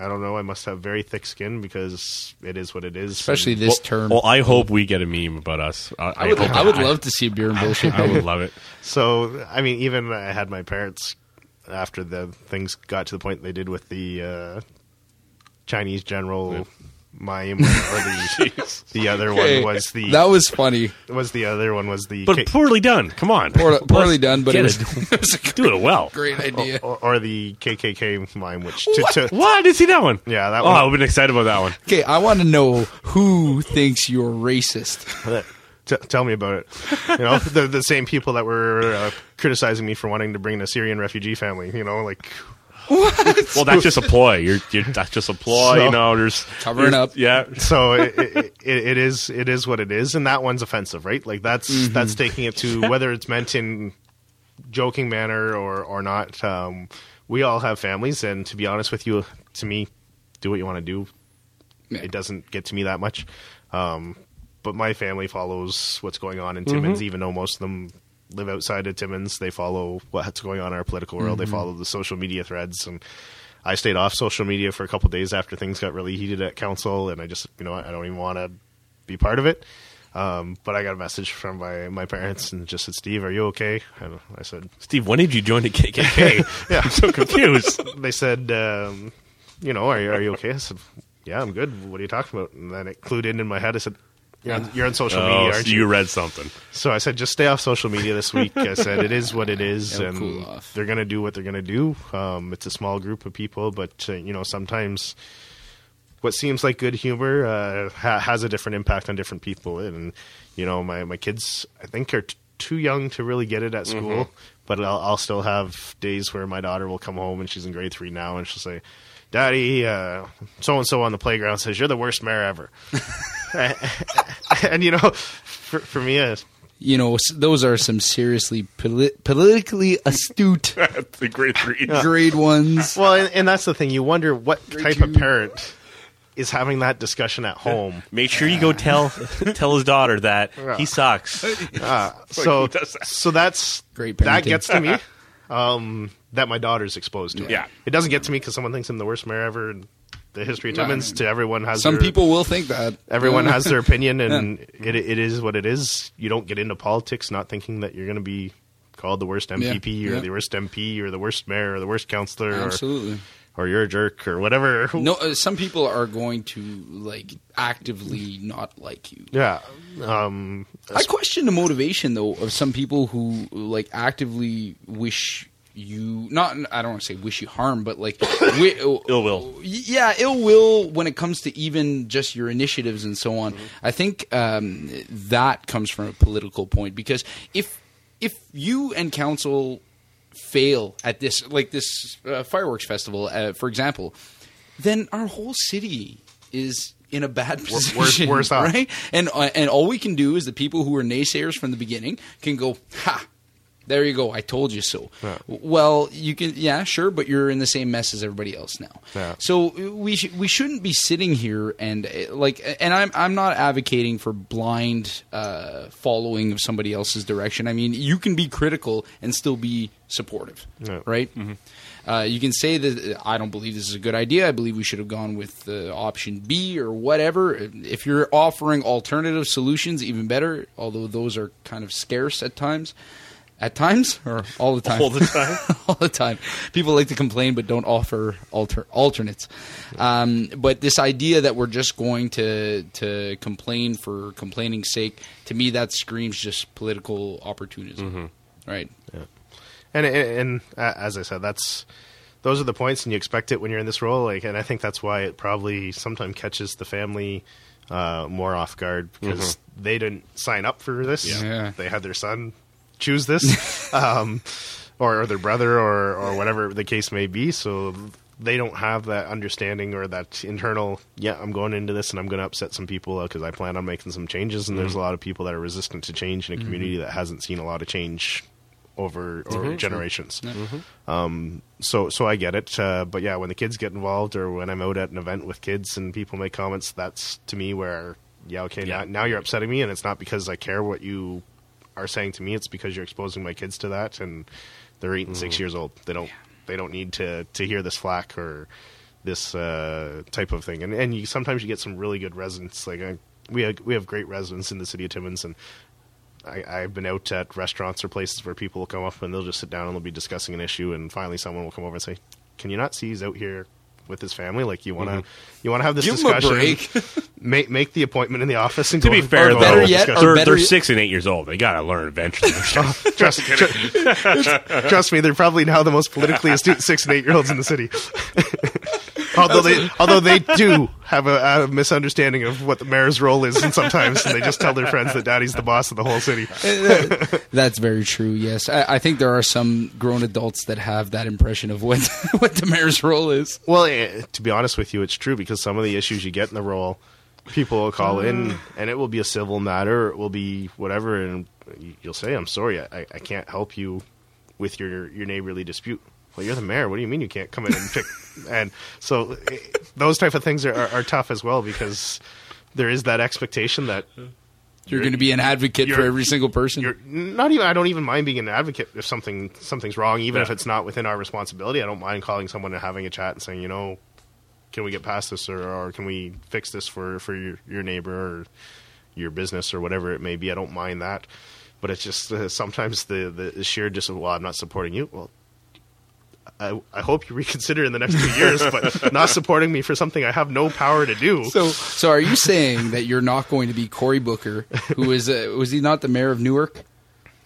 I don't know. I must have very thick skin because it is what it is. Especially And- this well, term. Well, I hope we get a meme about us. I, I would, hope I would love to see a beer and bullshit. I would love it. So I mean, even I had my parents after the things got to the point they did with the uh, Chinese general mime, or the the other Okay, one was the that was funny, was the other one was the But K- poorly done. Come on. Poor, poorly Let's done, but get it was, it. it was a Do it well. great idea. or, or the KKK mime, which to, What? to, what? I didn't see that one. Yeah, that oh, one- I've been excited about that one. Okay, I want to know who thinks you're racist. T- tell me about it. You know, the the same people that were uh, criticizing me for wanting to bring a Syrian refugee family. You know, like Well, that's just a ploy. You're, you're that's just a ploy. So- you know, there's Covering up. Yeah. so it, it, it, it is it is what it is, and that one's offensive, right? Like that's that's taking it to whether it's meant in joking manner or or not. Um, we all have families, and to be honest with you, to me, do what you want to do. Yeah. It doesn't get to me that much. Um, but my family follows what's going on in Timmins, even though most of them live outside of Timmins. They follow what's going on in our political world. They follow the social media threads, and I stayed off social media for a couple days after things got really heated at council, and I just, you know, I don't even want to be part of it. Um, but I got a message from my, my parents and just said, "Steve, are you okay?" And I said, Steve, when did you join the KKK? Yeah. I'm so confused. they said, um, you know, are you, are you okay? I said, yeah, I'm good. What are you talking about? And then it clued in in my head. I said, you're on, you're on social Oh, media, aren't you you? read something. So I said, just stay off social media this week. I said, it is what it is, It'll and cool off. they're going to do what they're going to do. Um, it's a small group of people, but uh, you know, sometimes what seems like good humor uh, ha- has a different impact on different people. And you know, my my kids, I think, are t- too young to really get it at school. But I'll, I'll still have days where my daughter will come home and she's in grade three now, and she'll say. Daddy, so and so on the playground says you're the worst mayor ever, and you know, for, for me, uh, You know, those are some seriously poli- politically astute the grade three. grade ones. well, and, and that's the thing. You wonder what Grade type of parent is having that discussion at home. Make sure you go tell tell his daughter that he sucks. Uh, so, who that? so that's Great that gets to me. Um, that my daughter's exposed to. it. Yeah. it doesn't get to me because someone thinks I'm the worst mayor ever in the history of No, Timmins. To everyone has Some their, people will think that. Everyone has their opinion, and it, it is what it is. You don't get into politics not thinking that you're going to be called the worst MPP Yeah, or yeah. the worst MP or the worst mayor or the worst counselor. Absolutely. or you're a jerk or whatever. No, uh, some people are going to like actively not like you. Yeah. Um, I question the motivation though of some people who like actively wish you not. I don't want to say wish you harm, but like wi- Ill will. Yeah, ill will when it comes to even just your initiatives and so on. I think um, that comes from a political point because if if you and council fail at this, like this uh, fireworks festival, uh, for example, then our whole city is in a bad worse- position, worse off. right? And uh, and all we can do is the people who are naysayers from the beginning can go, ha. There you go. I told you so. Yeah. Well, you can, yeah, sure, but you're in the same mess as everybody else now. Yeah. So we sh- we shouldn't be sitting here and uh, like, and I'm I'm not advocating for blind uh, following of somebody else's direction. I mean, you can be critical and still be supportive, Yeah. right? Uh, you can say that uh, I don't believe this is a good idea. I believe we should have gone with uh, option B or whatever. If you're offering alternative solutions, even better. Although those are kind of scarce at times. At times or all the time? All the time. all the time. People like to complain but don't offer alter- alternates. Um, but this idea that we're just going to to complain for complaining's sake, to me, that screams just political opportunism. Right. and and, and uh, as I said, that's those are the points, and you expect it when you're in this role. Like, and I think that's why it probably sometimes catches the family uh, more off guard because they didn't sign up for this. Yeah. They had their son choose this, um, or, or their brother, or or whatever the case may be. So they don't have that understanding or that internal. Yeah, I'm going into this, and I'm going to upset some people because I plan on making some changes. And there's a lot of people that are resistant to change in a community that hasn't seen a lot of change over or generations. Um, so so I get it, uh, but yeah, when the kids get involved or when I'm out at an event with kids and people make comments, that's to me where yeah okay Yeah. Now, now you're upsetting me, and it's not because I care what you are saying to me. It's because you're exposing my kids to that, and they're eight and six years old. They don't they don't need to to hear this flack or this uh, type of thing. And and you sometimes you get some really good residents. Like I, we have, we have great residents in the city of Timmins, and I, I've been out at restaurants or places where people will come up and they'll just sit down and they'll be discussing an issue, and finally someone will come over and say, "Can you not see he's out here with his family? Like you want to mm-hmm. you want to have this Give him a discussion? break. make make the appointment in the office and To go be and- fair, though, better yet, they're, better- they're six and eight years old. They got to learn eventually. Oh, trust, tr- trust me, they're probably now the most politically astute six and eight year olds in the city. Although they although they do have a, a misunderstanding of what the mayor's role is, and sometimes they just tell their friends that daddy's the boss of the whole city. Uh, uh, that's very true. Yes, I, I think there are some grown adults that have that impression of what what the mayor's role is. Well, eh, to be honest with you, it's true because some of the issues you get in the role, people will call in, uh. and it will be a civil matter, it will be whatever, and you'll say, "I'm sorry, I, I can't help you with your your neighborly dispute." Well, you're the mayor. What do you mean you can't come in and pick? and so eh, those type of things are, are, are tough as well because there is that expectation that You're going to be an advocate for every single person. you're not even. I don't even mind being an advocate if something something's wrong, even if it's not within our responsibility. I don't mind calling someone and having a chat and saying, you know, can we get past this, or, or can we fix this for for your your neighbor or your business or whatever it may be. I don't mind that, but it's just uh, sometimes the the sheer just well, I'm not supporting you. Well. I, I hope you reconsider in the next few years, but not supporting me for something I have no power to do. So, so are you saying that you're not going to be Cory Booker, who is uh, was he not the mayor of Newark,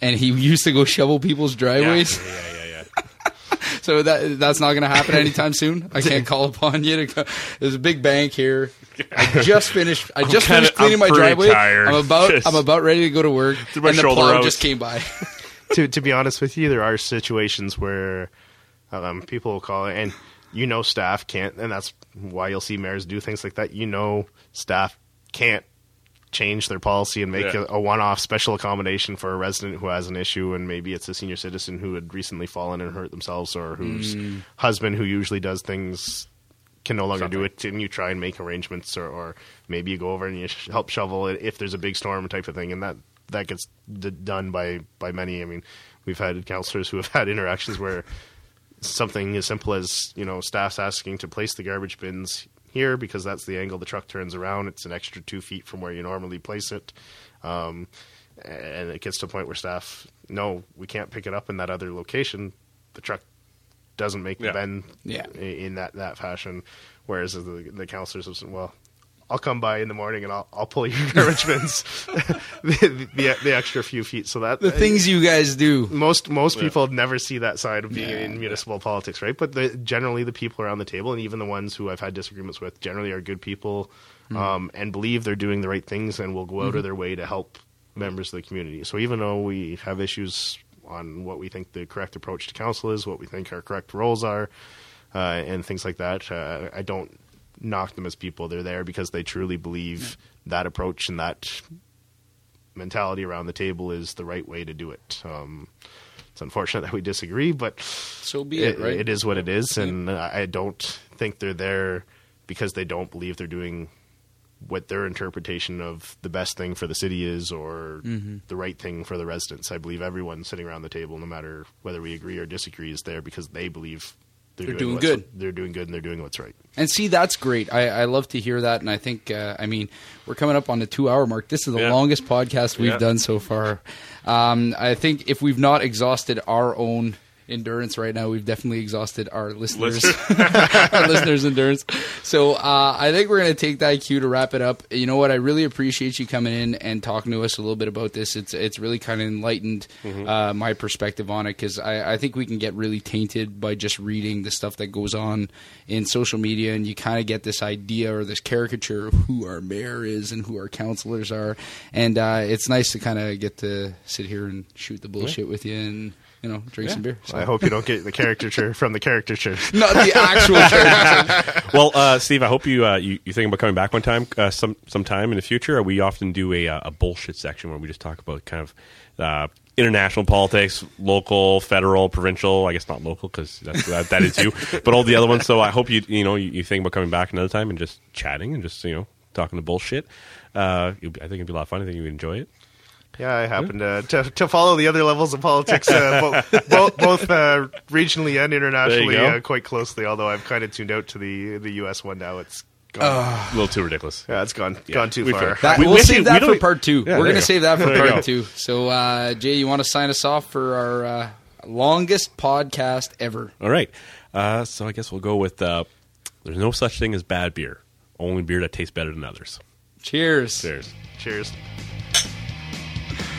and he used to go shovel people's driveways? yeah, yeah, yeah. So that that's not going to happen anytime soon. I can't call upon you to. Go. There's a big bank here. I just finished. I just kinda- finished cleaning I'm my driveway. tired. I'm about. Just- I'm about ready to go to work, my and the shoulder plow out. just came by. to to be honest with you, there are situations where um, people will call it, and you know staff can't, and that's why you'll see mayors do things like that. You know, staff can't change their policy and make Yeah. a, a one-off special accommodation for a resident who has an issue, and maybe it's a senior citizen who had recently fallen and hurt themselves, or whose husband, who usually does things, can no longer do it, and you try and make arrangements, or, or maybe you go over and you sh- help shovel it if there's a big storm type of thing, and that that gets d- done by by many. I mean, we've had counselors who have had interactions where something as simple as you know staff's asking to place the garbage bins here because that's the angle the truck turns around. It's an extra two feet from where you normally place it. Um, and it gets to a point where staff, no, we can't pick it up in that other location. The truck doesn't make Yeah. the bend Yeah. in that that fashion. Whereas the the counselors have said, well. I'll come by in the morning and I'll I'll pull your garbage bins the, the the extra few feet. So that The things you guys do. most most people never see that side of being Yeah, in municipal politics, right? But the, generally, the people around the table, and even the ones who I've had disagreements with, generally are good people Mm-hmm. um, and believe they're doing the right things and will go out of their way to help members of the community. So even though we have issues on what we think the correct approach to council is, what we think our correct roles are, uh, and things like that, uh, I don't knock them as people. They're there because they truly believe that approach and that mentality around the table is the right way to do it. Um, it's unfortunate that we disagree, but So be it, right? it is what it is, and I I don't think they're there because they don't believe they're doing what their interpretation of the best thing for the city is or Mm-hmm. the right thing for the residents. I believe everyone sitting around the table, no matter whether we agree or disagree, is there because they believe they're, They're doing what's- good. They're doing good, and they're doing what's right. And see, that's great. I, I love to hear that. And I think, uh, I mean, we're coming up on the two hour mark. This is the Yeah. longest podcast we've Yeah. done so far. Um, I think if we've not exhausted our own endurance right now, we've definitely exhausted our listeners, our listeners' endurance. So uh, I think we're going to take that cue to wrap it up. You know what? I really appreciate you coming in and talking to us a little bit about this. It's it's really kind of enlightened uh, my perspective on it because I, I think we can get really tainted by just reading the stuff that goes on in social media, and you kind of get this idea or this caricature of who our mayor is and who our councilors are. And uh, it's nice to kind of get to sit here and shoot the bullshit with you and you know drink some beer. So. I hope you don't get the caricature from the caricature. Not the actual caricature. well, uh, Steve, I hope you, uh, you you think about coming back one time, uh, some sometime in the future. We often do a uh, a bullshit section where we just talk about kind of uh, international politics, local, federal, provincial. I guess not local because that, that is you, but all the other ones. So I hope you you know you, you think about coming back another time and just chatting and just you know talking to bullshit. Uh, I think it'd be a lot of fun. I think you would enjoy it. Yeah, I happen to, to to follow the other levels of politics, uh, both both, both uh, regionally and internationally, There you go. uh, quite closely. Although I've kind of tuned out to the the U.S. one now. It's gone. A little too ridiculous. yeah, it's gone gone too we far. That, We- we, will we save actually- that we for part two. Yeah, We're going to save that for There part two. So, uh, Jay, you want to sign us off for our uh, longest podcast ever? All right. Uh, so I guess we'll go with uh, there's no such thing as bad beer. Only beer that tastes better than others. Cheers. Cheers. Cheers.